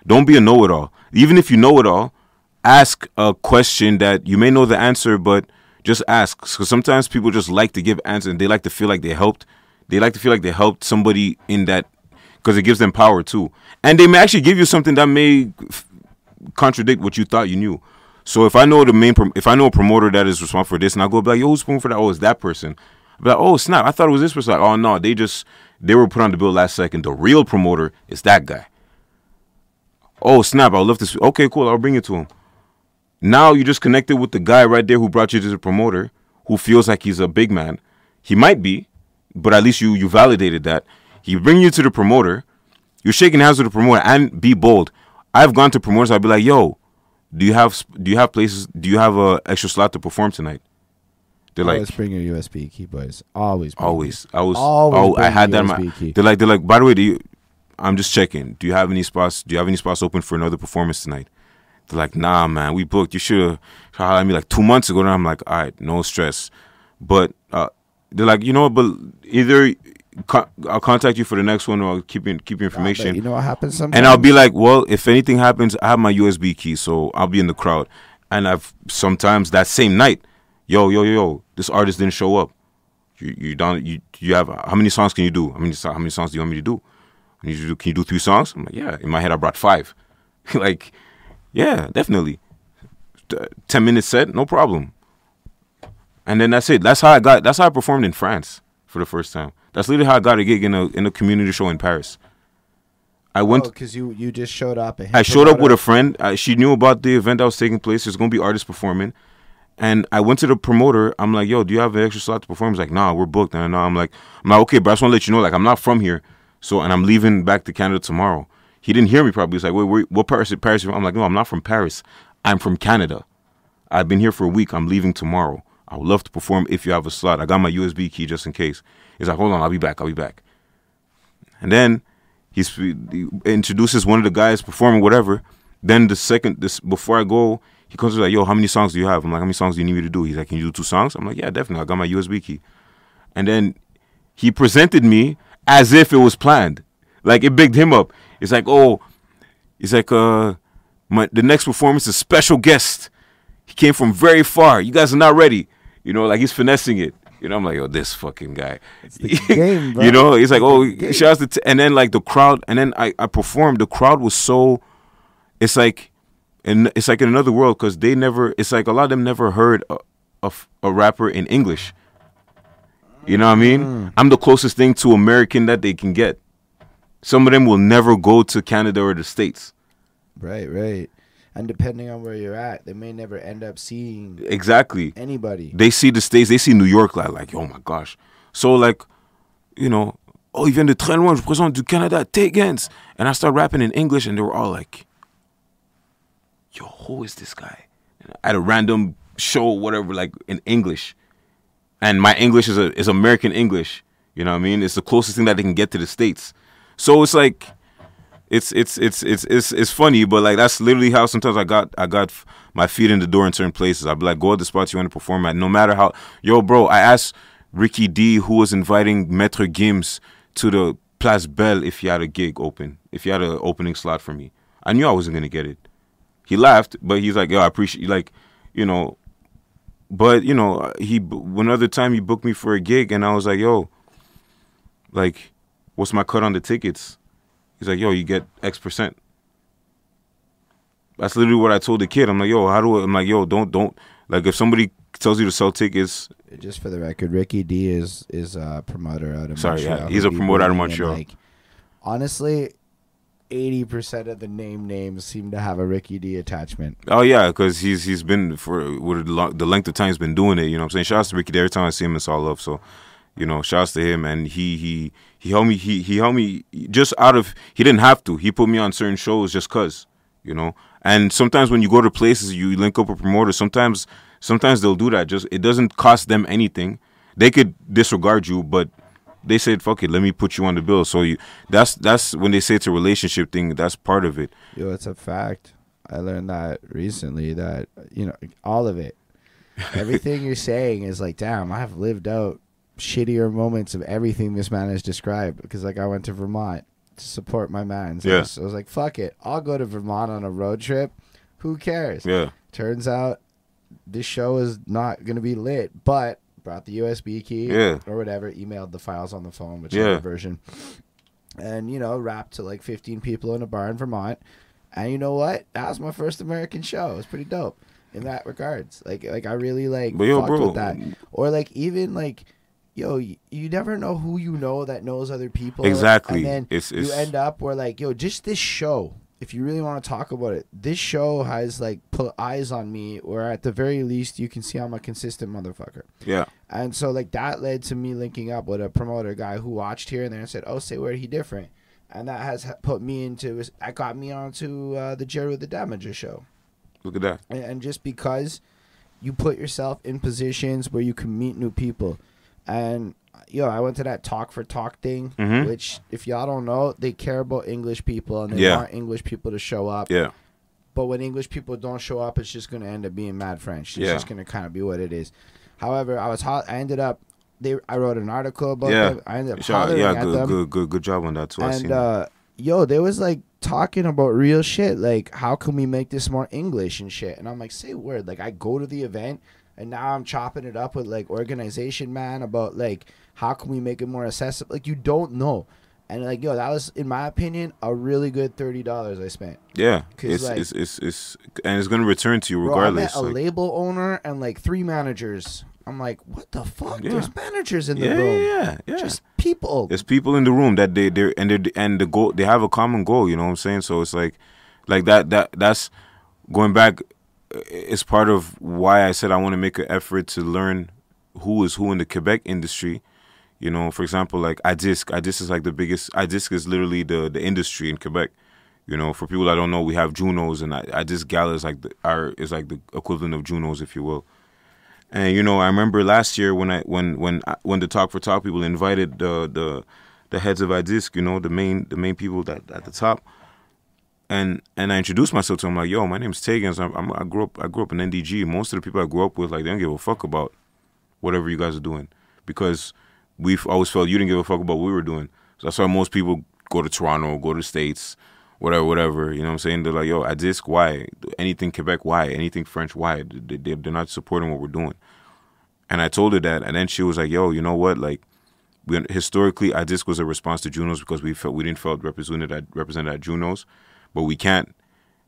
S2: Don't be a know it all. Even if you know it all, ask a question that you may know the answer, but just ask. Because sometimes people just like to give answers and they like to feel like they helped. They like to feel like they helped somebody in that because it gives them power too. And they may actually give you something that may f- contradict what you thought you knew. So if I know the main, prom- if I know a promoter that is responsible for this, and I go be like, "Yo, who's responsible for that?" Oh, it's that person. Like, "Oh, snap! I thought it was this person." Like, oh no, they just they were put on the bill last second. The real promoter is that guy. Oh snap! I'll lift this. Okay, cool. I'll bring it to him. Now you just connected with the guy right there who brought you to the promoter, who feels like he's a big man. He might be, but at least you you validated that. He bring you to the promoter. You're shaking hands with the promoter and be bold. I've gone to promoters. I'll be like, "Yo, do you have do you have places? Do you have a extra slot to perform tonight?" They're like,
S1: Always bring your USB key, boys. Always.
S2: Always. I was.
S1: Always
S2: oh, I had that. In my,
S1: key.
S2: they're like. They're like. By the way, do you? I'm just checking. Do you have any spots? Do you have any spots open for another performance tonight? They're like, Nah, man. We booked. You should have at me like two months ago. And I'm like, All right, no stress. But uh, they're like, you know, but either co- I'll contact you for the next one, or I'll keep in, keep your information.
S1: You know what happens sometimes?
S2: And I'll be like, well, if anything happens, I have my USB key, so I'll be in the crowd. And I've sometimes that same night, yo, yo, yo, yo, this artist didn't show up. You you don't you you have how many songs can you do? How many how many songs do you want me to do? Need you do, can you do three songs? I'm like, yeah. In my head, I brought five. like, yeah, definitely. T- Ten minutes set, no problem. And then that's it. That's how I got. That's how I performed in France for the first time. That's literally how I got a gig in a in a community show in Paris. I went.
S1: because Oh, you you just showed up.
S2: I showed up with a friend. Uh, she knew about the event that was taking place. There's gonna be artists performing, and I went to the promoter. I'm like, "Yo, do you have an extra slot to perform?" He's like, "Nah, we're booked." And I'm like, "I'm like, okay, but I just want to let you know, like, I'm not from here, so and I'm leaving back to Canada tomorrow." he didn't hear me probably. He's like, wait, where, what Paris? Paris? I'm like, no, I'm not from Paris. I'm from Canada. I've been here for a week. I'm leaving tomorrow. I would love to perform if you have a slot. I got my USB key just in case. He's like, hold on, I'll be back. I'll be back. And then he's, he introduces one of the guys performing whatever. Then the second, this before I go, he comes to like, yo, how many songs do you have? I'm like, how many songs do you need me to do? He's like, can you do two songs? I'm like, yeah, definitely. I got my USB key. And then he presented me as if it was planned. Like it bigged him up. It's like, oh, he's like, uh, my the next performance is special guest. He came from very far. You guys are not ready. You know, like he's finessing it. You know, I'm like, oh, this fucking guy.
S1: the game, bro.
S2: you know, he's like, oh,
S1: the
S2: shouts to, t-. and then like the crowd, and then I, I performed. The crowd was so, it's like, and it's like in another world because they never. It's like a lot of them never heard a, a rapper in English. You know what I mean?
S1: Mm.
S2: I'm the closest thing to American that they can get. Some of them will never go to Canada or the States.
S1: Right, right. And depending on where you're at, they may never end up seeing
S2: Exactly.
S1: anybody.
S2: They see the States, they see New York like, like oh my gosh. So like, you know, oh, il vient de très loin, je présente du Canada, Taigenz. And I start rapping in English and they were all like, yo, who is this guy? At a random show, whatever, like in English. And my English is a is American English. You know what I mean? It's the closest thing that they can get to the States. So it's like it's it's it's it's it's it's funny, but like that's literally how sometimes I got I got my feet in the door in certain places. I'd be like, go at the spots you want to perform at, no matter how. Yo, bro, I asked Ricky D who was inviting Maître Gims to the Place Bell if he had a gig open, if he had an opening slot for me. I knew I wasn't gonna get it. He laughed, but he's like, yo, I appreciate like, you know. But you know, he one other time he booked me for a gig, and I was like, yo, like, what's my cut on the tickets? He's like, yo, you get X percent. That's literally what I told the kid. I'm like, yo, how do I? I'm like, yo, don't don't like if somebody tells you to sell tickets,
S1: Just for the record, Ricky D is is a promoter out of Montreal.
S2: Sorry, yeah, he's a promoter out of Montreal.
S1: Like, honestly, eighty percent of the name names seem to have a Ricky D attachment.
S2: Oh yeah, because he's he's been for with the length of time he's been doing it. You know, what I'm saying. Shouts to Ricky. D. Every time I see him, it's all love. So, you know, shouts to him. And he he he helped me. He he helped me just out of. He didn't have to. He put me on certain shows just cause. You know. And sometimes when you go to places, you link up with promoters. Sometimes sometimes they'll do that. Just it doesn't cost them anything. They could disregard you, but they said, "Fuck it, let me put you on the bill." So you that's that's when they say it's a relationship thing. That's part of it.
S1: Yo, it's a fact. I learned that recently. That you know, all of it, everything you're saying is like, damn, I have lived out shittier moments of everything this man has described. Because like, I went to Vermont to support my man. So I was- I was like, fuck it, I'll go to Vermont on a road trip. Who cares?
S2: Yeah.
S1: Turns out this show is not gonna be lit, but brought the USB key
S2: Yeah.
S1: or whatever, emailed the files on the phone, whichever
S2: Yeah.
S1: version. And you know, rapped to like 15 people in a bar in Vermont. And you know what? That was my first American show. It was pretty dope in that regards. Like like I really like
S2: But yo,
S1: fucked
S2: bro,
S1: with that. Mm, or like even like yo, you never know who you know that knows other people.
S2: Exactly.
S1: And then
S2: It's-
S1: you end up where like, yo, just this show. If you really want to talk about it, this show has like put eyes on me, or at the very least, you can see I'm a consistent motherfucker.
S2: Yeah.
S1: And so like that led to me linking up with a promoter guy who watched here and there and said, "Oh, say where he different," and that has put me into that got me onto uh, the Jerry the Damager show.
S2: Look at that.
S1: And, and just because you put yourself in positions where you can meet new people, and yo, I went to that talk for talk thing,
S2: Mhm.
S1: which if y'all don't know, they care about English people and they
S2: Yeah.
S1: want English people to show up.
S2: Yeah.
S1: But when English people don't show up, it's just gonna end up being mad French. It's
S2: Yeah.
S1: just gonna kind of be what it is. However, I was hot. I ended up. They. I wrote an article about
S2: Yeah.
S1: them. I ended up hollering
S2: yeah, good,
S1: them.
S2: good, good, good job on that too.
S1: And uh, yo, they was like talking about real shit. Like, how can we make this more English and shit? And I'm like, say word. Like, I go to the event, and now I'm chopping it up with like organization man about like how can we make it more accessible. Like, you don't know. And like, yo, that was, in my opinion, a really good thirty dollars I spent.
S2: Yeah, it's,
S1: like-
S2: it's it's it's and it's gonna return to you
S1: Bro, I met
S2: regardless.
S1: a
S2: like-
S1: label owner and like three managers. I'm like, what the fuck?
S2: Yeah.
S1: There's managers in the
S2: yeah,
S1: room.
S2: yeah, yeah, yeah.
S1: Just people.
S2: There's people in the room that they they and they and the goal they have a common goal. You know what I'm saying? So it's like, like that that that's going back. Uh, It's part of why I said I want to make an effort to learn who is who in the Quebec industry. You know, for example, like ADISQ. ADISQ is like the biggest. ADISQ is literally the the industry in Quebec. You know, for people that don't know, we have Junos, and I, I just gala is like the our is like the equivalent of Junos, if you will. And you know, I remember last year when I when when when the Talk for Talk people invited the the the heads of ADISQ, you know, the main the main people that at the top, and and I introduced myself to him like, yo, my name's Taigenz. I'm, I'm, i grew up I grew up in NDG. Most of the people I grew up with, like, they don't give a fuck about whatever you guys are doing because we've always felt you didn't give a fuck about what we were doing. So that's why most people go to Toronto, go to States, whatever, whatever. You know what I'm saying? They're like, yo, ADISQ, why? Anything Quebec, why? Anything French, why? They, they, they're not supporting what we're doing. And I told her that, and then she was like, yo, you know what? Like, we, historically, ADISQ was a response to Junos because we felt we didn't felt represented represented at Junos, but we can't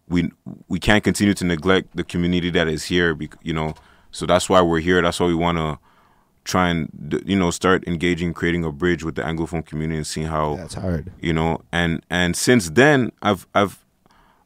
S2: we we can't continue to neglect the community that is here. You know, so that's why we're here. That's why we want to try and you know start engaging creating a bridge with the anglophone community and seeing how
S1: that's hard
S2: you know and and since then i've i've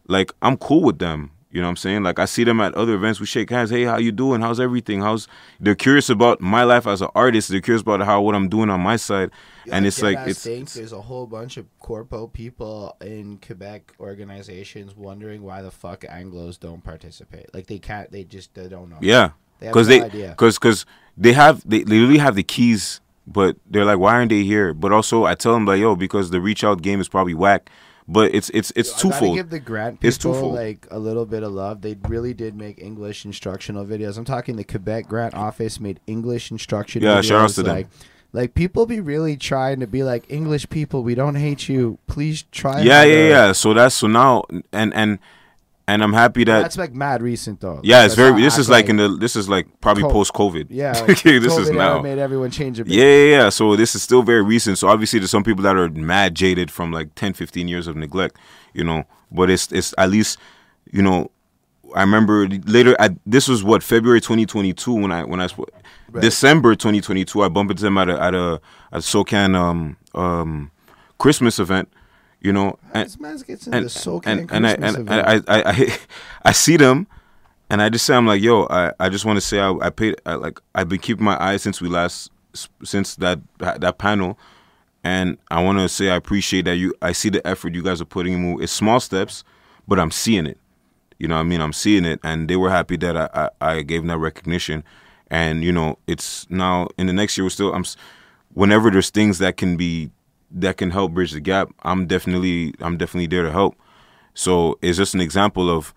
S2: like i'm cool with them you know what i'm saying? Like i see them at other events. We shake hands. Hey how you doing? How's everything? How's they're curious about my life as an artist. They're curious about how what i'm doing on my side. Yeah, and it's like it's,
S1: it's, there's a whole bunch of corpo people in quebec organizations wondering why the fuck anglos don't participate. Like they can't they just they don't know.
S2: Yeah. Because they because because they have they, they literally have the keys, but they're like, why aren't they here? But also, I tell them like, yo, because the reach out game is probably whack. But it's it's it's yo, twofold.
S1: give the grant people it's twofold. like a little bit of love. They really did make English instructional videos. I'm talking the Quebec Grant Office made English instruction. Yeah, videos, shout out to like, them. Like people be really trying to be like English people. We don't hate you. Please try.
S2: Yeah, yeah, yeah. So that's so now and and and I'm happy that
S1: that's like mad recent though.
S2: Yeah, it's very. This is like, like, in the. This is like probably post COVID.
S1: Yeah, like this is now made everyone change a bit.
S2: Yeah, yeah, yeah. So this is still very recent. So obviously, there's some people that are mad jaded from like 10, 15 years of neglect. You know, but it's it's at least, you know, I remember later. I, this was what February 2022 when I when I right. December 2022 I bumped into them at a at a at SOCAN um um Christmas event you know. And, and, and, and, I, and I, I, I, I see them, and I just say, I'm like, yo, I, I just want to say, I, I paid, I, like, I've been keeping my eyes since we last, since that that panel, and I want to say I appreciate that you. I see the effort you guys are putting in. It's small steps, but I'm seeing it. You know, I mean, I'm seeing it, and they were happy that I, I, I gave them that recognition, and you know, it's now in the next year we're still. I'm, whenever there's things that can be that can help bridge the gap, I'm definitely I'm definitely there to help. So it's just an example of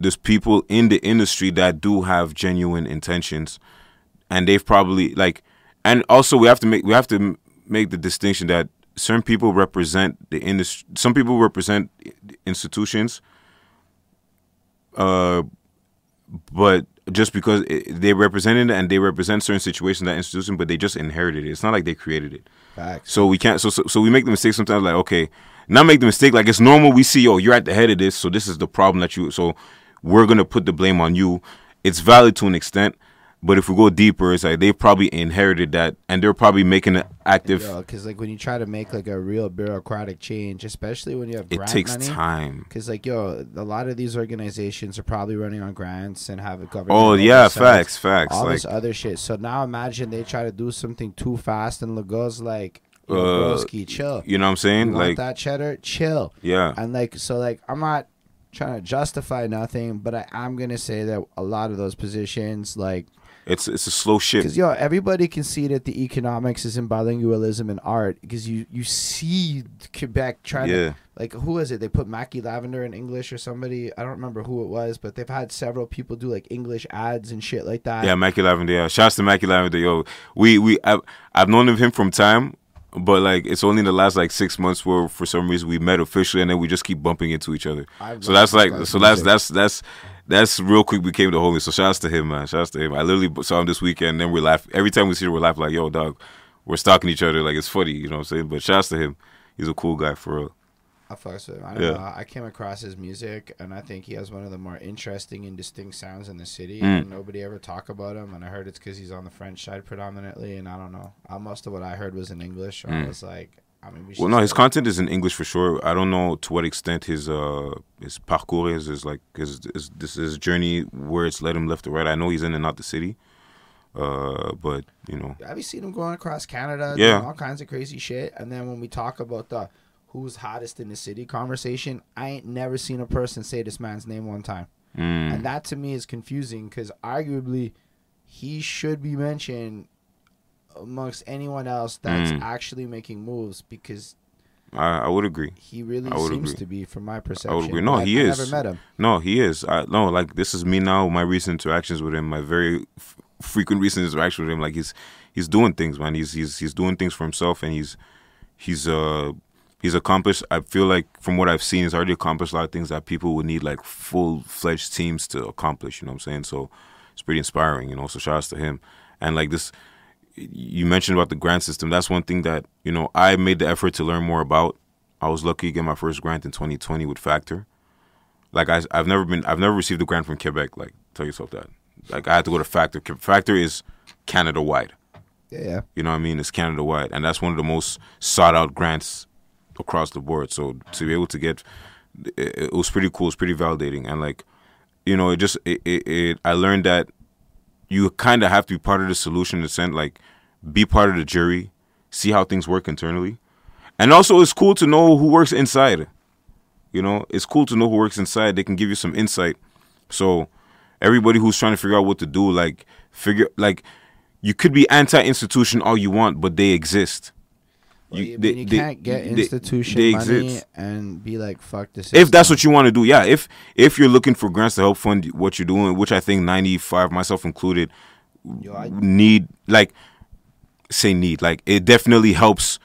S2: there's people in the industry that do have genuine intentions, and they've probably like, and also we have to make we have to make the distinction that certain people represent the industry. Some people represent institutions, uh, but just because it, they represented and they represent certain situations that institution, but they just inherited it. It's not like they created it. Facts. So we can't. So, so so we make the mistake sometimes. Like okay, not make the mistake. Like it's normal. We see, oh, you're at the head of this, so this is the problem that you. So we're gonna put the blame on you. It's valid to an extent, but if we go deeper, it's like they probably inherited that, and they're probably making it active.
S1: Because like when you try to make like a real bureaucratic change, especially when you have
S2: it takes
S1: money,
S2: time.
S1: Because like yo, a lot of these organizations are probably running on grants and have a government.
S2: Oh yeah, facts, facts.
S1: All like, this other shit. So now imagine they try to do something too fast, and Legault's like. uh, chill.
S2: You know what I'm saying?
S1: You like that cheddar, chill.
S2: Yeah.
S1: And like so, like I'm not trying to justify nothing, but I am gonna say that a lot of those positions, like
S2: it's it's a slow ship.
S1: Because yo, everybody can see that the economics is in bilingualism and art because you you see Quebec trying yeah. to like who is it? They put Mackie Lavender in English or somebody. I don't remember who it was, but they've had several people do like English ads and shit like that.
S2: Yeah, Mackie Lavender. Yeah, shouts to Mackie Lavender. Yo, we we I've, I've known of him from time. But like it's only in the last like six months where for some reason we met officially and then we just keep bumping into each other. so that's like so that's that's that's that's real quick became the homie. So shouts to him, man. Shouts to him. I literally saw him this weekend. And then we're laughing every time we see him. We're laughing like, "Yo, dog, we're stalking each other. Like it's funny, you know what I'm saying?" But shouts to him. He's a cool guy for real.
S1: I fucks with him. I don't yeah. know. I came across his music, and I think he has one of the more interesting and distinct sounds in the city. Mm. And nobody ever talk about him, and I heard it's because he's on the French side predominantly. And I don't know. Most of what I heard was in English. So mm. I was like, I mean, we
S2: well, no, his content is in English for sure. I don't know to what extent his uh his parcours is, is like his, his this is his journey where it's led him left to right. I know he's in and out the city, uh, but you know,
S1: have you seen him going across Canada? Yeah, all kinds of crazy shit. And then when we talk about the who's hottest in the city conversation, I ain't never seen a person say this man's name one time.
S2: Mm.
S1: And that to me is confusing because arguably he should be mentioned amongst anyone else that's
S2: Mm.
S1: actually making moves because
S2: I, I would agree.
S1: he really
S2: I would
S1: seems
S2: agree.
S1: to be from my perception.
S2: agree. No,
S1: I-
S2: he
S1: I
S2: is.
S1: never met him.
S2: No, he is. I, no, like this is me now. My recent interactions with him, my very f- frequent recent interactions with him, like he's he's doing things, man. He's he's he's doing things for himself, and he's he's uh he's accomplished. I feel like from what I've seen, he's already accomplished a lot of things that people would need like full fledged teams to accomplish. You know what I'm saying? So it's pretty inspiring. You know, so shout outs to him. And like this, you mentioned about the grant system. That's one thing that you know I made the effort to learn more about. I was lucky to get my first grant in 2020 with Factor. Like I, I've never been, I've never received a grant from Quebec. Like tell yourself that. Like I had to go to Factor. Factor is Canada wide.
S1: Yeah, yeah.
S2: You know what I mean? It's Canada wide, and that's one of the most sought out grants across the board. So to be able to get, it, it was pretty cool. It's pretty validating, and like, you know, it just it, it, it I learned that you kind of have to be part of the solution the sense like be part of the jury, see how things work internally, and also it's cool to know who works inside. You know, it's cool to know who works inside. They can give you some insight. So everybody who's trying to figure out what to do, like figure like you could be anti-institution all you want, but they exist. You- they-
S1: you
S2: they-
S1: can't get institution
S2: they
S1: money and be like, fuck this.
S2: If that's what you want to do, yeah. If if you're looking for grants to help fund what you're doing, which I think 95, myself included,
S1: Yo, I-
S2: need like say need like it definitely helps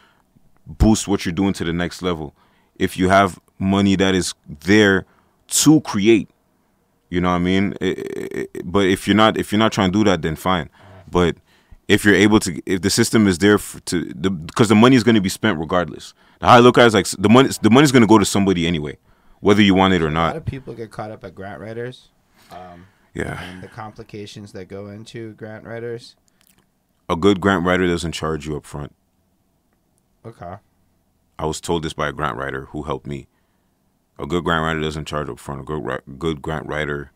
S2: boost what you're doing to the next level. If you have money that is there to create, you know what I mean. I- I- I- but if you're not if you're not trying to do that, then fine. But if you're able to, if the system is there for, to, because the money is going to be spent regardless. How I look at it is like the money, the money's going to go to somebody anyway, whether you want it or not.
S1: a lot of people get caught up at grant writers. Um,
S2: Yeah,
S1: and the complications that go into grant writers.
S2: a good grant writer doesn't charge you up front.
S1: Okay.
S2: I was told this by a grant writer who helped me. A good grant writer doesn't charge up front. A good, good grant writer,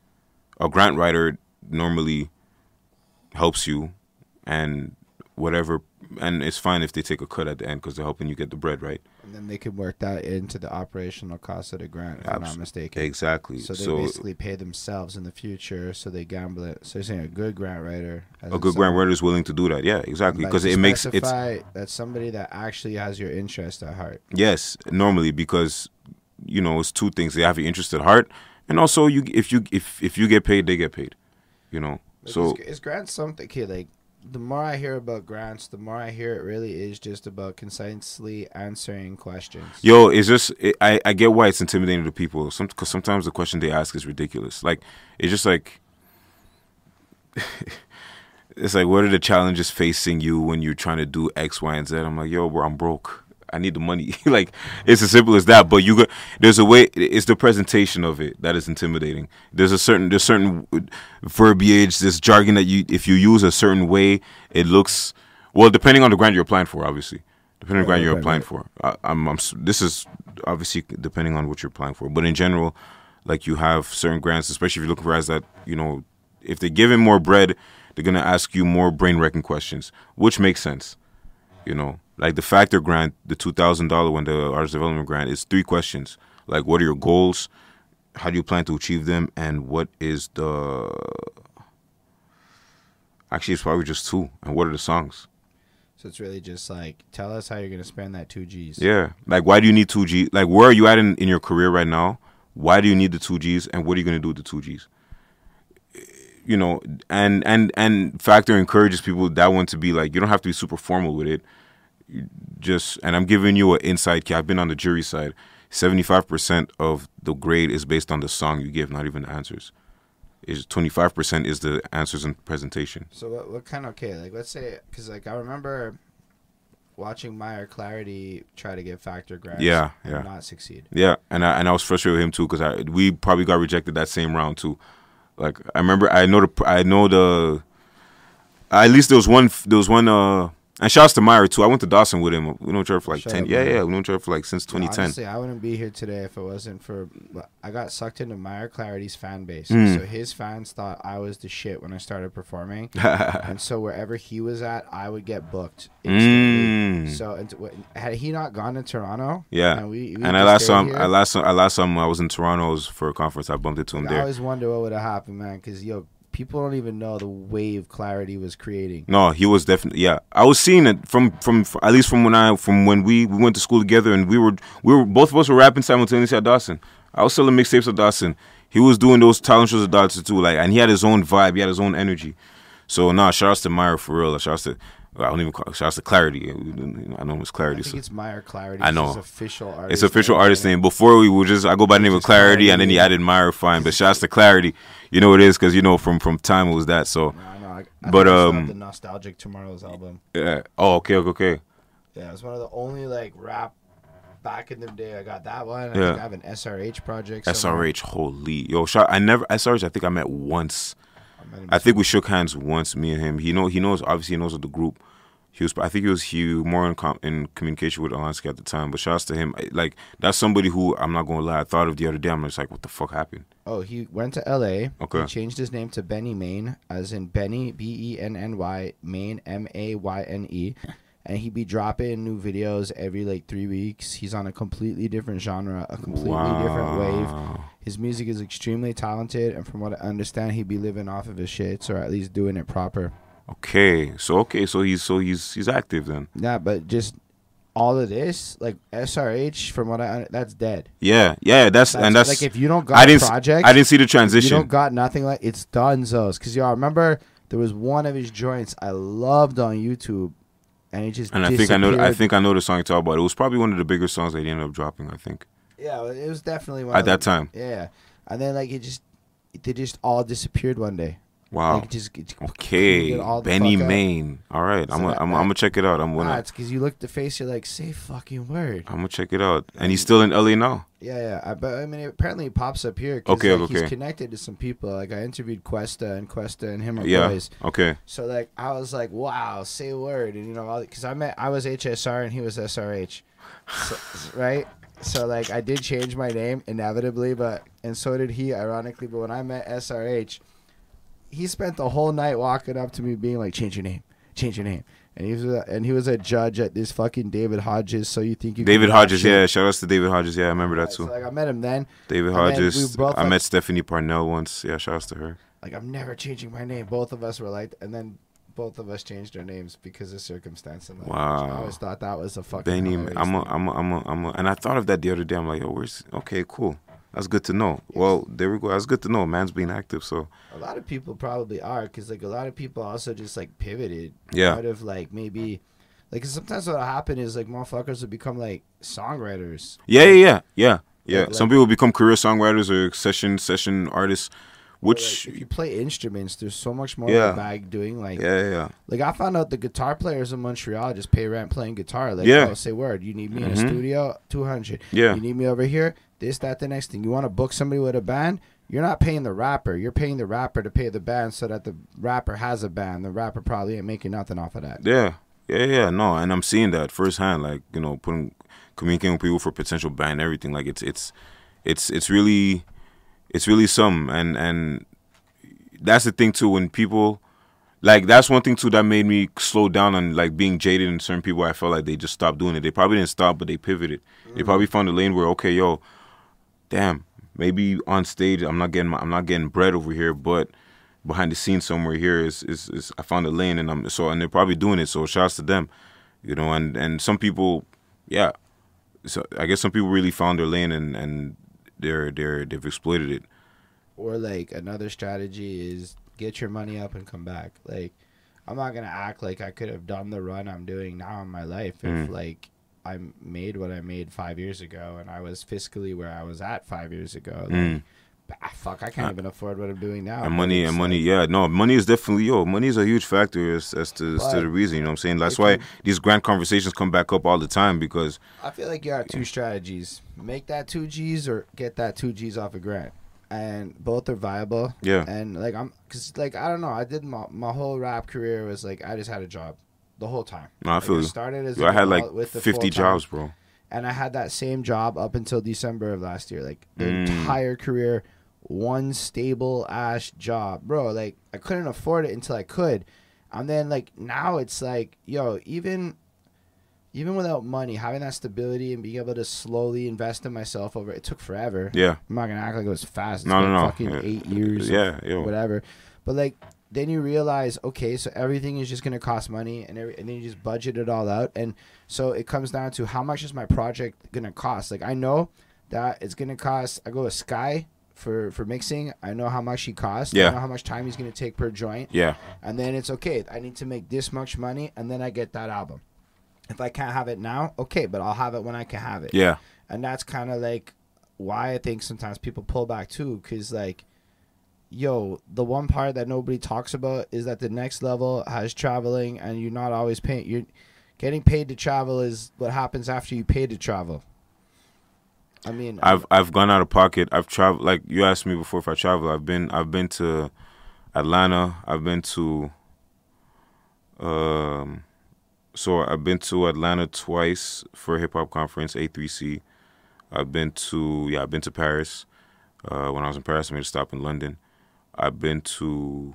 S2: a grant writer normally helps you, and whatever, and it's fine if they take a cut at the end because they're helping you get the bread, right?
S1: And then they can work that into the operational cost of the grant, if I'm not mistaken.
S2: Exactly.
S1: So they
S2: So,
S1: basically pay themselves in the future, so they gamble it. So you're saying a good grant writer,
S2: a good grant writer is willing to do that. Yeah, exactly. Because it makes it's
S1: specify that's somebody that actually has your interest at heart.
S2: Yes, normally because you know it's two things. They have your interest at heart, and also you if you if if you get paid, they get paid. You know,
S1: Like,
S2: so
S1: is, is grants something? Okay, like the more I hear about grants, the more I hear it really is just about concisely answering questions.
S2: yo, it's just it, I I get why it's intimidating to people. Some because sometimes the question they ask is ridiculous. Like it's just like. It's like, what are the challenges facing you when you're trying to do X, Y, and Z? I'm like, yo, bro, I'm broke. I need the money. like, it's as simple as that. But you go, there's a way. It's the presentation of it that is intimidating. There's a certain there's certain verbiage, this jargon that you if you use a certain way, it looks well depending on the grant you're applying for, obviously. Depending on the
S1: Right,
S2: grant you're
S1: right,
S2: applying
S1: right.
S2: for. I, I'm, I'm this is obviously depending on what you're applying for, but in general, like you have certain grants, especially if you're looking for as that you know, if they're giving more bread, they're gonna ask you more brain wrecking questions, which makes sense. You know, like the factor grant, the two thousand dollar one, the artist development grant, is three questions. Like, what are your goals? How do you plan to achieve them? And what is the actually? It's probably just two. And what are the songs?
S1: So it's really just like tell us how you're gonna spend that two G's.
S2: Yeah. Like, why do you need two G? Like, where are you at in, in your career right now? Why do you need the two Gs? And what are you going to do with the two Gs? You know, and and and factor encourages people that one to be like, you don't have to be super formal with it. Just and I'm giving you an inside key. I've been on the jury side. Seventy five percent of the grade is based on the song you give, not even the answers. Is twenty five percent is the answers and presentation.
S1: So what what kind of okay? Like let's say because like I remember watching Meyer Clarity try to get factor grants.
S2: Yeah,
S1: and
S2: yeah.
S1: not succeed.
S2: Yeah, and I and I was frustrated with him too because I we probably got rejected that same round too. Like I remember, I know the I know the. At least there was one. There was one. Uh, and shouts to Meyer too. I went to Dawson with him. We know each other for like
S1: Shout
S2: ten.
S1: out,
S2: Yeah,
S1: Meyer.
S2: yeah. We know each other for like since
S1: No,
S2: 2010.
S1: honestly, I wouldn't be here today if it wasn't for. I got sucked into Meyer Clarity's fan base.
S2: Mm.
S1: So his fans thought I was the shit when I started performing, and so wherever he was at, I would get booked.
S2: Mm.
S1: So and had he not gone to Toronto,
S2: yeah.
S1: and we, we
S2: and I last time,
S1: here,
S2: I last, saw. I last time I was in Toronto was for a conference. I bumped into him
S1: like, I
S2: there.
S1: always wonder what would have happened, man. Because yo, people don't even know the wave clarity was creating.
S2: No, he was definitely yeah. I was seeing it from, from from at least from when I from when we we went to school together and we were we were both of us were rapping simultaneously at Dawson. I was selling mixtapes at Dawson. He was doing those talent shows at Dawson too. Like and he had his own vibe. He had his own energy. So nah, shout outs to Meyer for real. Shout outs to I don't even call shout outs to Clarity. I know it was
S1: I
S2: Clarity.
S1: think
S2: So.
S1: it's Meyer Clarity.
S2: I know.
S1: his official artist.
S2: It's official artist name. Before we were just I go by the name of
S1: Just
S2: Clarity, and then he added Meyer Fine. But shouts to Clarity. You know what it is because you know from from time it was that. So
S1: No, I know. I, I
S2: But,
S1: think I still have
S2: um,
S1: the nostalgic tomorrow's album.
S2: yeah. Oh okay okay okay.
S1: Yeah, it's one of the only like rap back in the day. I got that one. I
S2: Yeah.
S1: think I have an SRH project. somewhere.
S2: SRH, holy yo, shout, I never SRH. I think I met once.
S1: I met him
S2: I think we shook hands once, me and him. He know he knows obviously he knows of the group. He was I think he was he was more in com, in communication with Alansky at the time. But shouts to him. Like that's somebody who I'm not gonna lie. I thought of the other day. I'm just like, what the fuck happened?
S1: Oh, he went to L.A.
S2: Okay.
S1: He changed his name to Benny Mayne, as in Benny B E N N Y Mayne M A Y N E, and he'd be dropping new videos every like three weeks. He's on a completely different genre, a completely different wave. His music is extremely talented, and from what I understand, he'd be living off of his shits or at least doing it proper.
S2: Okay, so okay, so he's so he's he's active then.
S1: Yeah, but just all of this, like SRH, from what I that's dead.
S2: Yeah, yeah. That's,
S1: That's,
S2: and that's
S1: like if you don't got
S2: I didn't
S1: project,
S2: I didn't see the transition.
S1: you don't got nothing like it's done Zos. Cause y'all remember there was one of his joints I loved on YouTube, and it just
S2: and I think I know I think I know the song you talk about. It was probably one of the bigger songs that he ended up dropping. I think
S1: yeah, it was definitely one
S2: at that
S1: them.
S2: time.
S1: Yeah, and then like it just they just all disappeared one day.
S2: Wow.
S1: Like, just, it-
S2: Okay, Benny
S1: fuck out.
S2: Mayne. All right,
S1: So
S2: I'm gonna I'm, I'm gonna check it out. I'm gonna
S1: it's because you look at the face, you're like, say fucking word.
S2: I'm gonna check it out. And he's still in LA now.
S1: Yeah, yeah. I, but I mean, apparently it pops up here. 'cause,
S2: Okay,
S1: like, He's
S2: okay.
S1: connected to some people. Like I interviewed Cuesta, and Cuesta and him are
S2: Yeah.
S1: boys.
S2: Okay.
S1: So like I was like, wow, say a word, and you know, because I met I was HSR and he was SRH, so, right? So like I did change my name inevitably, but and so did he, ironically. But when I met SRH, he spent the whole night walking up to me, being like, change your name, change your name. And he was a, and he was a judge at this fucking David Hodges. So you think you
S2: David Hodges, yeah. Shout outs to David Hodges. Yeah, I remember that
S1: So
S2: too.
S1: like I met him then.
S2: David
S1: and then we
S2: Hodges.
S1: both,
S2: I
S1: like-
S2: met Stephanie Parnell once. Yeah, shout outs to her.
S1: like I'm never changing my name. Both of us were like, and then both of us changed our names because of circumstance. And like,
S2: Wow.
S1: I always thought that was a fucking.
S2: Benny, I'm a. I'm a, I'm a, I'm a, and I thought of that the other day. I'm like, yo, where's? Okay, cool. That's good to know. Well, there we go. That's good to know. Man's being active, so
S1: A lot of people probably are because like a lot of people also just like pivoted
S2: yeah,
S1: out of like maybe. like sometimes what'll happen is like motherfuckers will become like songwriters.
S2: yeah, yeah, yeah, yeah. yeah.
S1: Like-
S2: Some people become career songwriters or session session artists, which
S1: like, if you play instruments, there's so much more
S2: Yeah.
S1: bag doing like
S2: yeah, yeah, yeah.
S1: Like I found out the guitar players in Montreal just pay rent playing guitar. Like,
S2: Yeah.
S1: oh, say word. You need me in a
S2: Mhm.
S1: studio, two hundred.
S2: Yeah.
S1: You need me over here, this, that, the next thing. You want to book somebody with a band? You're not paying the rapper. You're paying the rapper to pay the band so that the rapper has a band. The rapper probably ain't making nothing off of that.
S2: Yeah, yeah, yeah. No, and I'm seeing that firsthand. Like you know, putting communicating with people for potential band, everything. Like it's it's it's it's really it's really some and and that's the thing too. When people like that's one thing too that made me slow down on like being jaded and certain people. I felt like they just stopped doing it. They probably didn't stop, but they pivoted. They mm. probably found a lane where okay, yo, damn, maybe on stage I'm not getting my, I'm not getting bread over here, but behind the scenes somewhere here is, is is I found a lane and I'm so and they're probably doing it. So shouts to them, you know. And and some people, yeah. So I guess some people really found their lane and and they're they're they've exploited it.
S1: Or like another strategy is get your money up and come back. Like I'm not gonna act like I could have done the run I'm doing now in my life if
S2: Mm.
S1: like I made what I made five years ago and I was fiscally where I was at five years ago. Like,
S2: Mm.
S1: ah, fuck, I can't
S2: Uh,
S1: even afford what I'm doing now.
S2: and money and money,
S1: like-
S2: yeah, no, money is definitely yo. Money is a huge factor as, as to as to the reason. You know what I'm saying? That's why
S1: you-
S2: these grant conversations come back up all the time because
S1: I feel like you got two strategies: make that two G's or get that two G's off a grant, and both are viable.
S2: yeah,
S1: And like I'm, cause like I don't know, I did my my whole rap career was like I just had a job, the whole time.
S2: no, I
S1: Like,
S2: feel you.
S1: started as
S2: Yo, I had like
S1: with the
S2: 50 jobs, bro.
S1: and I had that same job up until December of last year. Like the
S2: Mm.
S1: entire career, one stable ass job, bro. Like I couldn't afford it until I could, and then like now it's like, yo, even even without money, having that stability and being able to slowly invest in myself over it took forever.
S2: Yeah.
S1: I'm not gonna act like it was fast. It's
S2: No, no,
S1: been
S2: no.
S1: Fucking
S2: Yeah.
S1: eight years.
S2: Yeah, yo.
S1: Whatever. But like, then you realize, okay, so everything is just gonna cost money, and every, and then you just budget it all out, and so it comes down to how much is my project gonna cost. Like I know that it's gonna cost. I go with Sky for for mixing. I know how much he costs.
S2: Yeah.
S1: I know how much time he's gonna take per joint
S2: Yeah.
S1: and then it's okay. I need to make this much money, and then I get that album. If I can't have it now, okay, but I'll have it when I can have it.
S2: Yeah.
S1: And that's kind of like why I think sometimes people pull back too, because like, yo, the one part that nobody talks about is that the next level has traveling, and you're not always paying. You're getting paid to travel is what happens after you pay to travel. I mean,
S2: I've I've gone out of pocket. I've traveled like you asked me before if I travel. I've been I've been to Atlanta. I've been to um so I've been to Atlanta twice for a hip hop conference, A3C. I've been to yeah, I've been to Paris. Uh, when I was in Paris, I made a stop in London. I've been to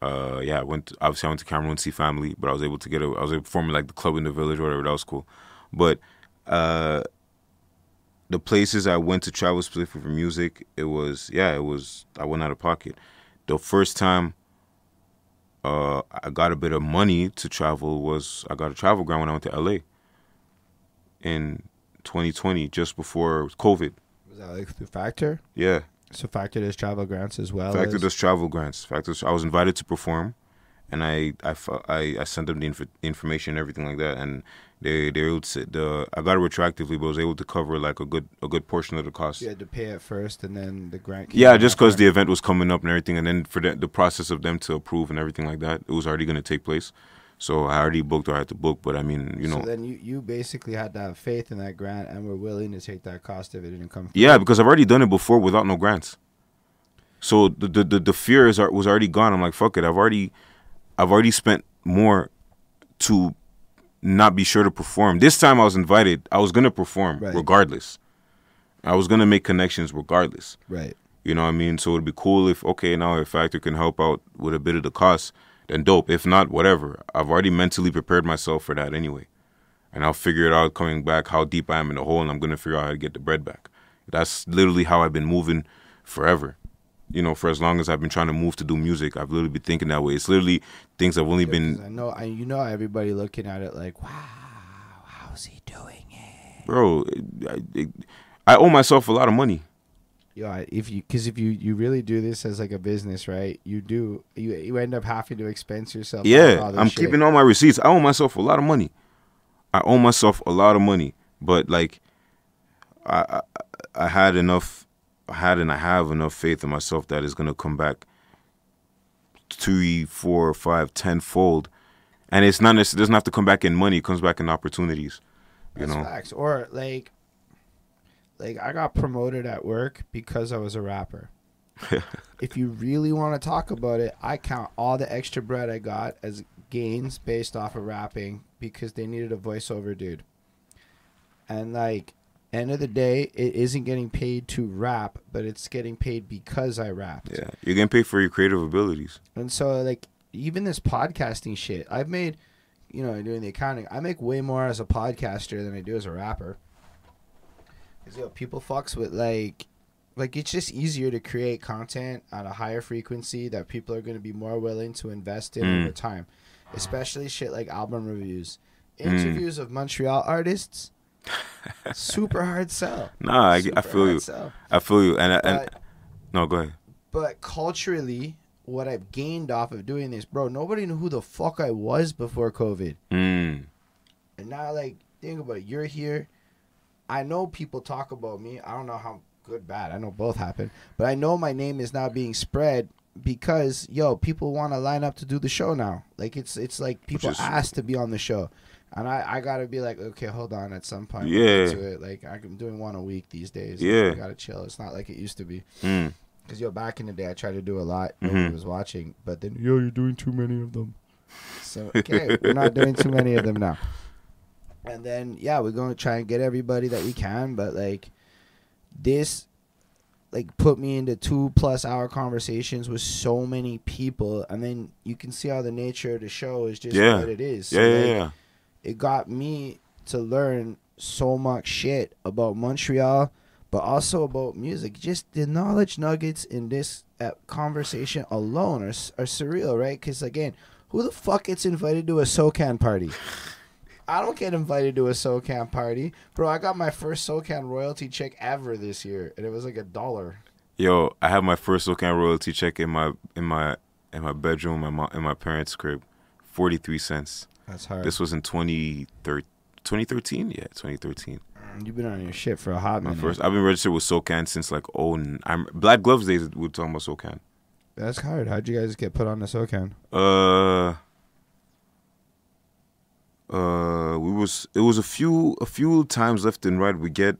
S2: uh yeah, I went to, obviously I went to Cameroon see family, but I was able to get a I was able to perform like the club in the village or whatever, that was cool. But uh the places I went to travel specifically for music, it was yeah, it was I went out of pocket. The first time uh, I got a bit of money to travel was I got a travel grant when I went to LA in 2020, just before COVID.
S1: was that like through Factor?
S2: Yeah,
S1: So Factor does travel grants as well.
S2: Factor
S1: as-
S2: does travel grants. Factor, I was invited to perform, and I I, I, I sent them the inf- information and everything like that, and they they were able to sit the I got it retroactively, but I was able to cover like a good a good portion of the cost.
S1: You had to pay it first, and then the grant. came
S2: Yeah, just because the event was coming up and everything, and then for the, the process of them to approve and everything like that, it was already going to take place. So I already booked or I had to book, but I mean, you know,
S1: So then you, you basically had to have faith in that grant and were willing to take that cost if it didn't come. through.
S2: yeah, because I've already done it before without no grants. So the the the, the fear is was already gone. I'm like, fuck it. I've already I've already spent more to not be sure to perform. This time I was invited. I was gonna perform
S1: Right.
S2: regardless. I was gonna make connections regardless.
S1: Right.
S2: You know what I mean? So it'd be cool if okay now if Factor can help out with a bit of the cost, then dope. If not, whatever. I've already mentally prepared myself for that anyway. And I'll figure it out coming back how deep I am in the hole and I'm gonna figure out how to get the bread back. That's literally how I've been moving forever. You know, for as long as I've been trying to move to do music, I've literally been thinking that way. It's literally things I've only been
S1: I know. I you know everybody looking at it like, wow, how's he doing it?
S2: bro, I, I, I owe myself a lot of money.
S1: Yo, I- if you because if you you really do this as like a business, right? You do you you end up having to expense yourself.
S2: Yeah, I'm
S1: shit.
S2: keeping all my receipts. I owe myself a lot of money. I owe myself a lot of money, but like, I I, I had enough, I had and I have enough faith in myself that it's gonna come back three, four, five, tenfold, and it's not. It doesn't have to come back in money. It comes back in opportunities. You
S1: That's
S2: know.
S1: facts. Or like, like I got promoted at work because I was a rapper. if you really want to talk about it, I count all the extra bread I got as gains based off of rapping because they needed a voiceover dude. And like, end of the day, it isn't getting paid to rap, but it's getting paid because I rapped.
S2: Yeah, you're getting paid for your creative abilities.
S1: And so like even this podcasting shit, I've made, you know, doing the accounting, I make way more as a podcaster than I do as a rapper. Cause yo, people fucks with like, like it's just easier to create content at a higher frequency that people are going to be more willing to invest in
S2: Mm.
S1: over time, especially shit like album reviews,
S2: Mm.
S1: interviews of Montreal artists. super hard sell.
S2: Nah, I, I feel you.
S1: sell.
S2: I feel you. And and
S1: But-
S2: no, go ahead.
S1: but culturally, what I've gained off of doing this, bro, nobody knew who the fuck I was before COVID.
S2: Mm.
S1: And now, like, think about it. You're here. I know people talk about me. I don't know how good, bad. I know both happen. But I know my name is now being spread because, yo, people want to line up to do the show now. Like, it's it's like people
S2: is-
S1: ask to be on the show. And I, I got to be like, okay, hold on. At some point,
S2: Yeah.
S1: to it. Like, I'm doing one a week these days.
S2: Yeah.
S1: I got to chill. It's not like it used to be.
S2: Mm.
S1: Because, yo, back in the day, I tried to do a lot. Nobody was watching. But then, yo, you're doing too many of them. So, okay, we're not doing too many of them now. And then, yeah, we're going to try and get everybody that we can. But, like, this, like, put me into two plus hour conversations with so many people. And then you can see how the nature of the show is just
S2: Yeah.
S1: what it is.
S2: Yeah,
S1: So,
S2: yeah,
S1: like,
S2: yeah.
S1: it got me to learn so much shit about Montreal, but also about music. Just the knowledge nuggets in this uh, conversation alone are, are surreal, right? Because again, who the fuck gets invited to a SOCAN party? I don't get invited to a SOCAN party, bro. I got my first SOCAN royalty check ever this year, and it was like a dollar.
S2: Yo, I had my first SOCAN royalty check in my in my in my bedroom, my mom, in my parents' crib, forty three cents.
S1: That's hard.
S2: This was in 2013, 2013? Yeah, 2013.
S1: You've been on your shit for a hot
S2: My
S1: minute.
S2: first. I've been registered with SOCAN since like oh, I'm Black Glove's days. We were talking about SOCAN.
S1: That's hard. How'd you guys get put on the SOCAN?
S2: Uh, uh, we was it was a few a few times left and right. We get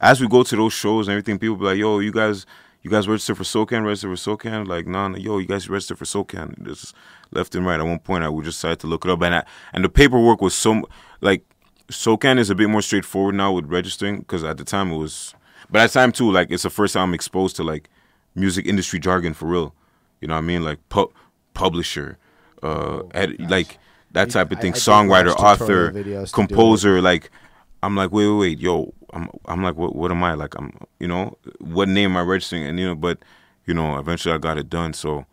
S2: as we go to those shows and everything. People be like, "Yo, you guys, you guys register for SOCAN, register for SOCAN." Like, nah, nah, yo, you guys register for SOCAN. Just left and right. At one point, I would just decided to look it up, and I, and the paperwork was so like SOCAN is a bit more straightforward now with registering because at the time it was, but at the time too, like it's the first time I'm exposed to like music industry jargon for real. You know what I mean? Like pu- publisher, uh, ed- like that type of thing.
S1: I did
S2: Songwriter, author,
S1: tutorial videos to do it.
S2: composer. Like, I'm like, wait, wait, wait, yo, I'm, I'm like, what, what am I? Like, I'm, you know, what name am I registering? And you know, but, you know, eventually I got it done. So,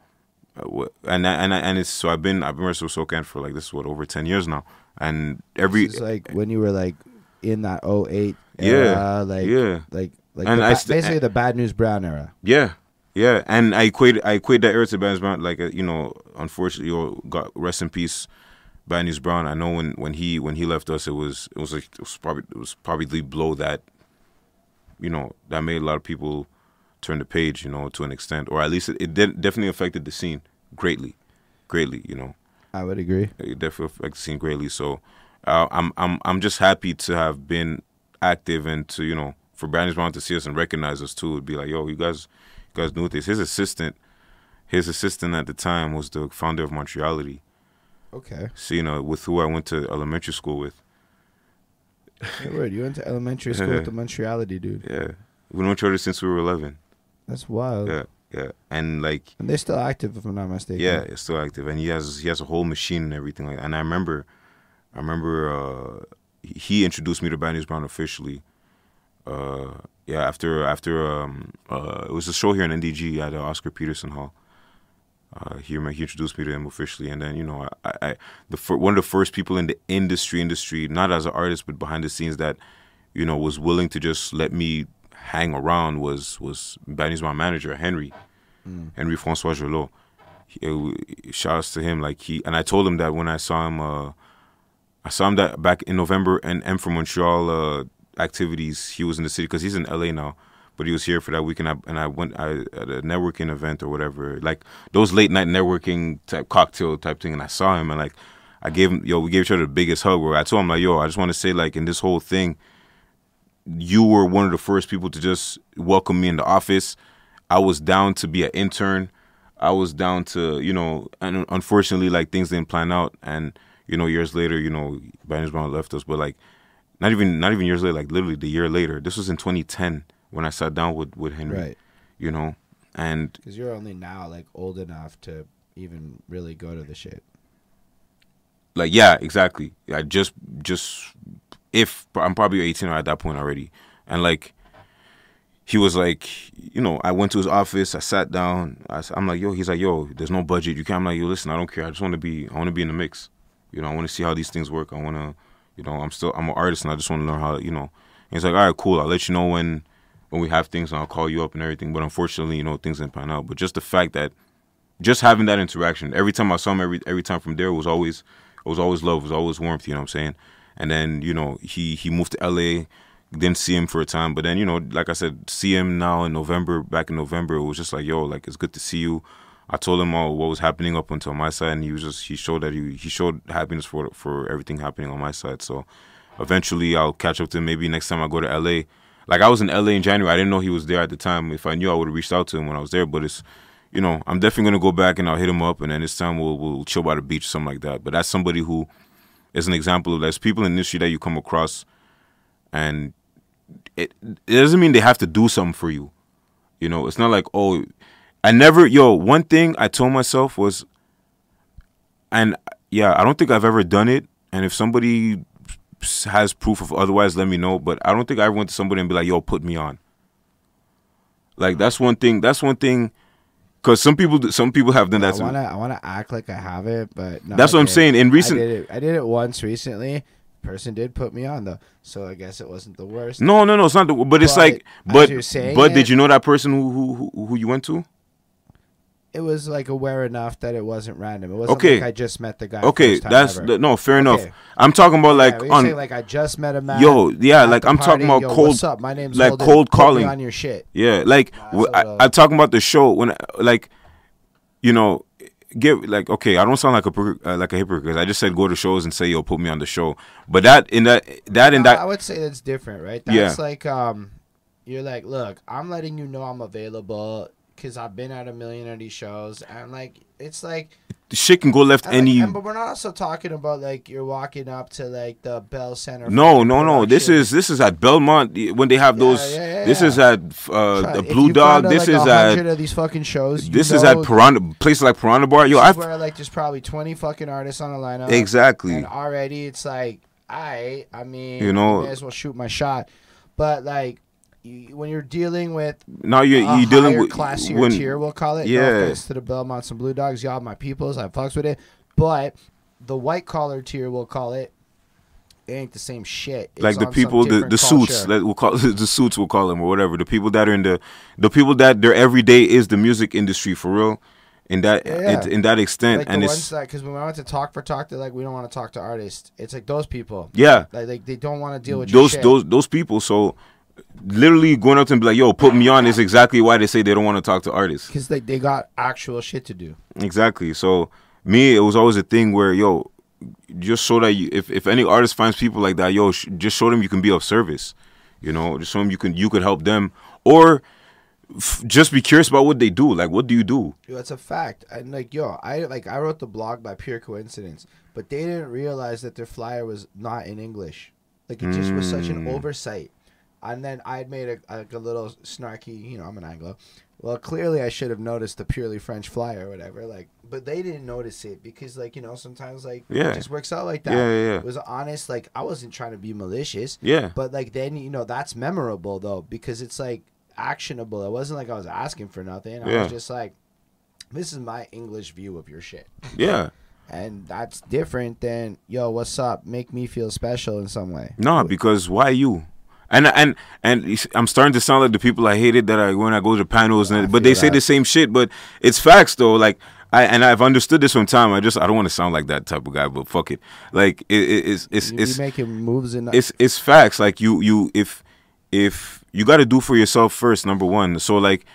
S2: uh, and I, and I, and it's so I've been I've been with SOCAN for like this is what over ten years now, and every
S1: It's like when you were like in that 08
S2: Yeah,
S1: era, like
S2: yeah.
S1: like like
S2: And
S1: the
S2: I st-
S1: basically the Bad News Brown era.
S2: Yeah, yeah, and I equate I equate that era to Bands Brown. Like uh, you know, unfortunately, you got rest in peace, Bad News Brown. I know when, when he when he left us, it was it was like it was probably it was probably the blow that, you know, that made a lot of people turn the page. You know, to an extent, or at least it, it definitely affected the scene greatly, greatly. You know,
S1: I would agree.
S2: it definitely affected the scene greatly. So, uh, I'm I'm I'm just happy to have been active and to you know for Brandon Brown to see us and recognize us too. It'd be like, yo, you guys, you guys knew this. His assistant, his assistant at the time was the founder of Montreality.
S1: Okay.
S2: So you know, with who I went to elementary school with.
S1: Hey, word, you went to elementary school with the Montreality dude.
S2: Yeah, we known each other since we were eleven.
S1: That's wild.
S2: Yeah, yeah, and like
S1: And they're still active, if I'm not mistaken.
S2: Yeah, it's still active, and he has he has a whole machine and everything like. And I remember, I remember uh, he- he introduced me to Bad News Brown officially. Uh, yeah, after after um, uh, it was a show here in NDG at uh, Oscar Peterson Hall. Uh, he he introduced me to him officially, and then you know I, I the fir- one of the first people in the industry industry, not as an artist but behind the scenes that you know was willing to just let me hang around was was News Brown manager Henry. Henry Francois Jolot. Uh, shouts to him, like he and I told him that when I saw him, uh, I saw him that back in November and M for Montreal uh, activities. He was in the city because he's in LA now, but he was here for that week, and I and I went I, at a networking event or whatever, like those late night networking type cocktail type thing, and I saw him and like I gave him, yo, we gave each other the biggest hug. Where I told him like, yo, I just want to say like in this whole thing, you were one of the first people to just welcome me in the office. I was down to be an intern. I was down to, you know, and unfortunately, like things didn't plan out, and you know, years later, you know, Brown left us, but like, not even, not even years later, like literally the year later. This was in 2010 when I sat down with with Henry,
S1: Right.
S2: you know, and
S1: Because you're only now like old enough to even really go to the shit.
S2: like yeah exactly. I just just if i'm probably 18 or at that point already. And like he was like you know i went to his office i sat down I, am like yo he's like yo there's no budget. You can't i'm like yo listen i don't care. I just want to be i want to be in the mix. You know i want to see how these things work. I want to you know i'm still i'm an artist and i just want to learn how you know. And he's like all right cool. I'll let you know when when we have things and i'll call you up and everything but unfortunately you know things didn't pan out but just the fact that just having that interaction every time I saw him every every time from there was always it was always love, it was always warmth, you know what I'm saying? And then, you know, he he moved to LA, didn't see him for a time, but then, you know, like I said, see him now in November, back in November, it was just like, yo, like it's good to see you. I told him all what was happening up until my side and he was just he showed that he he showed happiness for for everything happening on my side. So eventually I'll catch up to him maybe next time I go to LA. Like I was in LA in January. I didn't know he was there at the time. If I knew I would have reached out to him when I was there, but it's you know, I'm definitely gonna go back and I'll hit him up, and then this time we'll we'll chill by the beach, or something like that. But that's somebody who is an example of there's people in the industry that you come across, and it it doesn't mean they have to do something for you. You know, it's not like oh, I never yo. One thing I told myself was, and yeah, I don't think I've ever done it. And if somebody has proof of otherwise, let me know. But I don't think I ever went to somebody and be like, "Yo, put me on." Like that's one thing. That's one thing. Because some people, some people have done that.
S1: I wanna I wanna act like I have it, but no,
S2: That's
S1: I
S2: what I'm saying. In recent-
S1: I did it. I did it once recently. Person did put me on though, so I guess it wasn't the worst.
S2: no, no, no. It's not. The, but it's like, but but
S1: it-
S2: did you know that person who who who, who you went to?
S1: It was like aware enough that it wasn't random. It wasn't
S2: Okay.
S1: like I just met the guy.
S2: Okay,
S1: first time
S2: that's
S1: ever.
S2: th- no fair enough. I'm talking about like
S1: yeah,
S2: on
S1: say like I just met a man.
S2: yo, yeah, like I'm
S1: party,
S2: talking about
S1: yo,
S2: cold.
S1: What's up? My name's
S2: like
S1: Holden.
S2: cold calling.
S1: on your shit.
S2: Yeah, like
S1: Nah,
S2: w-
S1: that's
S2: I, I'm talking about the show when, like, you know, give like okay, I don't sound like a uh, like a hypocrite 'cause I just said go to shows and say yo, put me on the show. But that in that that in
S1: that I would say that's different, right?
S2: Yeah.
S1: That's like um, you're like, look, I'm letting you know I'm available because I've been at a million of these shows, and like it's like the
S2: shit can go left
S1: And, like,
S2: any.
S1: and- but we're not also talking about like you're walking up to like the Bell Center.
S2: no, no, no. This is this is at Belmont when they have
S1: Yeah,
S2: those.
S1: yeah, yeah,
S2: This is at uh, the Blue Dog.
S1: to,
S2: This
S1: like,
S2: is
S1: 100
S2: at
S1: of these fucking shows.
S2: this is at Piranha places like Piranha Bar. Yo,
S1: this
S2: I've
S1: where like there's probably 20 fucking artists on the lineup.
S2: exactly.
S1: And already it's like, I, I mean,
S2: You know-
S1: may as well shoot my shot. But like, you, when you're dealing with
S2: Now you're
S1: a
S2: you dealing
S1: higher
S2: with
S1: classier
S2: when
S1: tier, we'll call it.
S2: Yeah.
S1: No to the Belmonts and Blue Dogs, y'all my peoples. I fucks with it, but the white collar tier, we'll call it. It ain't the same shit. It's
S2: like the people, the, the suits, that we'll call the suits, we'll call them or whatever. The people that are in the, the people that their everyday is the music industry for real, in that
S1: Yeah.
S2: it, in that extent,
S1: like
S2: and
S1: the
S2: it's
S1: because when I went to talk for talk, they're like, we don't want to talk to artists. It's like those people.
S2: yeah,
S1: Like, like they don't want to deal with
S2: those those those people. So literally going up to and be like, "Yo, put me on," is exactly why they say they don't want to talk to artists.
S1: because they, they got actual shit to do.
S2: Exactly. So me, it was always a thing where yo, just so that you, if if any artist finds people like that, yo, sh- just show them you can be of service. You know, just show them you can you could help them, or f- just be curious about what they do. Like, what do you do?
S1: Yo, That's a fact. And like, yo, I like I wrote the blog by pure coincidence, but they didn't realize that their flyer was not in English. Like it just was such an
S2: Mm.
S1: oversight. And then I had made a, like a little snarky, you know, I'm an Anglo. Well, clearly I should have noticed the purely French fly or whatever. Like, but they didn't notice it because, like, you know, sometimes like
S2: Yeah.
S1: it just works out like that.
S2: Yeah, yeah, yeah.
S1: It was honest. Like I wasn't trying to be malicious.
S2: Yeah,
S1: But like then you know that's memorable though because it's like actionable. It wasn't like I was asking for nothing. I
S2: Yeah.
S1: was just like, this is my English view of your shit,
S2: yeah.
S1: and that's different than yo, what's up? Make me feel special in some way.
S2: No, because why you? And and and I'm starting to sound like the people I hated that I when I go to panels, and but they
S1: feel
S2: say the same shit. But it's facts though. Like I and I've understood this from time. I just I don't want to sound like that type of guy, but fuck it. Like it, it, it's it's
S1: You
S2: it's
S1: making moves in.
S2: it's it's facts. Like you you if if you got to do for yourself first, number one. So like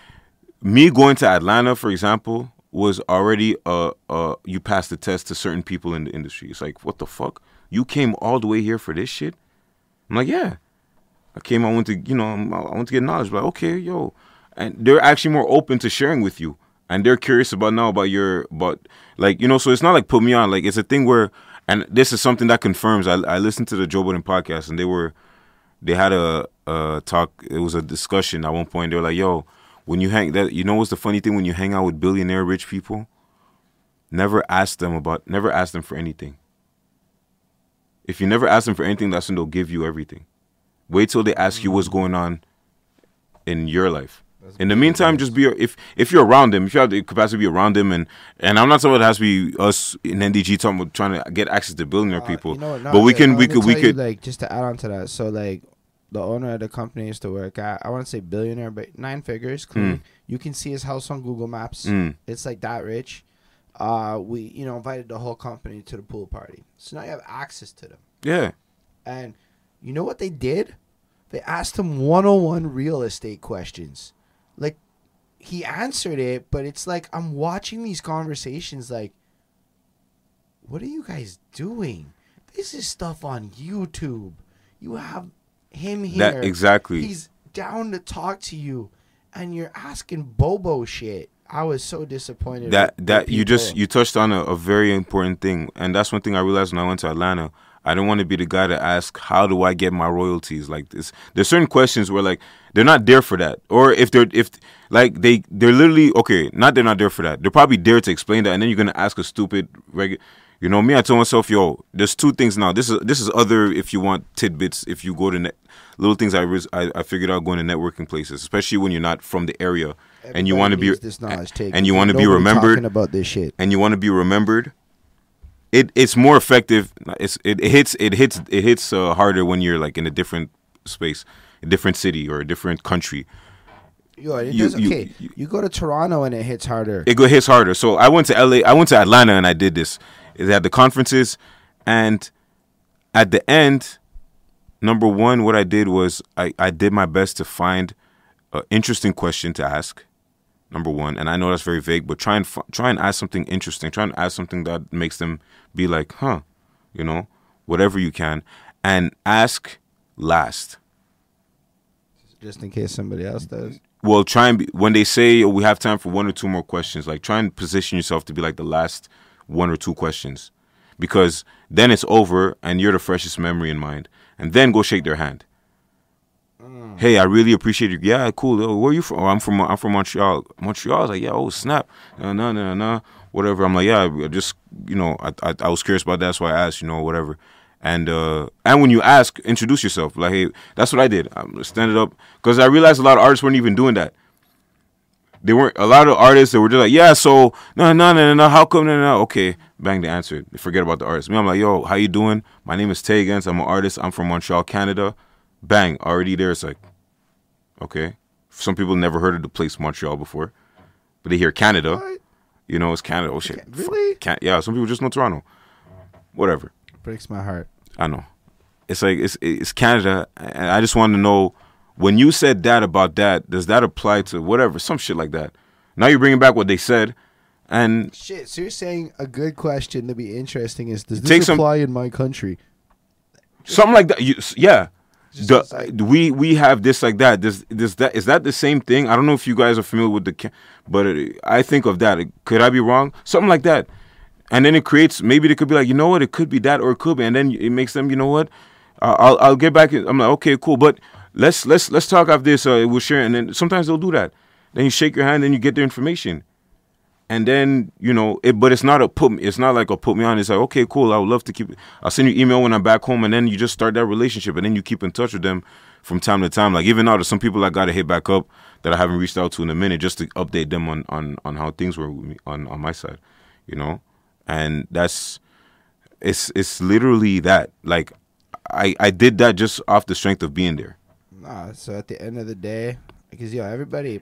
S2: me going to Atlanta, for example, was already uh uh you passed the test to certain people in the industry. It's like what the fuck? You came all the way here for this shit? I'm like yeah. I came. I went to you know I went to get knowledge. But okay, yo, and they're actually more open to sharing with you, and they're curious about now about your but like you know. So it's not like put me on. Like it's a thing where, and this is something that confirms. I I listened to the Joe Budden podcast, and they were they had a, a talk. It was a discussion at one point. They were like, "Yo, when you hang that, you know what's the funny thing? When you hang out with billionaire rich people, never ask them about, never ask them for anything. If you never ask them for anything, that's when they'll give you everything. Wait till they ask you what's going on in your life.
S1: That's
S2: In the meantime, just be if if you're around them, if you have the capacity to be around them, and and I'm not saying it has to be us in NDG talking about trying to get access to billionaire
S1: Uh,
S2: people,
S1: you know what, no,
S2: but we can we could we could
S1: like just to add on to that. So like the owner of the company used to work at, I want to say billionaire, but nine figures. Clean.
S2: Mm.
S1: You can see his house on Google Maps.
S2: Mm.
S1: It's like that rich. Uh, we you know invited the whole company to the pool party, so now you have access to them.
S2: yeah.
S1: And you know what they did? They asked him 101 real estate questions. Like he answered it, but it's like I'm watching these conversations like what are you guys doing? This is stuff on YouTube. You have him here.
S2: That exactly.
S1: He's down to talk to you and you're asking Bobo shit. I was so disappointed.
S2: that that you just you touched on a, a very important thing and that's one thing i realized when i went to atlanta i don't want to be the guy to ask how do i get my royalties like this there's certain questions where like they're not there for that or if they're if like they they're literally okay not they're not there for that they're probably there to explain that and then you're gonna ask a stupid regu- You know, me, I told myself, yo, there's two things now. This is this is other if you want tidbits. If you go to net, little things I, ris- I I figured out going to networking places, especially when you're not from the area and you want to be
S1: this knowledge taken.
S2: and you want to be remembered
S1: about this shit.
S2: and you want to be remembered. It it's more effective. It's it, it hits it hits it hits uh, harder when you're like in a different space, a different city or a different country.
S1: Yo, it
S2: you-
S1: does,
S2: you-
S1: okay, you,
S2: you-
S1: go to Toronto and it hits harder.
S2: it go hits harder. So I went to LA, I went to Atlanta and I did this. They had the conferences and at the end, number one, what I did was I, I did my best to find an interesting question to ask. Number one, and I know that's very vague, but try and try and ask something interesting. Try and ask something that makes them be like, huh, you know, whatever you can, and ask last.
S1: just in case somebody else does.
S2: Well, try and be, when they say oh, we have time for one or two more questions, like try and position yourself to be like the last one or two questions, because then it's over and you're the freshest memory in mind, and then go shake their hand. Mm. Hey, I really appreciate you. Yeah, cool. Oh, where are you from? Oh, I'm from I'm from Montreal. Montreal. I was like, yeah. Oh, snap. No, no, no, no. Whatever. I'm like, yeah. I just you know, I, I I was curious about that, so I asked. You know, whatever. And uh and when you ask, introduce yourself. Like, hey, that's what I did. I'm standing up because I realized a lot of artists weren't even doing that. They weren't a lot of artists that were just like, yeah, so no, no, no, no. How come? No, no. Okay, bang, they answered. They forget about the artist. Me, I'm like, yo, how you doing? My name is Taigenz. I'm an artist. I'm from Montreal, Canada. Bang, already there. It's like, okay. Some people never heard of the place Montreal before, but they hear Canada.
S1: What?
S2: You know, it's Canada. Oh shit,
S1: really?
S2: Can- yeah, some people just know Toronto. Whatever.
S1: Breaks my heart.
S2: I know. It's like it's it's Canada, and I just want to know when you said that about that, does that apply to whatever, some shit like that? Now you're bringing back what they said, and
S1: Shit. So you're saying a good question to be interesting is does this
S2: Take some-
S1: apply in my country?
S2: something like that. You, yeah, The-
S1: like-
S2: we we have this like that. This this that is that the same thing? I don't know if you guys are familiar with the, but it, I think of that. Could I be wrong? Something like that, and then it creates maybe they could be like, you know what, it could be that or it could be, and then it makes them, you know what, uh, I'll I'll get back. I'm like, okay, cool, but let's let's let's talk after this. Uh, we'll share, and then sometimes they'll do that. Then you shake your hand, then you get their information and then you know it but it's not a put me it's not like a put me on. It's like okay cool i would love to keep i'll send you email when i'm back home and then you just start that relationship and then you keep in touch with them from time to time. Like even now there's some people i gotta hit back up that i haven't reached out to in a minute just to update them on on on how things were with me, on on my side you know? And that's it's it's literally that. Like i i did that just off the strength of being there.
S1: Nah. So at the end of the day, because yo, everybody,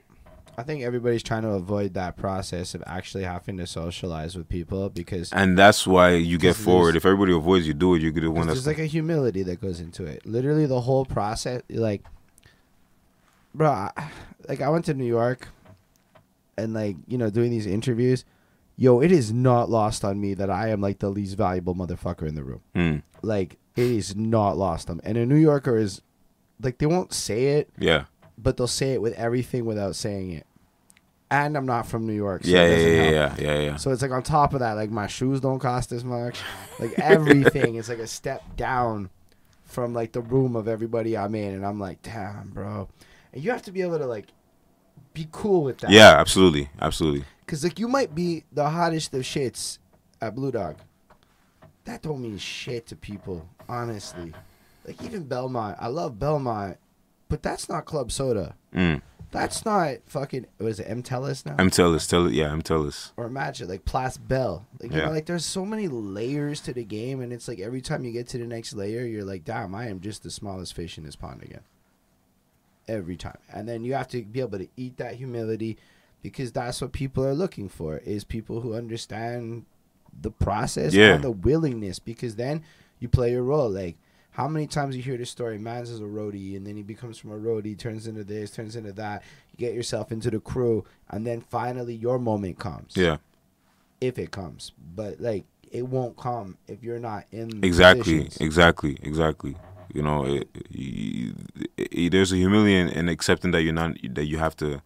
S1: I think everybody's trying to avoid that process of actually having to socialize with people because
S2: and that's why you get forward if everybody avoids you do it you're the one
S1: there's
S2: that's
S1: like a humility that goes into it. Literally, the whole process, like, bro, I, like I went to New York, and like you know doing these interviews, yo, it is not lost on me that I am like the least valuable motherfucker in the room.
S2: Hmm.
S1: Like it is not lost on me. And a New Yorker is, like, they won't say it,
S2: yeah
S1: but they'll say it with everything without saying it. And I'm not from New York. So
S2: yeah yeah yeah, yeah yeah yeah
S1: So it's like on top of that, like my shoes don't cost as much. Like everything is like a step down from like the room of everybody I'm in, and I'm like, damn, bro. And you have to be able to like be cool with that.
S2: Yeah, absolutely, absolutely.
S1: Cause like you might be the hottest of shits at Blue Dog. That don't mean shit to people, honestly. Like even Belmont, I love Belmont, but that's not club soda.
S2: Mm.
S1: That's not fucking. Was it MTELUS now?
S2: I'm tellus, tell it. Yeah, MTELUS.
S1: or imagine like Place Bell. Like you
S2: Yeah.
S1: know, like there's so many layers to the game, and it's like every time you get to the next layer, you're like, damn, I am just the smallest fish in this pond again. Every time, and then you have to be able to eat that humility, because that's what people are looking for is people who understand the process
S2: Yeah.
S1: and the willingness. Because then you play your role. Like how many times you hear this story? Mans is a roadie, and then he becomes from a roadie, turns into this, turns into that. You get yourself into the crew, and then finally your moment comes
S2: Yeah,
S1: if it comes. But like it won't come if you're not in the
S2: exactly,
S1: positions.
S2: exactly, exactly. You know, it, y- y- there's a humility in, in accepting that you're not that you have to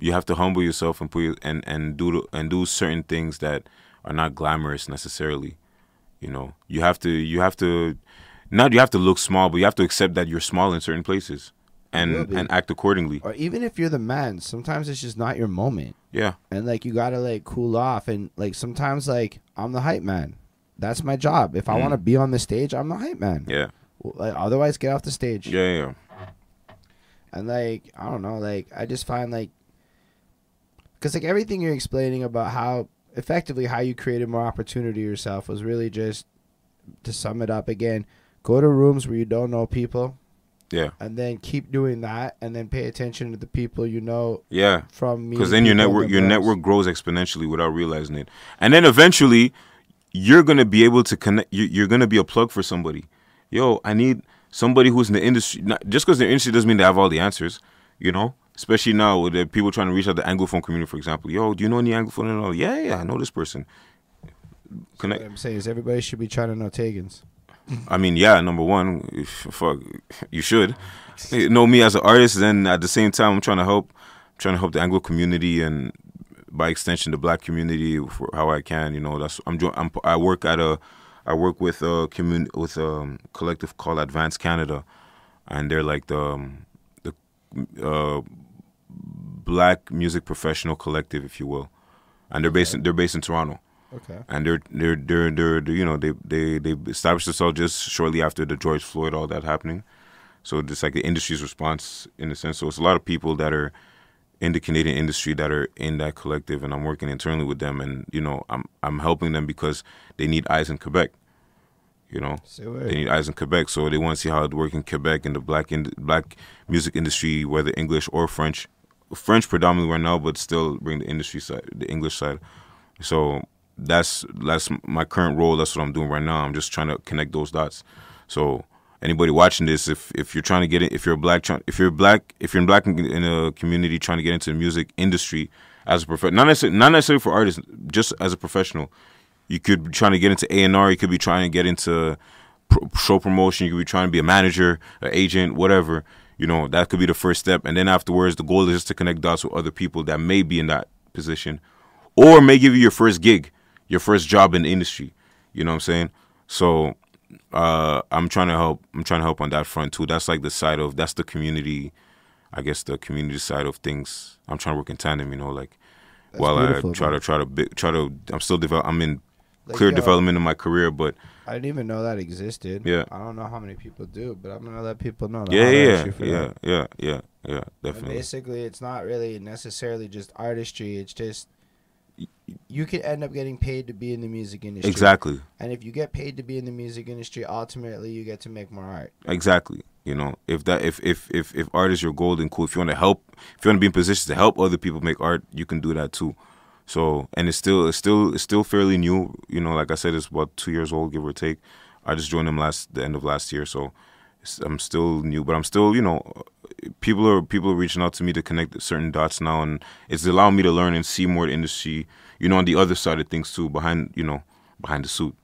S2: you have to humble yourself and put your, and and do the- and do certain things that are not glamorous necessarily. You know, you have to you have to not you have to look small, but you have to accept that you're small in certain places and
S1: be.
S2: and act accordingly.
S1: Or even if you're the man, sometimes it's just not your moment.
S2: Yeah,
S1: And like you gotta like cool off and like sometimes like I'm the hype man. That's my job. If I
S2: Mm.
S1: want to be on the stage, I'm the hype man.
S2: Yeah.
S1: Like, otherwise, get off the stage.
S2: Yeah, yeah.
S1: And like, I don't know, like I just find like, because like everything you're explaining about how effectively how you created more opportunity yourself was really just to sum it up again. Go to rooms where you don't know people,
S2: Yeah.
S1: and then keep doing that, and then pay attention to the people you know
S2: Yeah.
S1: from me.
S2: because then your network your network grows exponentially without realizing it and then eventually you're gonna be able to connect you- you're gonna be a plug for somebody yo i need somebody who's in the industry not, just because they're in the industry doesn't mean they have all the answers you know especially now with the people trying to reach out the anglophone community for example yo do you know any anglophone and all yeah yeah i know this person
S1: What
S2: connect
S1: I'm saying is everybody should be trying to know Taigenz.
S2: I mean, yeah, number one, if, fuck, you should know me as an artist. Then at the same time, I'm trying to help, trying to help the Anglo community and by extension the Black community for how I can. You know, that's I'm. jo- I'm I work at a, I work with a community with a collective called Advance Canada, and they're like the um, the uh, Black music professional collective, if you will, and they're based in, they're based in Toronto
S1: Okay.
S2: and they're they're they're they're, they're you know they they they established themselves just shortly after the George Floyd all that happening. So it's like the industry's response in a sense. So it's a lot of people that are in the Canadian industry that are in that collective, and I'm working internally with them, and you know I'm I'm helping them because they need eyes in Quebec. You know, they need eyes in Quebec, so they want to see how it works in Quebec in the black in, black music industry, whether English or French. French predominantly right now, but still bring the industry side, the English side. So that's that's my current role. That's what I'm doing right now. I'm just trying to connect those dots. So anybody watching this, if if you're trying to get in, if you're a black, if you're black, if you're in black in- a community trying to get into the music industry as a prof, not necessarily not necessarily for artists, just as a professional, you could be trying to get into A and R. You could be trying to get into show promotion. You could be trying to be a manager, an agent, whatever. You know that could be the first step, and then afterwards, the goal is just to connect dots with other people that may be in that position, or may give you your first gig, your first job in the industry. You know what I'm saying? So uh, I'm trying to help. I'm trying to help on that front too. That's like the side of that's the community. I guess the community side of things. I'm trying to work in tandem. You know, like
S1: That's
S2: while I try
S1: man.
S2: to try to try to. I'm still develop. I'm in
S1: Like,
S2: clear
S1: yo,
S2: development in my career, but
S1: I didn't even know that existed.
S2: Yeah.
S1: I don't know how many people do, but I'm gonna let people know.
S2: yeah, yeah, yeah, yeah, yeah, yeah,
S1: And
S2: definitely.
S1: basically, it's not really necessarily just artistry. It's just you could end up getting paid to be in the music industry.
S2: Exactly,
S1: And if you get paid to be in the music industry, ultimately you get to make more art.
S2: exactly. You know, if that if if if if art is your goal, then cool. If you want to help, if you want to be in position to help other people make art, you can do that too. So, and it's still it's still it's still fairly new. You know, like I said, it's about two years old, give or take. I just joined them last the end of last year, so I'm still new, but I'm still you know, people are people are reaching out to me to connect certain dots now, and it's allowing me to learn and see more the industry. You know, on the other side of things too, behind you know, behind the suit.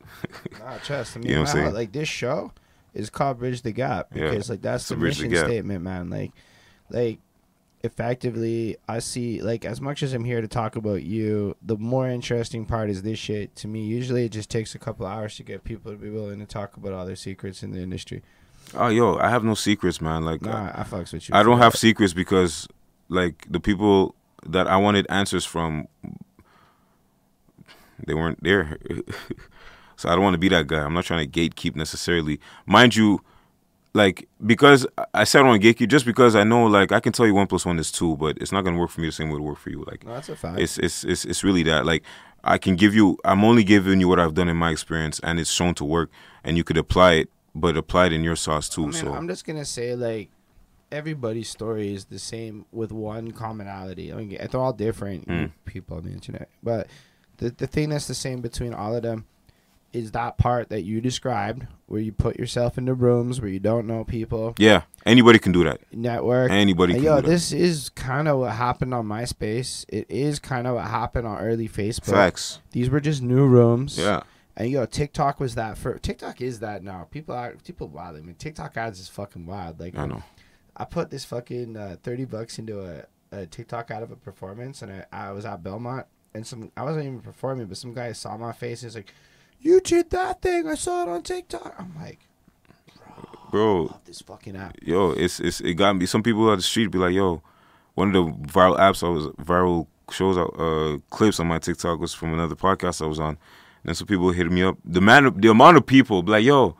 S1: Nah, trust. I mean,
S2: You know what I'm saying?
S1: like this show is called Bridge the Gap
S2: Yeah,
S1: because like that's the mission statement, man. Like, like effectively, I see like as much as I'm here to talk about you, the more interesting part is this shit to me. Usually, it just takes a couple hours to get people to be willing to talk about all their secrets in the industry.
S2: Oh, yo, I have no secrets, man. Like,
S1: Nah, I fucks with you.
S2: I don't
S1: that.
S2: have secrets because, like, the people that I wanted answers from, they weren't there. so I don't want to be that guy. I'm not trying to gatekeep necessarily. Mind you, like, because I- said I don't want to gatekeep just because I know, like, I can tell you one plus one is two, but it's not going to work for me the same way it would for you. Like,
S1: No, that's a fact.
S2: it's, it's, it's, it's really that. Like, I can give you, I'm only giving you what I've done in my experience, and it's shown to work, and you could apply it, but apply it in your sauce too.
S1: I mean,
S2: so,
S1: I'm just gonna say like everybody's story is the same with one commonality. I mean, they're all different
S2: Mm.
S1: people on the internet, but the the thing that's the same between all of them is that part that you described, where you put yourself into rooms where you don't know people,
S2: yeah, anybody can do that.
S1: network.
S2: Anybody
S1: And
S2: can
S1: yo,
S2: do that.
S1: this is kind of what happened on MySpace. It is kind of what happened on early Facebook.
S2: Facts.
S1: These were just new rooms.
S2: Yeah.
S1: And yo, TikTok was that for TikTok is that now. People are people wild. I mean, TikTok ads is fucking wild. Like
S2: I know.
S1: I put this fucking uh, thirty bucks into a, a TikTok out of a performance, and I, I was at Belmont, and some I wasn't even performing, but some guy saw my face and he's like, "You did that thing. I saw it on TikTok." I'm like,
S2: Bro,
S1: "Love this fucking app."
S2: yo, it's it's it got me. Some people on the street be like, yo, one of the viral apps I was viral shows uh clips on my TikTok was from another podcast I was on. And some people hit me up. The man, the amount of people be like, yo,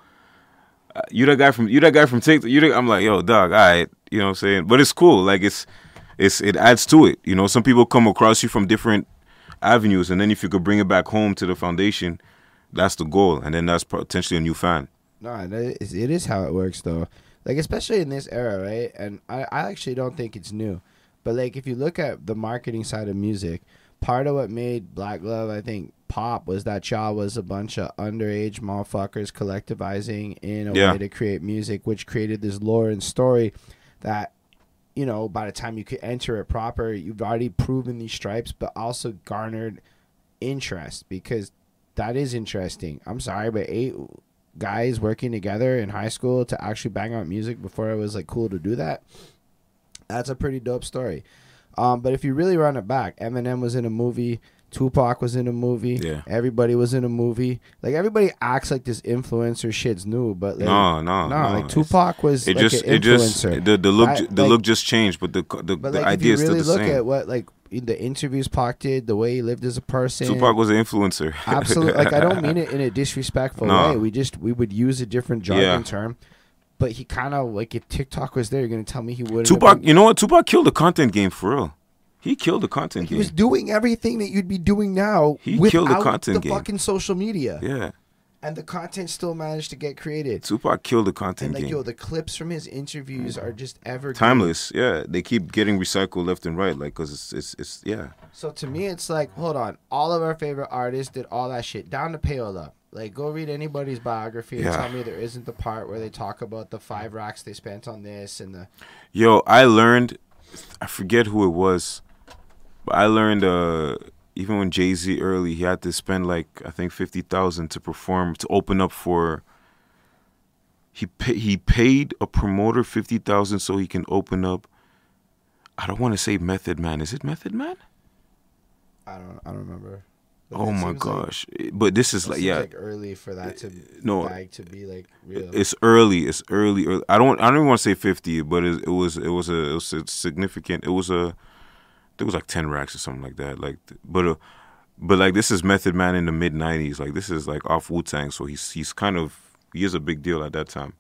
S2: uh, you that guy from you that guy from TikTok. You, that, I'm like, yo, dog, all right, you know what I'm saying. But it's cool. Like it's, it's it adds to it. You know, some people come across you from different avenues, and then if you could bring it back home to the foundation, that's the goal, and then that's potentially a new fan.
S1: No, it is, it is how it works though. Like especially in this era, right? And I, I actually don't think it's new. But like if you look at the marketing side of music, part of what made Black Glove, I think, pop was that y'all was a bunch of underage motherfuckers collectivizing in a
S2: Yeah.
S1: way to create music, which created this lore and story that, you know, by the time you could enter it proper, you've already proven these stripes, but also garnered interest because that is interesting. I'm sorry, but eight guys working together in high school to actually bang out music before it was like cool to do that. That's a pretty dope story. Um, but if you really run it back, Eminem was in a movie. Tupac was in a movie.
S2: Yeah.
S1: Everybody was in a movie. Like everybody acts like this influencer shit's new, but like,
S2: no, no,
S1: no,
S2: no.
S1: like Tupac was
S2: It
S1: like
S2: just,
S1: an
S2: it just,
S1: influencer.
S2: the the look,
S1: I-
S2: the
S1: like-
S2: look just changed, but the the,
S1: but
S2: the
S1: like if
S2: idea
S1: you
S2: is still
S1: really
S2: the
S1: look
S2: same.
S1: at what like in the interviews Pac did, the way he lived as a person,
S2: Tupac was an influencer.
S1: Absolutely. Like I don't mean it in a disrespectful
S2: No.
S1: way. We just we would use a different jargon
S2: Yeah.
S1: term. But he kind of like if TikTok was there, you're gonna tell me he wouldn't.
S2: Tupac,
S1: been-
S2: you know what? Tupac killed the content game for real. He killed the content
S1: he
S2: game.
S1: was doing everything that you'd be doing now
S2: He
S1: without
S2: killed the content
S1: the
S2: game.
S1: fucking social media,
S2: yeah,
S1: and the content still managed to get created.
S2: Tupac killed the
S1: And
S2: content
S1: like
S2: game.
S1: yo, the clips from his interviews are just ever
S2: Timeless. Yeah, they keep getting recycled left and right, like because it's, it's it's yeah.
S1: So to me, it's like, hold on, all of our favorite artists did all that shit down to Payola. Like, go read anybody's biography and
S2: Yeah.
S1: tell me there isn't the part where they talk about the five racks they spent on this and the.
S2: Yo, I learned. I forget who it was, but I learned. uh Even when Jay Z early, he had to spend like I think fifty thousand to perform to open up for. He pay, he paid a promoter fifty thousand so he can open up. I don't want to say Method Man. Is it Method Man?
S1: I don't. I don't remember. But
S2: Oh my
S1: seems like-
S2: gosh! Eh, but this is like yeah.
S1: like early for that to eh,
S2: no,
S1: bag to be like eh, real.
S2: It's early. It's early. early. I don't. I don't even want to say fifty, but it, it was. It was a. It was a significant. It was a. It was like ten racks or something like that. Like, but uh, but like this is Method Man in the mid '90s. Like this is like off Wu Tang, so he's he's kind of he is a big deal at that time.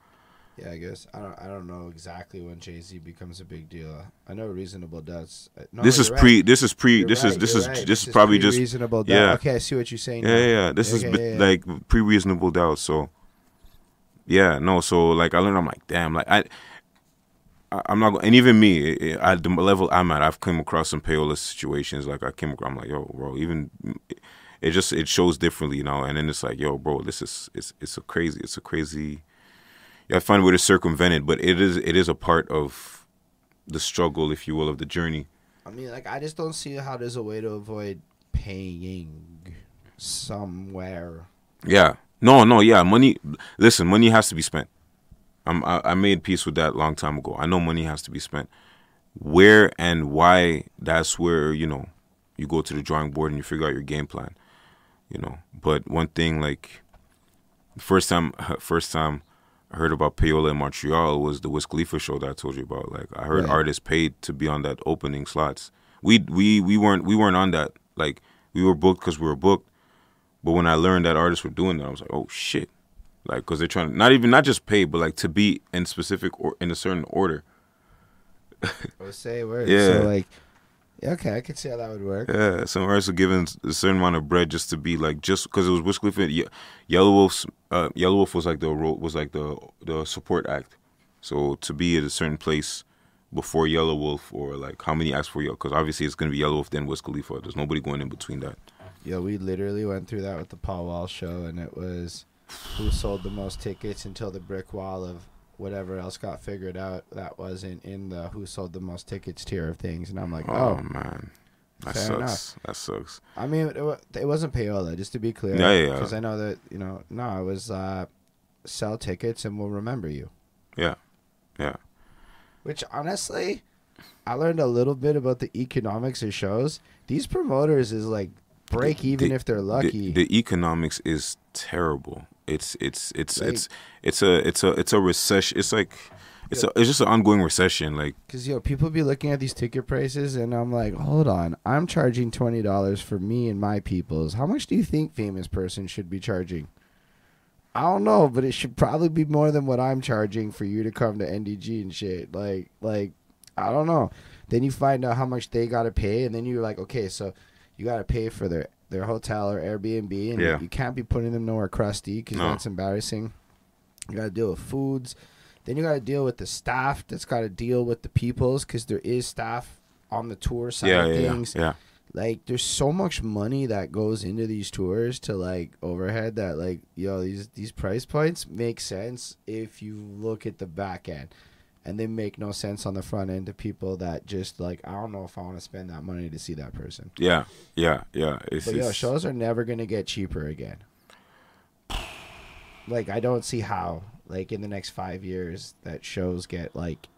S1: yeah, I guess I don't. I don't know exactly when Jay Z becomes a big deal. I know Reasonable does. Uh, No,
S2: this is pre.
S1: right.
S2: This is pre.
S1: You're
S2: this is
S1: right,
S2: this
S1: you're
S2: is
S1: right.
S2: this is probably just
S1: reasonable.
S2: yeah.
S1: Okay, I see what you're saying.
S2: Yeah, yeah, yeah. This is
S1: Okay,
S2: bi-
S1: yeah, yeah.
S2: like pre reasonable doubt. So, yeah, no. So like I learned, I'm like, damn, like I I'm not, go- and even me i- i- at the level I'm at, I've come across some payola situations. Like I came, across, I'm like, yo, bro, even it just it shows differently, you know. And then it's like, yo, bro, this is it's it's a crazy, it's a crazy. You have to find a way to circumvent it, but it is it is a part of the struggle, if you will, of the journey.
S1: I mean, like, I just don't see how there's a way to avoid paying somewhere.
S2: Yeah. No, no, yeah. Money. Listen, money has to be spent. I'm, I, I made peace with that long time ago. I know money has to be spent. Where and why? That's where you know you go to the drawing board and you figure out your game plan. You know. But one thing, like, first time, first time I heard about payola in Montreal was the Wiz Khalifa show that I told you about. Like, I heard
S1: Right.
S2: artists paid to be on that opening slots. We we we weren't we weren't on that. Like, we were booked because we were booked. But when I learned that artists were doing that, I was like, oh shit, like because they're trying to not even not just pay, but like to be in specific or in a certain order.
S1: Or say words.
S2: Yeah.
S1: So, like, yeah, okay, I could see how that would work.
S2: Yeah, some artists were given a certain amount of bread just to be like just because it was Wiz Khalifa. Ye- Yelawolf's uh, Yelawolf was like the was like the the support act. So to be at a certain place before Yelawolf or like how many acts for you? Because obviously it's gonna be Yelawolf then Wiz Khalifa. There's nobody going in between that.
S1: Yeah, we literally went through that with the Paul Wall show, and it was who sold the most tickets until the brick wall of whatever else got figured out that wasn't in the who sold the most tickets tier of things. And I'm like,
S2: Oh,
S1: oh,
S2: man, that
S1: fair
S2: sucks.
S1: enough.
S2: That sucks.
S1: I mean, it, it wasn't payola, just to be clear.
S2: Yeah, yeah.
S1: Because I know that you know, no, it was uh, sell tickets and we'll remember you.
S2: Yeah, yeah.
S1: Which honestly, I learned a little bit about the economics of shows. These promoters is like break even
S2: the-
S1: if they're
S2: The-
S1: lucky.
S2: The, economics is terrible. It's it's it's
S1: Like-
S2: it's it's a it's a it's a recession. It's like it's a, it's just an ongoing recession. Like
S1: Cause yo, people be looking at these ticket prices, and I'm like, hold on, I'm charging twenty dollars for me and my peoples. How much do you think famous person should be charging? I don't know, but it should probably be more than what I'm charging for you to come to NDG and shit. Like, like, I don't know. Then you find out how much they gotta pay, and then you're like, okay, so you gotta pay for their their hotel or Airbnb, and
S2: Yeah.
S1: you can't be putting them nowhere crusty because
S2: No.
S1: that's embarrassing. You gotta deal with foods. Then you got to deal with the staff that's got to deal with the peoples because there is staff on the tour side
S2: yeah,
S1: of
S2: yeah, yeah,
S1: things.
S2: yeah.
S1: Like, there's so much money that goes into these tours to like overhead that like yo these these price points make sense if you look at the back end, and they make no sense on the front end to people that just like I don't know if I want to spend that money to see that person.
S2: Yeah, yeah, yeah. It's,
S1: But yo,
S2: it's-
S1: shows are never gonna get cheaper again. Like I don't see how, like in the next five years, that shows get like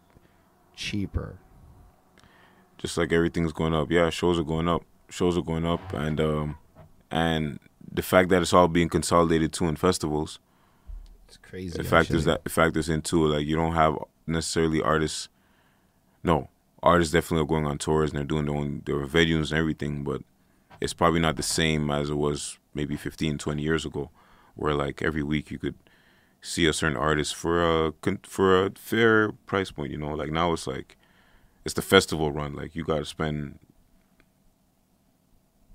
S1: cheaper.
S2: just like everything's going up. Yeah, shows are going up. Shows are going up, and um, and the fact that it's all being consolidated too in festivals.
S1: It's crazy.
S2: It factors
S1: actually.
S2: that it factors into. Like you don't have necessarily artists. No, artists definitely are going on tours and they're doing their own their venues and everything, but it's probably not the same as it was maybe 15, 20 years ago, where like every week you could see a certain artist for a for a fair price point. You know, like now it's like it's the festival run. Like you got to spend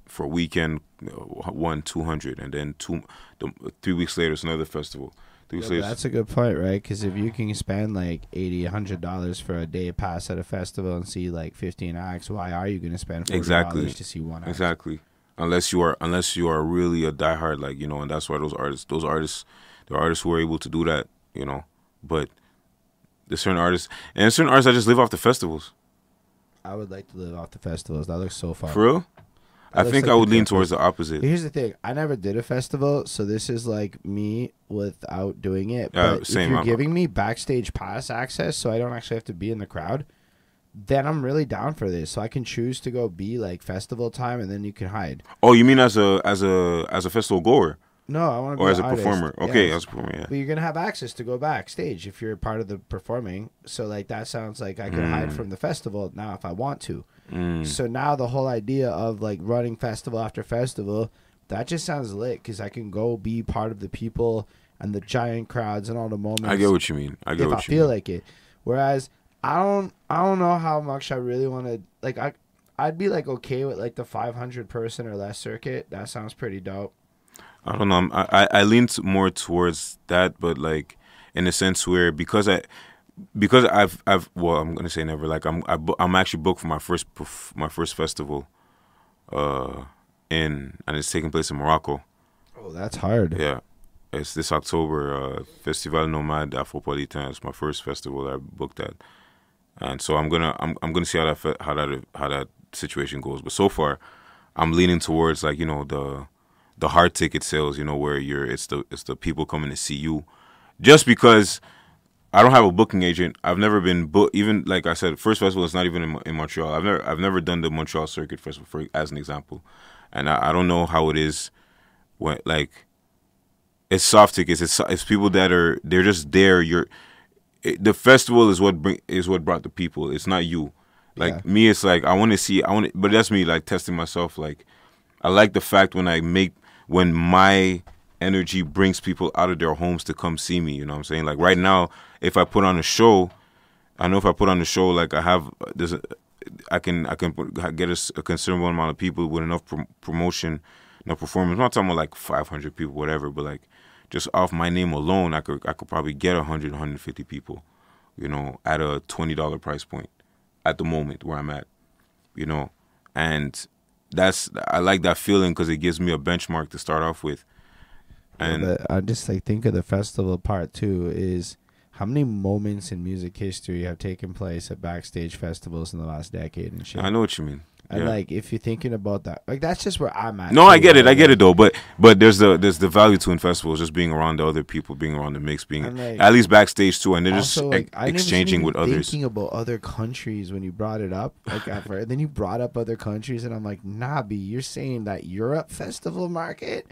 S2: for a weekend one two hundred, and then two the, three weeks later it's another festival.
S1: Yeah, that's a good point, right? Because if you can spend like eighty, hundred dollars for a day pass at a festival and see like fifteen acts, why are you going to spend forty dollars
S2: Exactly.
S1: to see one act?
S2: Exactly. Unless you are unless you are really a diehard, like, you know, and that's why those artists those artists the artists who are able to do that, you know. But there's certain artists and certain artists that just live off the festivals.
S1: I would like to live off the festivals. That looks so fun.
S2: For real? I think
S1: like
S2: I would lean towards the opposite.
S1: Here's the thing: I never did a festival, so this is like me without doing it.
S2: Yeah,
S1: but
S2: same.
S1: if you're
S2: I'm-
S1: giving me backstage pass access, so I don't actually have to be in the crowd, then I'm really down for this. So I can choose to go be like festival time, and then you can hide.
S2: Oh, you mean as a as a as a festival goer
S1: No, I want to
S2: or as a
S1: artist.
S2: performer? Okay,
S1: Yes.
S2: as a performer, yeah.
S1: But you're gonna have access to go backstage if you're part of the performing. So like that sounds like I can hide
S2: Mm.
S1: from the festival now if I want to.
S2: Mm.
S1: So now the whole idea of like running festival after festival, that just sounds lit because I can go be part of the people and the giant crowds and all the moments.
S2: I get what you mean. I get what you mean
S1: if
S2: what
S1: I
S2: you
S1: feel
S2: mean.
S1: like it. Whereas I don't, I don't know how much I really want to like. I, I'd be like okay with like the 500 person or less circuit. That sounds pretty dope.
S2: I don't know. I'm- I I, I lean more towards that, but like in a sense where because I because I've I've well I'm gonna say never like I'm I, bu- I'm actually booked for my first my first festival, uh, in and it's taking place in Morocco.
S1: Oh, that's hard.
S2: Yeah, it's this October. Uh, Festival Nomad Afropolitain. It's my first festival that I booked at, and so I'm gonna I'm I'm gonna see how that how that how that situation goes. But so far, I'm leaning towards like you know the the hard ticket sales. You know where you're it's the it's the people coming to see you, just because. I don't have a booking agent. I've never been booked. Even like I said, first festival is not even in, in Montreal. I've never I've never done the Montreal Circuit Festival for as an example, and I, I don't know how it is when like it's soft tickets. It's it's people that are they're just there. You're it, the festival is what bring is what brought the people. It's not you. Like
S1: Yeah.
S2: me, it's like I want to see. I want, but that's me like testing myself. Like I like the fact when I make when my energy brings people out of their homes to come see me. You know what I'm saying? Like right now, if I put on a show, I know if I put on a show, like I have there's a, I can I can get a considerable amount of people with enough prom- promotion, enough performance. I'm not talking about like 500 people, whatever, but like just off my name alone, I could I could probably get 100, 150 people, you know, at a twenty dollar price point, at the moment where I'm at, you know, and that's I like that feeling because it gives me a benchmark to start off with, and
S1: but I just like think of the festival part too is how many moments in music history have taken place at backstage festivals in the last decade and shit.
S2: I know what you mean.
S1: And
S2: Yeah.
S1: like if you're thinking about that, like that's just where I'm at.
S2: No, I
S1: too,
S2: get it. I get it though. But but there's the there's the value to in festivals, just being around the other people, being around the mix, being
S1: like,
S2: at least backstage too, and they're just
S1: Also,
S2: ex-
S1: like, I
S2: exchanging with others.
S1: Thinking about other countries when you brought it up, like first, then you brought up other countries, and I'm like, nah, B, you're saying that Europe festival market?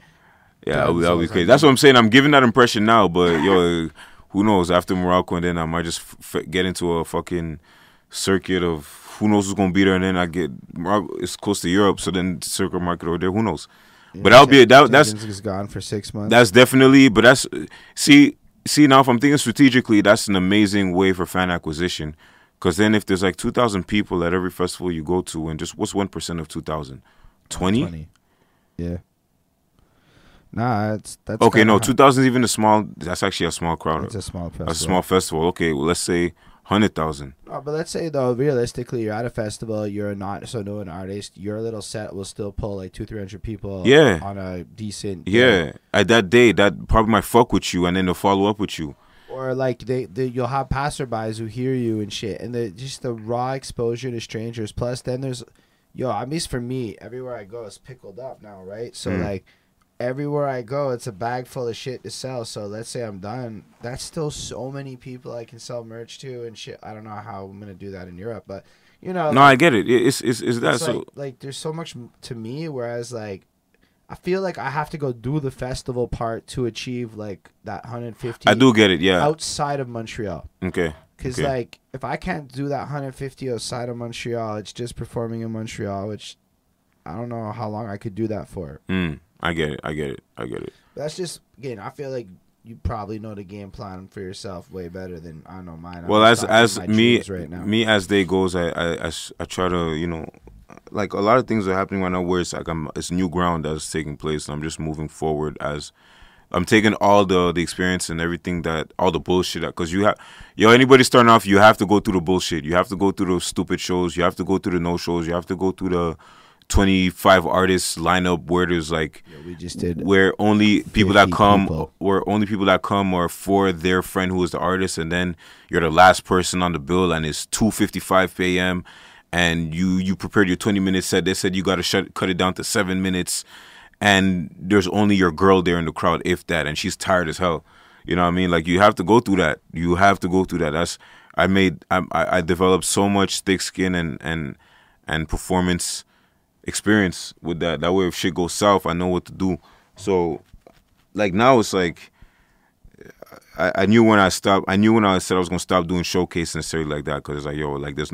S2: Yeah, that would, be crazy.
S1: I
S2: That's what I'm saying. I'm giving that impression now, but yo, who knows? After Morocco, and then I might just f- get into a fucking circuit of who knows who's gonna be there, and then I get Morocco. It's close to Europe, so then circle market over there. Who knows? But that'll be that. That's
S1: is gone for six months.
S2: that's definitely. But that's see see now if I'm thinking strategically, that's an amazing way for fan acquisition. Because then if there's like two thousand people at every festival you go to, and just what's one percent of two thousand?
S1: 20. Yeah. Nah, that's that's
S2: Okay, no, two thousand is even a small. That's actually a small crowd.
S1: It's a small festival.
S2: a small festival. Okay, well, let's say hundred thousand.
S1: Oh, but let's say though, realistically, you're at a festival. You're not so known artist. Your little set will still pull like two, three hundred people.
S2: Yeah.
S1: On a decent. day.
S2: Yeah, at that day, that probably might fuck with you, and then they'll follow up with you.
S1: Or like they, they, you'll have passerbys who hear you and shit, and the just the raw exposure to strangers. Plus, then there's, yo, at least for me, everywhere I go is pickled up now, right? So
S2: Mm.
S1: like, everywhere I go, it's a bag full of shit to sell. So let's say I'm done, that's still so many people I can sell merch to and shit. I don't know how I'm gonna do that in Europe, but you know,
S2: No, I get it. It- It's it's, it's that.
S1: it's
S2: so
S1: like, like there's so much to me whereas like i feel like i have to go do the festival part to achieve like that 150
S2: I do get it. Yeah.
S1: outside of montreal
S2: Okay.
S1: because
S2: Okay.
S1: like if i can't do that 150 outside of montreal it's just performing in montreal which i don't know how long i could do that for
S2: Mm, I get it. I get it. I get it.
S1: that's just again i feel like you probably know the game plan for yourself way better than i know mine
S2: Well, as as me
S1: right now
S2: me as day goes, I I I try to you know, like a lot of things are happening right now where it's like I'm it's new ground that's taking place, and I'm just moving forward as. I'm taking all the the experience and everything that all the bullshit because you have yo anybody starting off you have to go through the bullshit you have to go through those stupid shows you have to go through the no shows you have to go through the 25 artists lineup where there's like
S1: Yeah, we just did
S2: where only people that come
S1: people.
S2: where only people that come are for their friend who is the artist and then you're the last person on the bill and it's 2:55 p.m. and you you prepared your 20 minute set they said you got to shut cut it down to 7 minutes and there's only your girl there in the crowd if that and she's tired as hell you know what i mean like you have to go through that you have to go through that that's i made i i, I developed so much thick skin and and and performance experience with that that way if shit goes south i know what to do so like now it's like I, I knew when I stopped. I knew when I said I was gonna stop doing showcase necessarily like that because it's like yo, like there's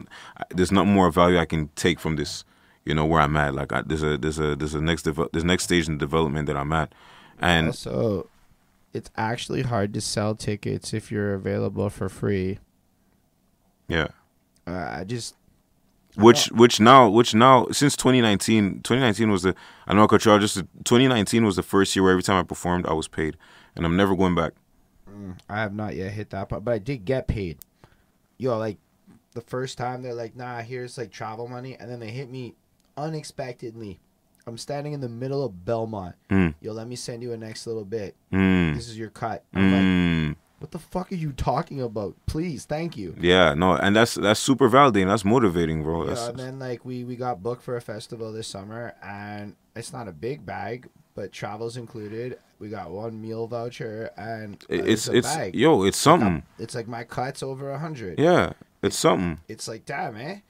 S2: there's not more value I can take from this. You know where I'm at. Like I, there's a there's a there's a next devel- there's next stage in development that I'm at, and
S1: also it's actually hard to sell tickets if you're available for free
S2: yeah.
S1: uh, i just
S2: Which which now which now since 2019 2019 was the I know I cut you just 2019 was the first year where every time I performed I was paid and I'm never going back.
S1: Mm, I have not yet hit that part, but I did get paid. Yo, like the first time they're like, "Nah, here's like travel money," and then they hit me unexpectedly. I'm standing in the middle of Belmont.
S2: Mm.
S1: Yo, let me send you a next little bit.
S2: Mm.
S1: This is your cut. Like, what the fuck are you talking about? Please, thank you.
S2: Yeah, no, and that's that's super validating. That's motivating, bro.
S1: Yeah,
S2: That's,
S1: and then like we we got booked for a festival this summer, and it's not a big bag, but travel's included. We got one meal voucher, and uh,
S2: it's
S1: a
S2: it's
S1: bag.
S2: yo, it's something.
S1: It's like my cut's over a hundred.
S2: Yeah, it's something.
S1: It's like damn, eh?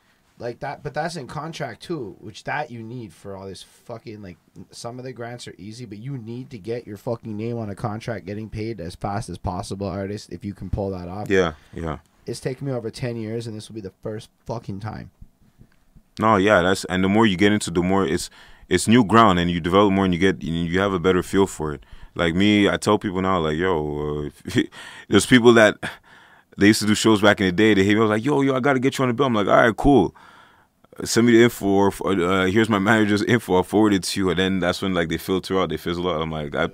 S1: Like that, but that's in contract too, which that you need for all this fucking like. Some of the grants are easy, but you need to get your fucking name on a contract, getting paid as fast as possible, artist. If you can pull that off.
S2: Yeah, yeah.
S1: It's taken me over ten years, and this will be the first fucking time.
S2: No, yeah, that's and the more you get into, the more it's it's new ground, and you develop more, and you get you have a better feel for it. Like me, I tell people now, like yo, uh, there's people that they used to do shows back in the day. They hit me, I was like, yo, yo, I got to get you on the bill. I'm like, all right, cool. Send me the info. Or, uh, here's my manager's info. I'll forward it to you. And then that's when like they filter out, they fizzle out. I'm like, I,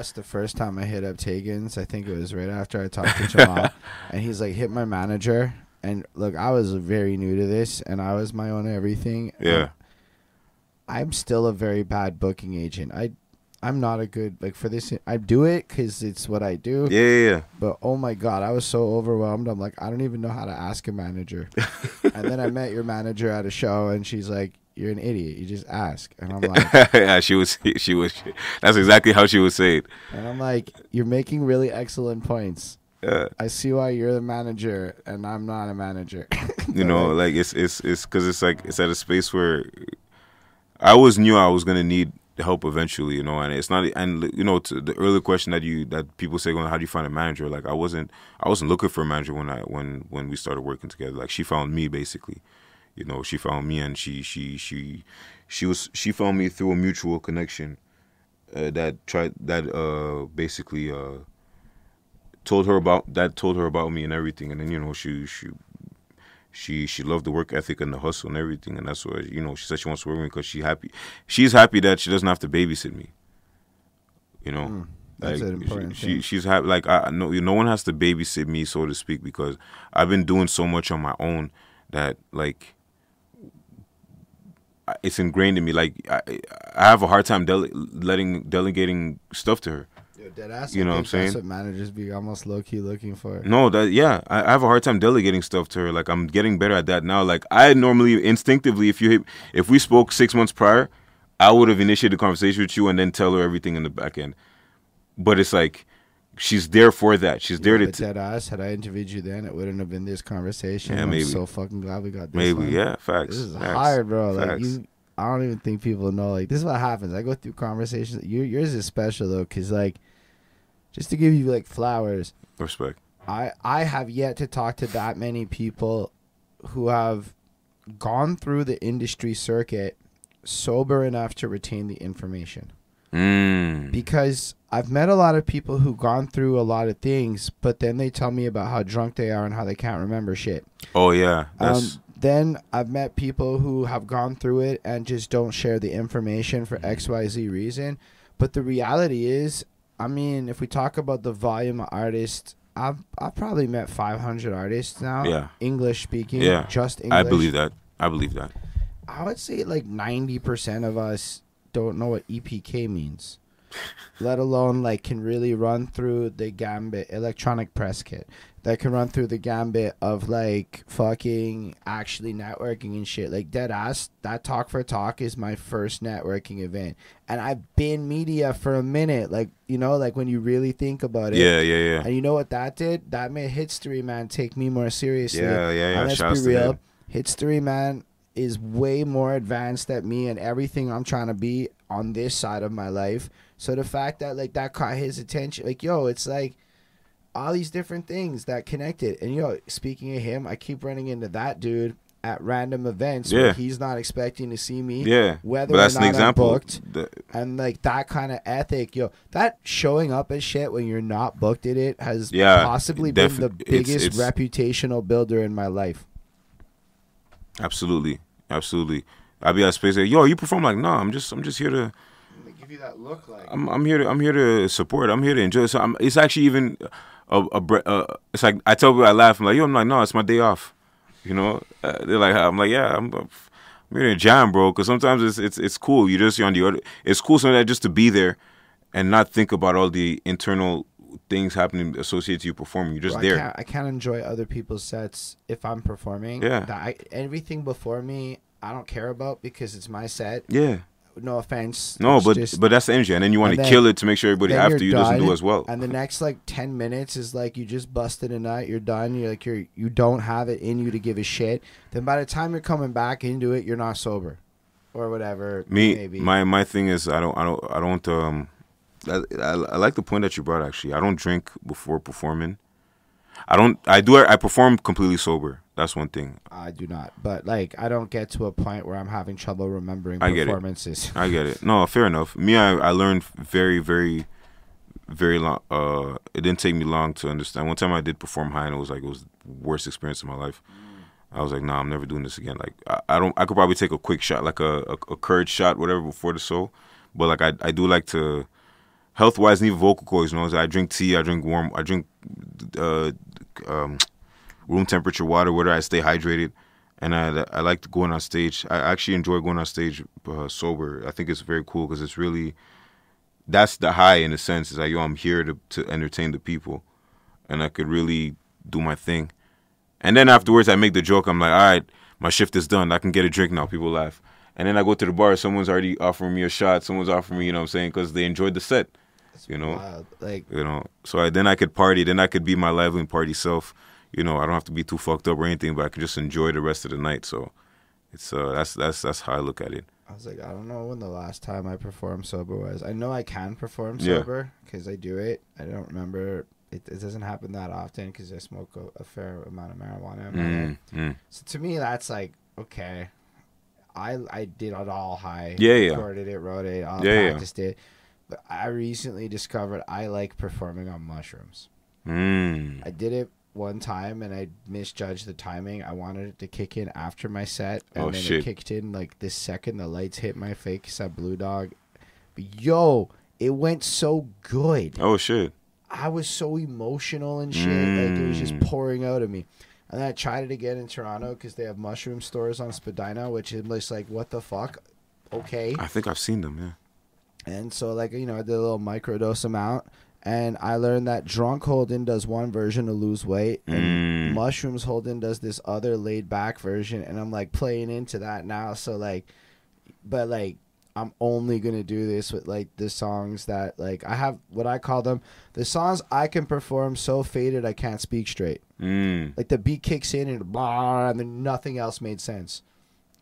S1: ass. The first time I hit up Taigenz, I think it was right after I talked to Jamal, and he's like, "Hit my manager." And look, I was very new to this, and I was my own everything.
S2: yeah,
S1: I'm still a very bad booking agent. I, I'm not a good like for this. I do it because it's what I do.
S2: yeah, yeah, yeah.
S1: But oh my god, I was so overwhelmed. I'm like, I don't even know how to ask a manager. and then I met your manager at a show, and she's like, "You're an idiot. You just ask." And I'm like.
S2: yeah, she was, she was. That's exactly how she would say it.
S1: And I'm like, you're making really excellent points.
S2: Yeah.
S1: I see why you're the manager and I'm not a manager.
S2: you know like it's it's it's because it's like it's at a space where i always knew i was gonna need help eventually, you know. And it's not, and you know, to the earlier question that you that people say, well, how do you find a manager? Like I wasn't, I wasn't looking for a manager when I when when we started working together. Like she found me basically, you know. She found me, and she she she she was she found me through a mutual connection uh, that tried that uh basically uh told her about that told her about me and everything, and then you know she she she she loved the work ethic and the hustle and everything, and that's why you know she said she wants to work with me because she happy. She's happy that she doesn't have to babysit me. You know,
S1: Mm, that's
S2: like
S1: an important
S2: she,
S1: thing.
S2: she she's happy. Like I no no one has to babysit me, so to speak, because I've been doing so much on my own that like it's ingrained in me. Like I I have a hard time dele- letting delegating stuff to her.
S1: Yo, dead ass,
S2: You know what I'm
S1: think That's
S2: saying?
S1: what managers be almost low key looking for.
S2: No, that yeah, I, I have a hard time delegating stuff to her. Like I'm getting better at that now. Like I normally instinctively, if you hit, if we spoke six months prior, I would have initiated the conversation with you and then tell her everything in the back end. But it's like she's there for that. She's there to t-
S1: dead ass. Had I interviewed you then, it wouldn't have been this conversation.
S2: Yeah,
S1: I'm
S2: maybe.
S1: so fucking glad we got this.
S2: maybe
S1: one.
S2: yeah facts.
S1: This is
S2: facts,
S1: hard, bro. Like you, I don't even think people know. Like this is what happens. I go through conversations. You, yours is special though, cause like, just to give you like flowers.
S2: respect.
S1: I I have yet to talk to that many people who have gone through the industry circuit sober enough to retain the information.
S2: Mm.
S1: Because I've met a lot of people who've gone through a lot of things, but then they tell me about how drunk they are and how they can't remember shit.
S2: Oh yeah, that's
S1: Um, then I've met people who have gone through it and just don't share the information for XYZ reason. But the reality is, I mean, if we talk about the volume of artists, I've I've probably met 500 artists now.
S2: Yeah.
S1: English speaking.
S2: Yeah.
S1: Just English.
S2: I believe that. I believe that.
S1: I would say like 90% of us don't know what EPK means. Let alone like can really run through the gambit electronic press kit that can run through the gambit of like fucking actually networking and shit. Like dead ass, that talk for talk is my first networking event. And I've been media for a minute. Like, you know, like when you really think about it.
S2: Yeah, yeah, yeah.
S1: And you know what that did? That made History Man take me more seriously.
S2: Yeah, yeah, yeah.
S1: And let's be real.
S2: him.
S1: History Man is way more advanced than me and everything I'm trying to be on this side of my life. So the fact that like that caught his attention, like yo, it's like all these different things that connected. And yo, speaking of him, I keep running into that dude at random events
S2: Yeah.
S1: where he's not expecting to see me.
S2: Yeah,
S1: Whether
S2: but that's
S1: or
S2: an example.
S1: I'm booked,
S2: The-
S1: and like that kind of ethic, yo, that showing up as shit when you're not booked at it has
S2: Yeah,
S1: possibly
S2: defi-
S1: been the
S2: it's-
S1: biggest
S2: it's-
S1: reputational builder in my life.
S2: absolutely, absolutely. I'll be at space. Like, Yo, you perform like, nah. I'm just, I'm just here to.
S1: give you that look like.
S2: I'm, I'm here to, I'm here to support. I'm here to enjoy. So I'm, it's actually even a, a, uh, it's like I tell people I laugh. I'm like, yo, I'm like, no, it's my day off. You know, uh, they're like, I'm like, yeah, I'm, I'm here to jam, bro. Because sometimes it's, it's, it's cool. You just you're on the other. It's cool sometimes just to be there, and not think about all the internal things happening associated to you performing. You're just
S1: Bro,
S2: there.
S1: I can't, I can't enjoy other people's sets if I'm performing.
S2: Yeah.
S1: That I, everything before me, I don't care about because it's my set.
S2: yeah.
S1: No offense.
S2: No, but
S1: just-
S2: but that's the energy, and then you want to kill it to make sure everybody after
S1: you're
S2: doesn't do as well.
S1: And the next like ten minutes is like you just busted a nut. You're done. You're like you're you don't have it in you to give a shit. Then by the time you're coming back into it, you're not sober, or whatever.
S2: Me,
S1: maybe.
S2: my my thing is I don't I don't I don't um I, I, I like the point that you brought actually. I don't drink before performing. I don't I do I perform completely sober. That's one thing.
S1: I do not. But like I don't get to a point where I'm having trouble remembering
S2: I get it.
S1: performances.
S2: I get it. No, fair enough. Me I, I learned very very very long uh it didn't take me long to understand. One time I did perform high and it was like it was the worst experience of my life. I was like, nah, I'm never doing this again. Like I, I don't I could probably take a quick shot, like a, a, a courage shot, whatever, before the show. But like I I do like to health wise even vocal cords, you know, I drink tea, I drink warm I drink uh um room temperature water, whether I stay hydrated. And I I like going on stage. I actually enjoy going on stage uh, sober. I think it's very cool because it's really that's the high in a sense. It's like yo, I'm here to to entertain the people, and I could really do my thing. And then afterwards, I make the joke. I'm like, all right, my shift is done. I can get a drink now. People laugh. And then I go to the bar. Someone's already offering me a shot. Someone's offering me, you know what I'm saying, because they enjoyed the set. You know,
S1: Wild. Like
S2: you know. So I, then I could party. Then I could be my lively and party self. You know, I don't have to be too fucked up or anything, but I can just enjoy the rest of the night. So it's uh, that's that's that's how I look at it.
S1: I was like, I don't know when the last time I performed sober was. I know I can perform sober because I do it. I don't remember. It, it doesn't happen that often because I smoke a, a fair amount of marijuana. in my life.
S2: Mm, mm.
S1: So to me, that's like okay. I I did it all high.
S2: Yeah, yeah.
S1: Recorded it, wrote it, all
S2: Yeah, yeah.
S1: practiced it. But I recently discovered I like performing on mushrooms.
S2: Mm.
S1: I did it one time and I misjudged the timing. I wanted it to kick in after my set, and
S2: Oh,
S1: then
S2: shit.
S1: it kicked in like this second the lights hit my face at Blue Dog. But yo, it went so good.
S2: Oh shit.
S1: I was so emotional and shit. Like it was just
S2: Mm.
S1: pouring out of me. And then I tried it again in Toronto because they have mushroom stores on Spadina, which is just like, what the fuck? Okay.
S2: I think I've seen them. Yeah.
S1: And so, like, you know, I did a little microdose amount. And I learned that drunk Holden does one version to lose weight, and
S2: Mm.
S1: mushrooms Holden does this other laid back version. And I'm like playing into that now. So, like, but like, I'm only gonna do this with like the songs that like I have what I call them the songs I can perform so faded I can't speak straight.
S2: Mm.
S1: Like the beat kicks in and blah, and then nothing else made sense.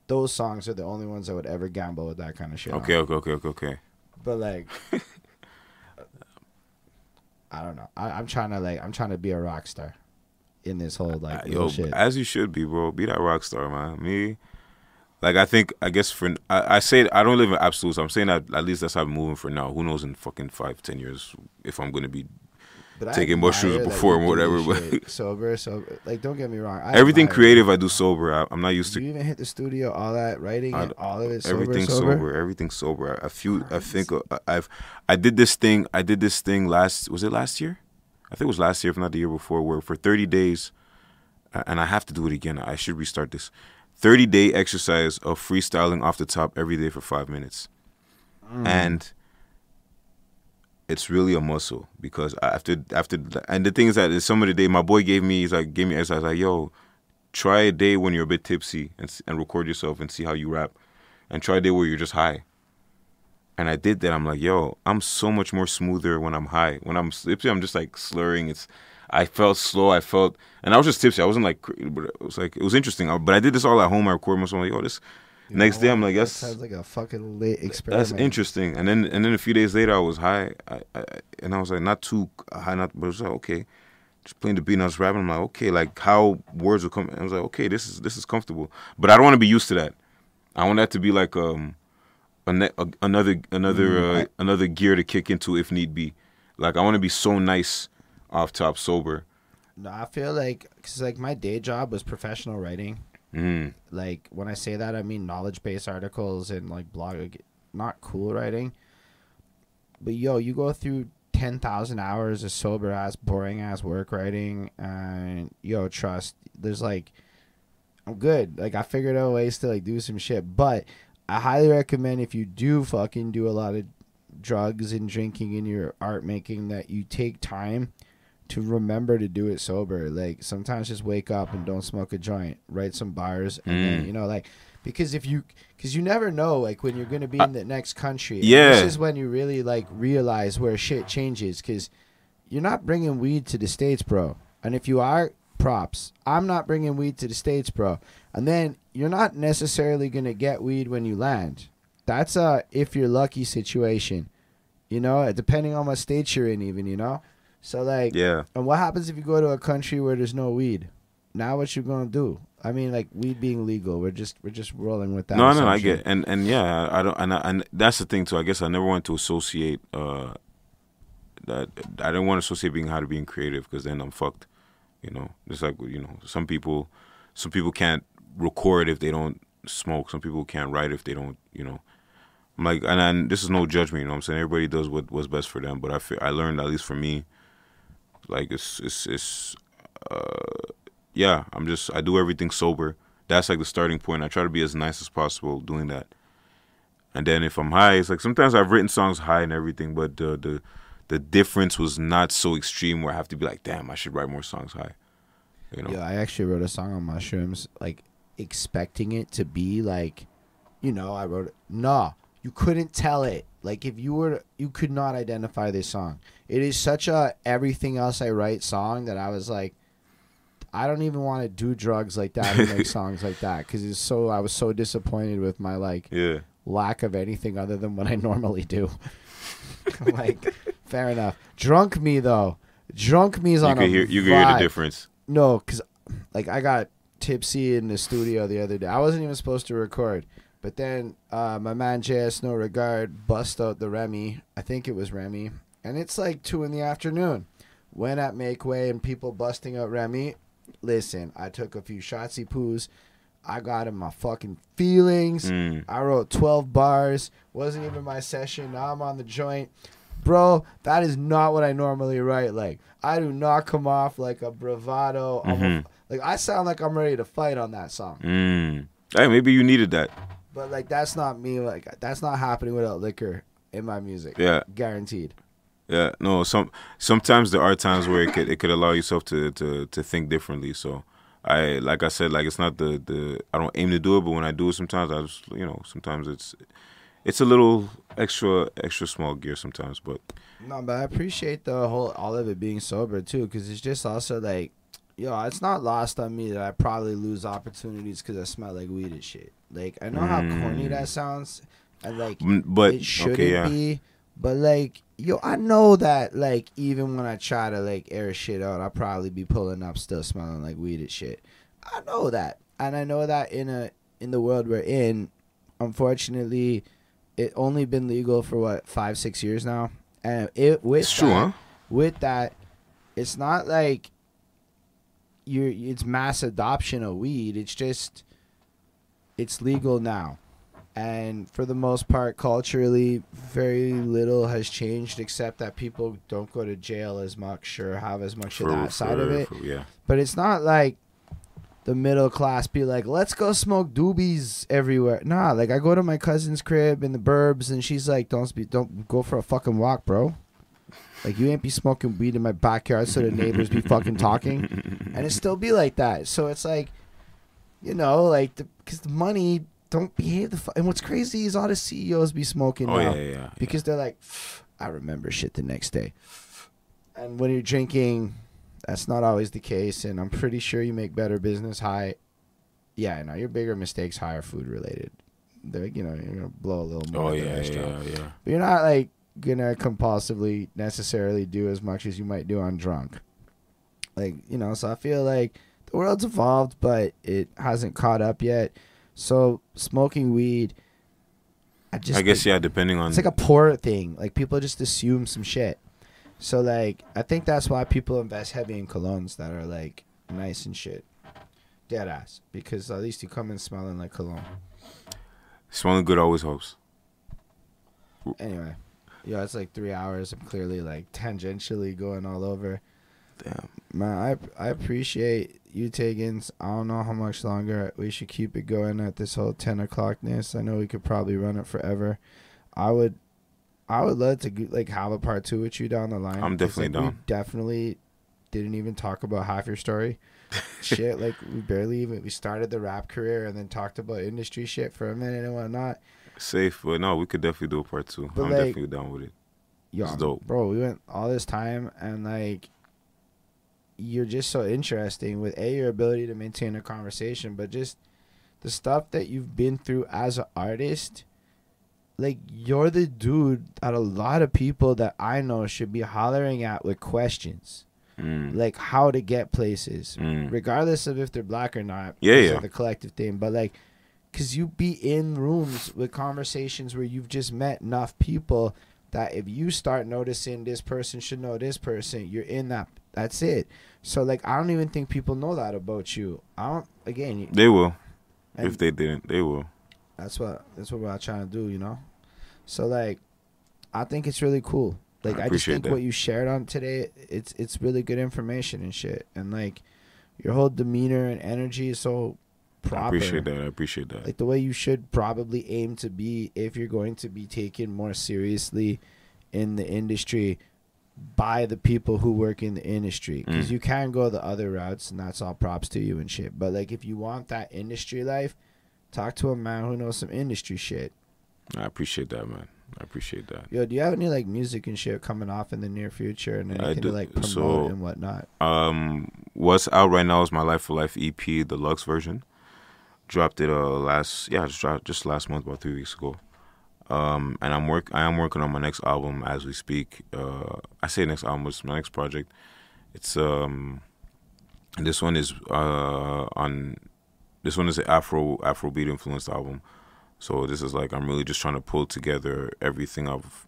S1: Those songs are the only ones I would ever gamble with that kind of shit. on.
S2: Okay. Okay. Okay. Okay.
S1: But like, I don't know. I, I'm trying to like, I'm trying to be a rock star in this whole like
S2: Uh, Yo,
S1: shit.
S2: as you should be, bro. Be that rock star, man. Me, like I think, I guess for I, I say I don't live in absolutes. I'm saying that at least that's how I'm moving for now. Who knows in fucking five, ten years if I'm gonna be
S1: But I
S2: taking mushrooms before and whatever, but-
S1: sober, sober. Like, don't get me wrong. I
S2: everything
S1: admire
S2: creative I do sober. I, I'm not used to
S1: you even hit the studio? All that writing,
S2: I-
S1: and all of it sober.
S2: everything
S1: sober.
S2: sober. Everything sober. I, I feel. I think uh, I've. I did this thing. I did this thing last. Was it last year? I think it was last year, if not the year before. Where for 30 days, and I have to do it again. I should restart this. 30 day exercise of freestyling off the top every day for five minutes, and it's really a muscle because after after and the thing is that some of the day my boy gave me he's like gave me exercise like yo try a day when you're a bit tipsy and and record yourself and see how you rap and try a day where you're just high. And I did that I'm like yo I'm so much more smoother when I'm high. When I'm tipsy I'm just like slurring it's I felt slow I felt and I was just tipsy I wasn't like but it was like it was interesting Uh, but I did this all at home I recorded myself like yo this next day I'm like that's
S1: sounds like a fucking lit experiment.
S2: that's interesting. And then and then a few days later, I was high, I, I, and I was like not too high, not but it was like okay, just playing the beat and I was rapping. I'm like okay, like how words will come. I was like okay, this is this is comfortable, but I don't want to be used to that. I want that to be like um, a ne- a, another another
S1: Mm,
S2: uh, another gear to kick into if need be. Like I want to be so nice off top sober.
S1: No, I feel like because like my day job was professional writing.
S2: Mm.
S1: Like when I say that, I mean knowledge based articles and like blog, not cool writing. But yo, you go through ten thousand hours of sober ass, boring ass work writing, and yo, trust. There's like, I'm good. Like I figured out ways to like do some shit, but I highly recommend if you do fucking do a lot of drugs and drinking in your art making that you take time to remember to do it sober. Like sometimes just wake up and don't smoke a joint, write some bars, and then
S2: Mm.
S1: you know like because if you because you never know like when you're gonna be in the next country.
S2: Yeah.
S1: this is when you really like realize where shit changes because you're not bringing weed to the states, bro. And if you are, props. I'm not bringing weed to the states, bro. And then you're not necessarily gonna get weed when you land. That's a if you're lucky situation, you know, depending on what state you're in, even you know. So like,
S2: Yeah.
S1: and what happens if you go to a country where there's no weed? Now what you gonna do? I mean, like weed being legal, we're just we're just rolling with that.
S2: no, no, I
S1: assumption.
S2: get, and and yeah, I don't, and I, and that's the thing too. I guess I never want to associate uh that I didn't want to associate being high to being creative because then I'm fucked. You know, it's like you know, some people, some people can't record if they don't smoke. Some people can't write if they don't, you know. I'm like, and, and this is no judgment. You know, what I'm saying everybody does what what's best for them. But I feel I learned at least for me, like it's it's it's uh yeah. I'm just I do everything sober that's like the starting point. I try to be as nice as possible doing that. And then if I'm high, it's like sometimes I've written songs high and everything, but the the the difference was not so extreme where I have to be like, damn, I should write more songs high. You know?
S1: Yeah, I actually wrote a song on mushrooms, like expecting it to be like, you know, I wrote it. Nah, you couldn't tell it. Like if you were, you could not identify this song. It is such a everything else I write song that I was like, I don't even want to do drugs like that and make songs like that because it's so. I was so disappointed with my like
S2: Yeah.
S1: lack of anything other than what I normally do. Like, fair enough. Drunk me though, drunk me's
S2: You
S1: on
S2: could
S1: a
S2: hear you could hear the difference.
S1: No, cause like I got tipsy in the studio the other day. I wasn't even supposed to record, but then uh, my man JS No Regard bust out the Remy. I think it was Remy, and it's like two in the afternoon. Went at Make Way and people busting out Remy. Listen, I took a few shotsy poos. I got in my fucking feelings.
S2: Mm.
S1: I wrote 12 bars. Wasn't even my session. Now I'm on the joint. Bro, that is not what I normally write. Like, I do not come off like a bravado.
S2: Mhm.
S1: like, I sound like I'm ready to fight on that song.
S2: Mm. Hey, maybe you needed that.
S1: But, like, that's not me. Like, that's not happening without liquor in my music.
S2: Yeah.
S1: Guaranteed.
S2: Yeah, no. Some sometimes there are times where it could it could allow yourself to to to think differently. So I like I said, like it's not the the I don't aim to do it, but when I do it, sometimes I just you know sometimes it's it's a little extra extra small gear sometimes, but
S1: No, but I appreciate the whole, all of it being sober, too, because it's just also like, yo, it's not lost on me that I probably lose opportunities because I smell like weed and shit. Like, I know how corny
S2: Mm.
S1: that sounds. And, like,
S2: mm, but
S1: it shouldn't
S2: okay, yeah,
S1: be. But like, yo, I know that like even when I try to like air shit out, I'll probably be pulling up still smelling like weed and shit. I know that, and I know that in a in the world we're in, unfortunately, it only been legal for what five six years now, and it with
S2: it's true, huh?
S1: with that, it's not like you're it's mass adoption of weed. It's just it's legal now. And for the most part, culturally, very little has changed except that people don't go to jail as much or have as much of that side of it.
S2: for- yeah,
S1: But it's not like the middle class be like, let's go smoke doobies everywhere. Nah, like I go to my cousin's crib in the burbs and she's like, don't be, don't go for a fucking walk, bro. Like you ain't be smoking weed in my backyard so the neighbors be fucking talking, and it still be like that. So it's like, you know, like because the, money don't behave the. Fu- and what's crazy is all the CEOs be smoking
S2: oh
S1: now
S2: yeah, yeah, yeah.
S1: because they're like, I remember shit the next day. And when you're drinking, that's not always the case. And I'm pretty sure you make better business high. Yeah, no, your bigger mistakes high are food related. They're, you know, you're gonna blow a little more
S2: Oh yeah, yeah, yeah.
S1: But you're not like gonna compulsively necessarily do as much as you might do on drunk. Like, you know, so I feel like the world's evolved, but it hasn't caught up yet. So smoking weed, I just
S2: I guess
S1: think-
S2: yeah, depending on
S1: it's like a poor thing. Like people just assume some shit. So like I think that's why people invest heavy in colognes that are like nice and shit. Dead ass. Because at least you come in smelling like cologne.
S2: smelling good always helps.
S1: Anyway. Yeah, it's like three hours. I'm clearly like tangentially going all over.
S2: Damn.
S1: Man, I I appreciate you taking. I don't know how much longer we should keep it going at this whole ten o'clockness. I know we could probably run it forever. I would, I would love to like have a part two with you down the line.
S2: I'm definitely
S1: like,
S2: down.
S1: definitely didn't even talk about half your story. shit, like we barely even we started the rap career and then talked about industry shit for a minute and whatnot.
S2: Safe, but no, we could definitely do a part two.
S1: But,
S2: I'm
S1: like-
S2: definitely down with it.
S1: Yo,
S2: It's dope.
S1: bro, we went all this time and like you're just so interesting with a your ability to maintain a conversation, but just the stuff that you've been through as an artist. Like you're the dude that a lot of people that I know should be hollering at with questions,
S2: Mm.
S1: like how to get places,
S2: Mm.
S1: regardless of if they're black or not.
S2: Yeah, yeah.
S1: The collective thing, but like, cause you be in rooms with conversations where you've just met enough people that if you start noticing this person should know this person, you're in that. That's it. So like, I don't even think people know that about you. I don't. Again,
S2: They will. if they didn't, they will.
S1: that's what that's what we're trying to do. You know. So like, I think it's really cool. Like
S2: I
S1: I, just think
S2: that.
S1: what you shared on today, it's it's really good information and shit. And like, your whole demeanor and energy is so proper.
S2: I appreciate that. I appreciate that.
S1: like the way you should probably aim to be if you're going to be taken more seriously in the industry by the people who work in the industry because
S2: Mm.
S1: you can go the other routes and that's all props to you and shit but like if you want that industry life talk to a man who knows some industry shit
S2: I appreciate that, man. I appreciate that.
S1: yo do you have any like music and shit coming off in the near future and
S2: I
S1: anything
S2: do.
S1: to like promote
S2: So-
S1: and whatnot
S2: Um, what's out right now is my Life for Life EP, the Lux version. Dropped it uh last yeah, just dropped just last month, about three weeks ago. Um, and I'm work I am working on my next album as we speak. Uh, I say next album, it's my next project. It's um, this one is uh on this one is an Afro Afrobeat influenced album. So this is like I'm really just trying to pull together everything I've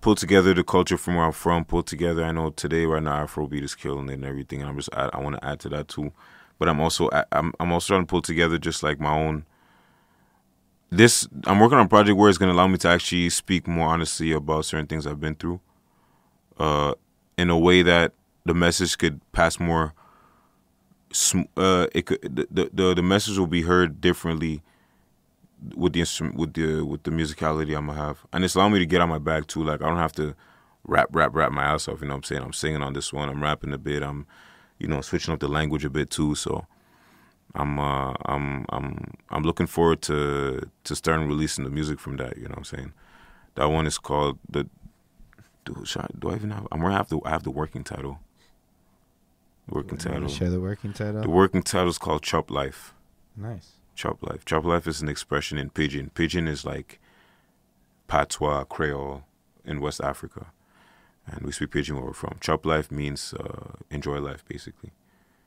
S2: pulled together the culture from where I'm from, pull together. I know today right now Afrobeat is killing it and everything, and I'm just I want to add to that too. But I'm also I'm I'm also trying to pull together just like my own. This I'm working on a project where it's gonna allow me to actually speak more honestly about certain things I've been through, uh, in a way that the message could pass more. Uh, it could the the the message will be heard differently with the instrument with the with the musicality I'm gonna have, and it's allowing me to get on my bag too. Like I don't have to rap rap rap my ass off. You know what I'm saying? I'm singing on this one. I'm rapping a bit. I'm you know switching up the language a bit too. So I'm uh, I'm I'm I'm looking forward to to starting releasing the music from that. You know what I'm saying? That one is called the. Do, I, do I even have? I'm gonna have the I have the working title. Working title.
S1: Share the working title.
S2: The working title is called Chop Life.
S1: Nice.
S2: Chop life. Chop life is an expression in pidgin. Pidgin is like patois, Creole in West Africa. And we speak pidgin where we're from. Chop life means uh, enjoy life, basically.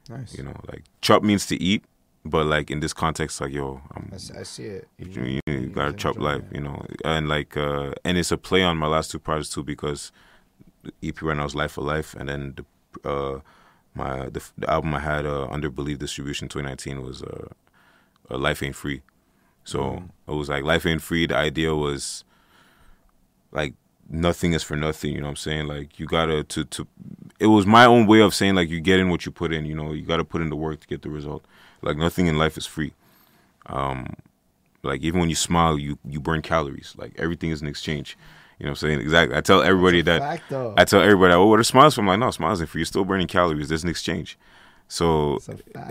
S1: Nice.
S2: You know, like chop means to eat, but like in this context, like yo, I'm,
S1: I, I see it.
S2: You, you, you gotta chop life, it. you know, and like, uh, and it's a play on my last two projects too because EP right now is Life for Life, and then the uh, my the, the album I had uh, under Believe Distribution 2019 was uh, uh, life ain't free. So mm. it was like life ain't free. The idea was like nothing is for nothing. You know what I'm saying? Like you gotta to to. It was my own way of saying like you get in what you put in. You know you gotta put in the work to get the result. Like nothing in life is free. Um, like even when you smile, you you burn calories. Like everything is an exchange. You know what I'm saying? Exactly. I tell everybody that.
S1: Fact,
S2: I tell everybody, oh, what are smiles from? I'm like, no, smiles ain't free. You're still burning calories. There's an exchange. So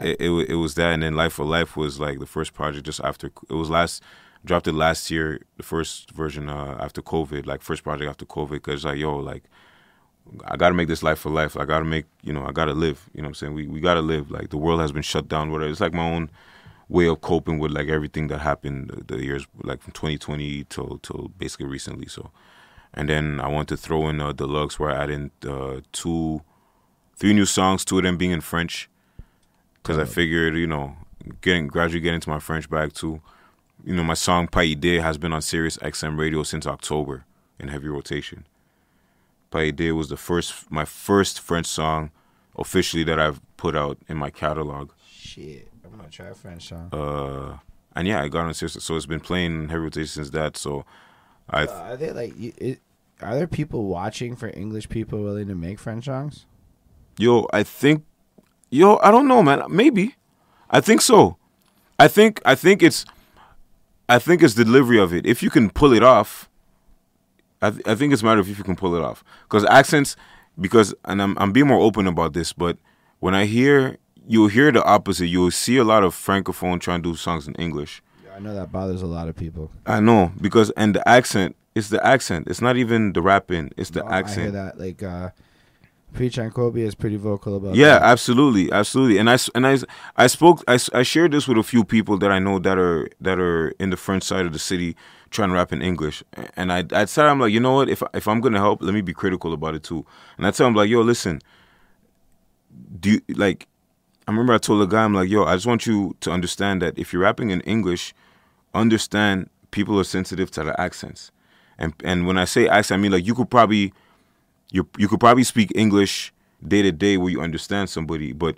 S2: it, it, it was that, and then Life for Life was like the first project just after it was last dropped it last year, the first version uh, after COVID, like first project after COVID, because like yo, like I got to make this life for life. I got to make you know I got to live. You know what I'm saying? We we got to live. Like the world has been shut down. Whatever. It's like my own way of coping with like everything that happened the, the years like from 2020 till till basically recently. So, and then I want to throw in uh, deluxe where I add in uh, two three new songs, two of them being in French, because I figured, you know, getting gradually getting into my French bag too. You know, my song Paide has been on Sirius XM radio since October in heavy rotation. Paide was the first, my first French song officially that I've put out in my catalog.
S1: Shit, I'm gonna try a French song.
S2: Uh, and yeah, I got on Sirius, so it's been playing in heavy rotation since that. So, I.
S1: Uh, are they like? It, are there people watching for English people willing to make French songs?
S2: Yo, I think, yo, I don't know, man. Maybe, I think so. I think, I think it's, I think it's the delivery of it. If you can pull it off, I, th- I think it's a matter of if you can pull it off. Because accents, because, and I'm, I'm being more open about this, but when I hear, you'll hear the opposite. You'll see a lot of francophone trying to do songs in English.
S1: I know that bothers a lot of people.
S2: I know because and the accent, it's the accent. It's not even the rapping. It's the
S1: No,
S2: accent.
S1: I hear that. Like, uh, Preach and Kobe is pretty vocal about. It.
S2: Yeah,
S1: that.
S2: absolutely, absolutely. And I and I I spoke I, I shared this with a few people that I know that are that are in the French side of the city trying to rap in English. And I I said I'm like, you know what? If if I'm gonna help, let me be critical about it too. And I tell them like, yo, listen, do you like? I remember I told a guy I'm like, yo, I just want you to understand that if you're rapping in English, understand people are sensitive to the accents. And and when I say accent, I mean like you could probably you you could probably speak English day to day where you understand somebody, but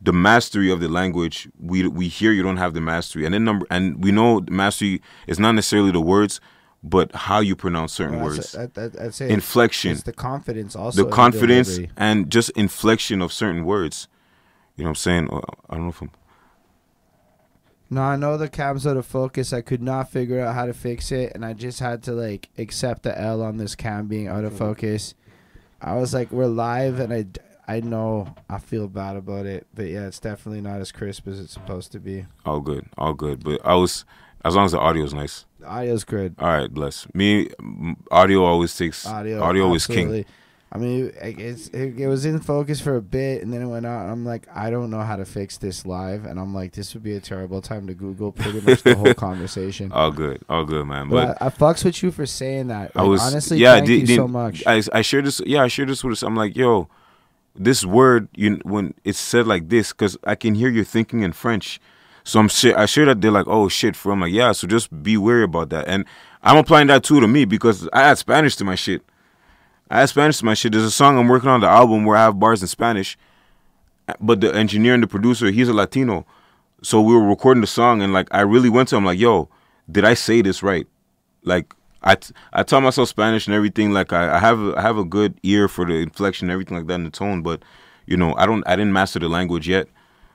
S2: the mastery of the language we we hear you don't have the mastery, and then number and we know mastery is not necessarily the words, but how you pronounce certain
S1: Well,
S2: words,
S1: that's- that- that- I'd say
S2: inflection,
S1: It's the confidence also.
S2: the confidence, and just inflection of certain words. You know what I'm saying? I don't know if I'm.
S1: No, I know the cab's out of focus. I could not figure out how to fix it, and I just had to like accept the L on this cam being out of focus. I was like, we're live, and I, I know I feel bad about it, but yeah, it's definitely not as crisp as it's supposed to be.
S2: All good, all good. But I was, as long as the audio is nice.
S1: The audio's good.
S2: All right, bless me. Audio always takes
S1: Audio,
S2: audio, is king.
S1: I mean, it- it's it, it was in focus for a bit, and then it went out. And I'm like, I don't know how to fix this live, and I'm like, this would be a terrible time to Google pretty much the whole conversation.
S2: All good, all good, man. But
S1: But I, I fucks with you for saying that.
S2: I was
S1: honestly,
S2: yeah.
S1: thank
S2: di-
S1: you
S2: di-
S1: so much.
S2: I I shared this. Yeah, I shared this with. us. I'm like, yo, this word you when it's said like this because I can hear you thinking in French. So I'm shit. I share that they're like, oh shit, for I'm like, yeah. So just be wary about that. And I'm applying that too to me because I add Spanish to my shit. I add Spanish to my shit. There's a song I'm working on the album where I have bars in Spanish, but the engineer and the producer, he's a Latino. So we were recording the song and like I really went to him like, yo, did I say this right? Like I, I taught myself Spanish and everything. Like I, I have a, I have a good ear for the inflection and everything like that and the tone, but you know I don't I didn't master the language yet.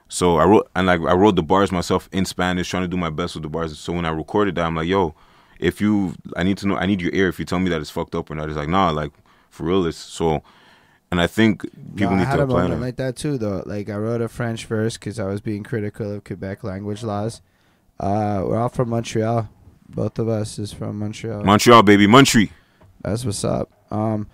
S2: So I wrote and like I wrote the bars myself in Spanish, trying to do my best with the bars. So when I recorded that, I'm like, yo, if you I need to know I need your ear if you tell me that it's fucked up or not. It's like nah, like for real it's so. And I think people
S1: no,
S2: need
S1: I had
S2: to
S1: a
S2: apply
S1: moment like that too, though. Like I wrote a French verse because I was being critical of Quebec language laws. Uh, we're all from Montreal. Both of us is from Montreal.
S2: Montreal baby, Montreal.
S1: That's what's up. Um,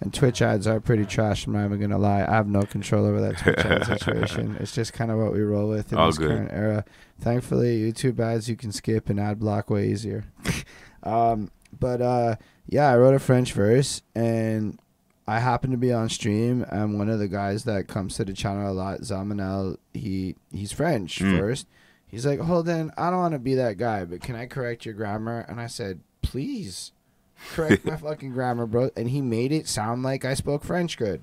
S1: and Twitch ads are pretty trash. I'm not even gonna lie. I have no control over that Twitch ad situation. It's just kind of what we roll with in
S2: All
S1: this
S2: good.
S1: current era. Thankfully, YouTube ads you can skip and ad block way easier. um, but uh, yeah, I wrote a French verse and I happened to be on stream and one of the guys that comes to the channel a lot, Zamanel, he he's French
S2: Mm.
S1: first. He's like, Holden, I don't want to be that guy, but can I correct your grammar? And I said, please correct my fucking grammar, bro. And he made it sound like I spoke French good.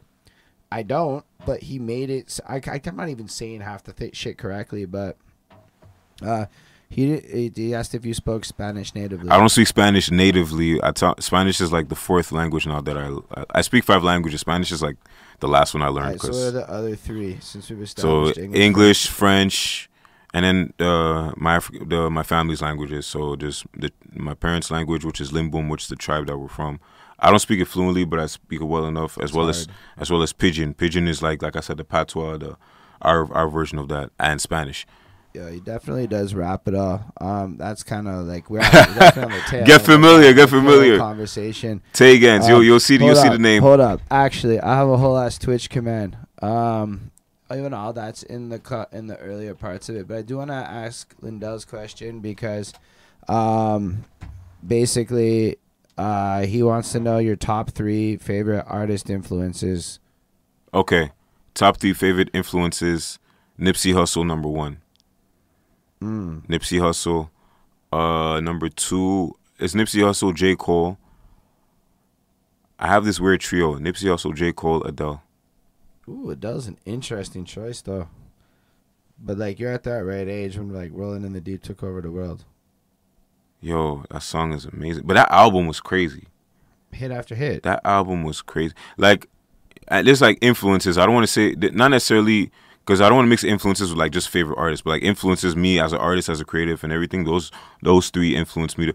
S1: I don't, but he made it. I, am not even saying half the th- shit correctly, but uh, he he asked if you spoke Spanish natively.
S2: I don't speak Spanish natively. I talk Spanish is like the fourth language now that I I speak five languages. Spanish is like the last one I learned.
S1: Alright, so what are the other three since we've
S2: so
S1: established
S2: English, French, and then uh, my the my family's languages. So just the my parents' language, which is Limbum, which is the tribe that we're from. I don't speak it fluently, but I speak it well enough, as well as as well as Pidgin. Pidgin is like like I said, the patois, the our our version of that, and Spanish.
S1: Yeah, he definitely does wrap it all. Um, that's kind of like we're, at- we're definitely on the tail.
S2: Get familiar, get familiar.
S1: Conversation.
S2: Taigenz, you'll
S1: Um,
S2: you'll see the, you'll see the name.
S1: Hold up. Actually, I have a whole ass Twitch command. Um, even all that's in the cu- in the earlier parts of it, but I do want to ask Lindell's question because, um, basically, uh, he wants to know your top three favorite artist influences.
S2: Okay, top three favorite influences: Nipsey Hussle, number one.
S1: Mm.
S2: Nipsey Hussle. Uh, number two is Nipsey Hussle, J. Cole. I have this weird trio: Nipsey Hussle, J. Cole, Adele.
S1: Ooh, Adele's an interesting choice though. But like you're at that right age when like Rolling in the Deep took over the world,
S2: Yo, that song is amazing. But that album was crazy.
S1: hit after hit.
S2: That album was crazy. Like, there's like influences. I don't want to say not necessarily because I don't want to mix influences with like just favorite artists, but like influences me as an artist, as a creative, and everything. Those those three influenced me to.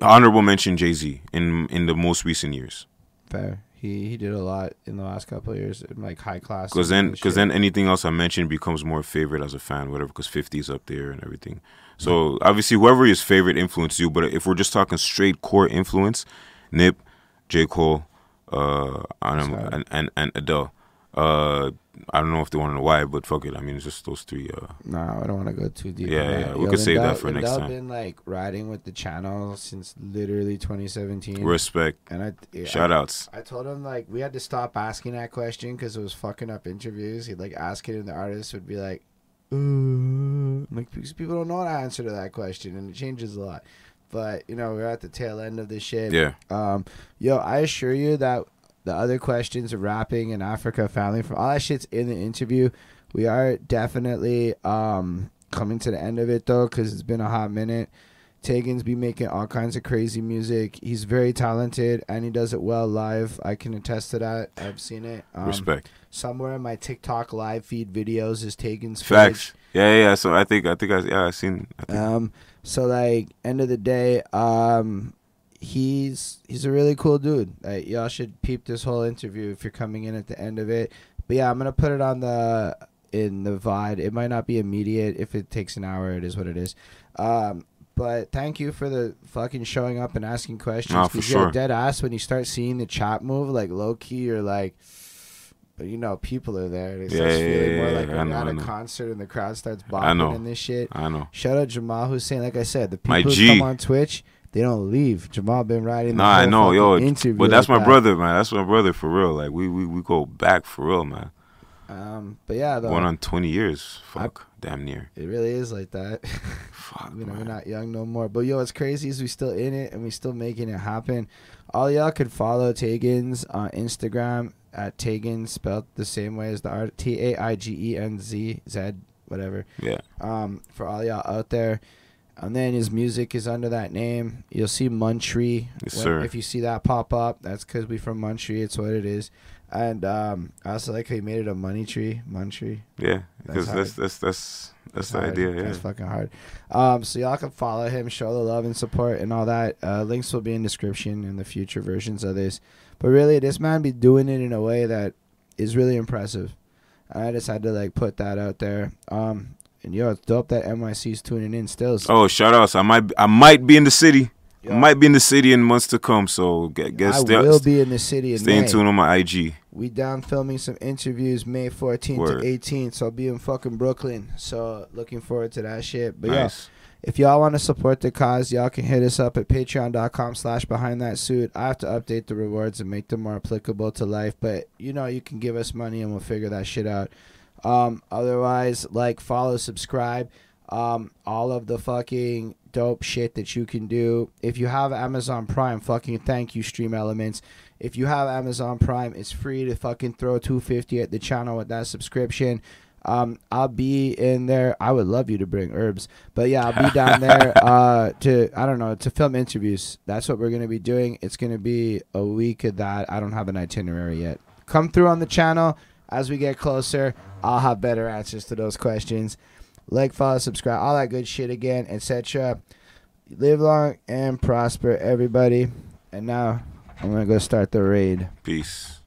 S2: Honorable mention Jay Z in in the most recent years.
S1: Fair. He he did a lot in the last couple of years, in like high class.
S2: Because then, because then anything else I mentioned becomes more favorite as a fan, whatever. Because 50's up there and everything. So obviously, whoever his favorite influenced you. But if we're just talking straight core influence, Nip, J Cole, uh, and and and Adele. Uh, I don't know if they want to know why, but fuck it. I mean, it's just those three. Uh,
S1: No, I don't want to go too deep.
S2: Yeah, yeah, we could save that for next time.
S1: been like riding with the channel since literally 2017.
S2: respect,
S1: and I yeah,
S2: shout outs.
S1: I told him like we had to stop asking that question because it was fucking up interviews. He'd like ask it, and the artist would be like, "Ooh," like because people don't know how to answer to that question, and it changes a lot. But you know, we're at the tail end of this shit.
S2: Yeah,
S1: Um, yo, I assure you that the other questions of rapping and Africa family from all that shit's in the interview. We are definitely um coming to the end of it though, because it's been a hot minute. Taigenz be making all kinds of crazy music. He's very talented and he does it well live. I can attest to that. I've seen it. Um,
S2: respect.
S1: Somewhere in my TikTok live feed videos is Taigenz
S2: Facts. Yeah, yeah, yeah. So I think, I think, I yeah, I seen. I think,
S1: um, so like end of the day, um, he's he's a really cool dude. Like y'all should peep this whole interview if you're coming in at the end of it. But yeah, I'm gonna put it on the in the VOD. It might not be immediate. If it takes an hour, it is what it is. Um, But thank you for the fucking showing up and asking questions.
S2: Nah, for
S1: yeah,
S2: sure.
S1: dead ass when you start seeing the chat move, like low key, or like, but you know, people are there. It
S2: Yeah,
S1: starts
S2: yeah,
S1: feeling
S2: yeah,
S1: more like
S2: I
S1: we're
S2: know,
S1: at a concert and the crowd starts bopping and this shit.
S2: I know.
S1: Shout out Jamal Hussein. Like I said, the people
S2: My
S1: who come on Twitch, they don't leave. Jamal been riding. The
S2: Nah, I know, yo.
S1: interview
S2: But that's
S1: like
S2: my
S1: that.
S2: brother, man. That's my brother for real. Like we we, we go back for real, man.
S1: Um, but yeah, though,
S2: Going on twenty years. Fuck, damn near.
S1: it really is like that.
S2: Fuck,
S1: you know, we're not young no more. But yo, what's crazy is we still in it and we still making it happen. All y'all could follow Taigenz on Instagram at Taigenz, spelled the same way as the art T A I G E N Z Z whatever.
S2: Yeah,
S1: Um, for all y'all out there. And then his music is under that name. You'll see Muntree.
S2: Yes,
S1: when-
S2: sir.
S1: If you see that pop up, that's because we from Muntree. It's what it is. And um, I also like how he made it a money tree, Muntree.
S2: yeah.
S1: That's
S2: Because
S1: hard.
S2: that's that's that's that's the
S1: hard.
S2: idea. Yeah.
S1: That's fucking hard. Um, so y'all can follow him, show the love and support and all that. Uh, links will be in description in the future versions of this. But really, this man be doing it in a way that is really impressive. I just had to like put that out there. Um, and yo, it's dope that NYC's tuning in still.
S2: Oh, shout outs! I might I might be in the city.
S1: Yo,
S2: I might be in the city in months to come. So get get
S1: I will be in the city in
S2: stay in tune on my IG.
S1: We down filming some interviews May 14th
S2: Word.
S1: to 18th. So I'll be in fucking Brooklyn. So looking forward to that shit. But yeah,
S2: nice.
S1: If y'all want to support the cause, y'all can hit us up at patreon.com slash behind that suit. I have to update the rewards and make them more applicable to life, but you know, you can give us money and we'll figure that shit out. Um, otherwise, like, follow, subscribe. Um, all of the fucking dope shit that you can do. If you have Amazon Prime, fucking thank you, Stream Elements. If you have Amazon Prime, it's free to fucking throw 250 at the channel with that subscription. Um, I'll be in there. I would love you to bring herbs, but yeah, I'll be down there uh, to I don't know to film interviews. That's what we're gonna be doing. It's gonna be a week of that. I don't have an itinerary yet. Come through on the channel as we get closer. I'll have better answers to those questions. Like, follow, subscribe, all that good shit again, etc. Live long and prosper, everybody. And now I'm gonna go start the raid.
S2: Peace.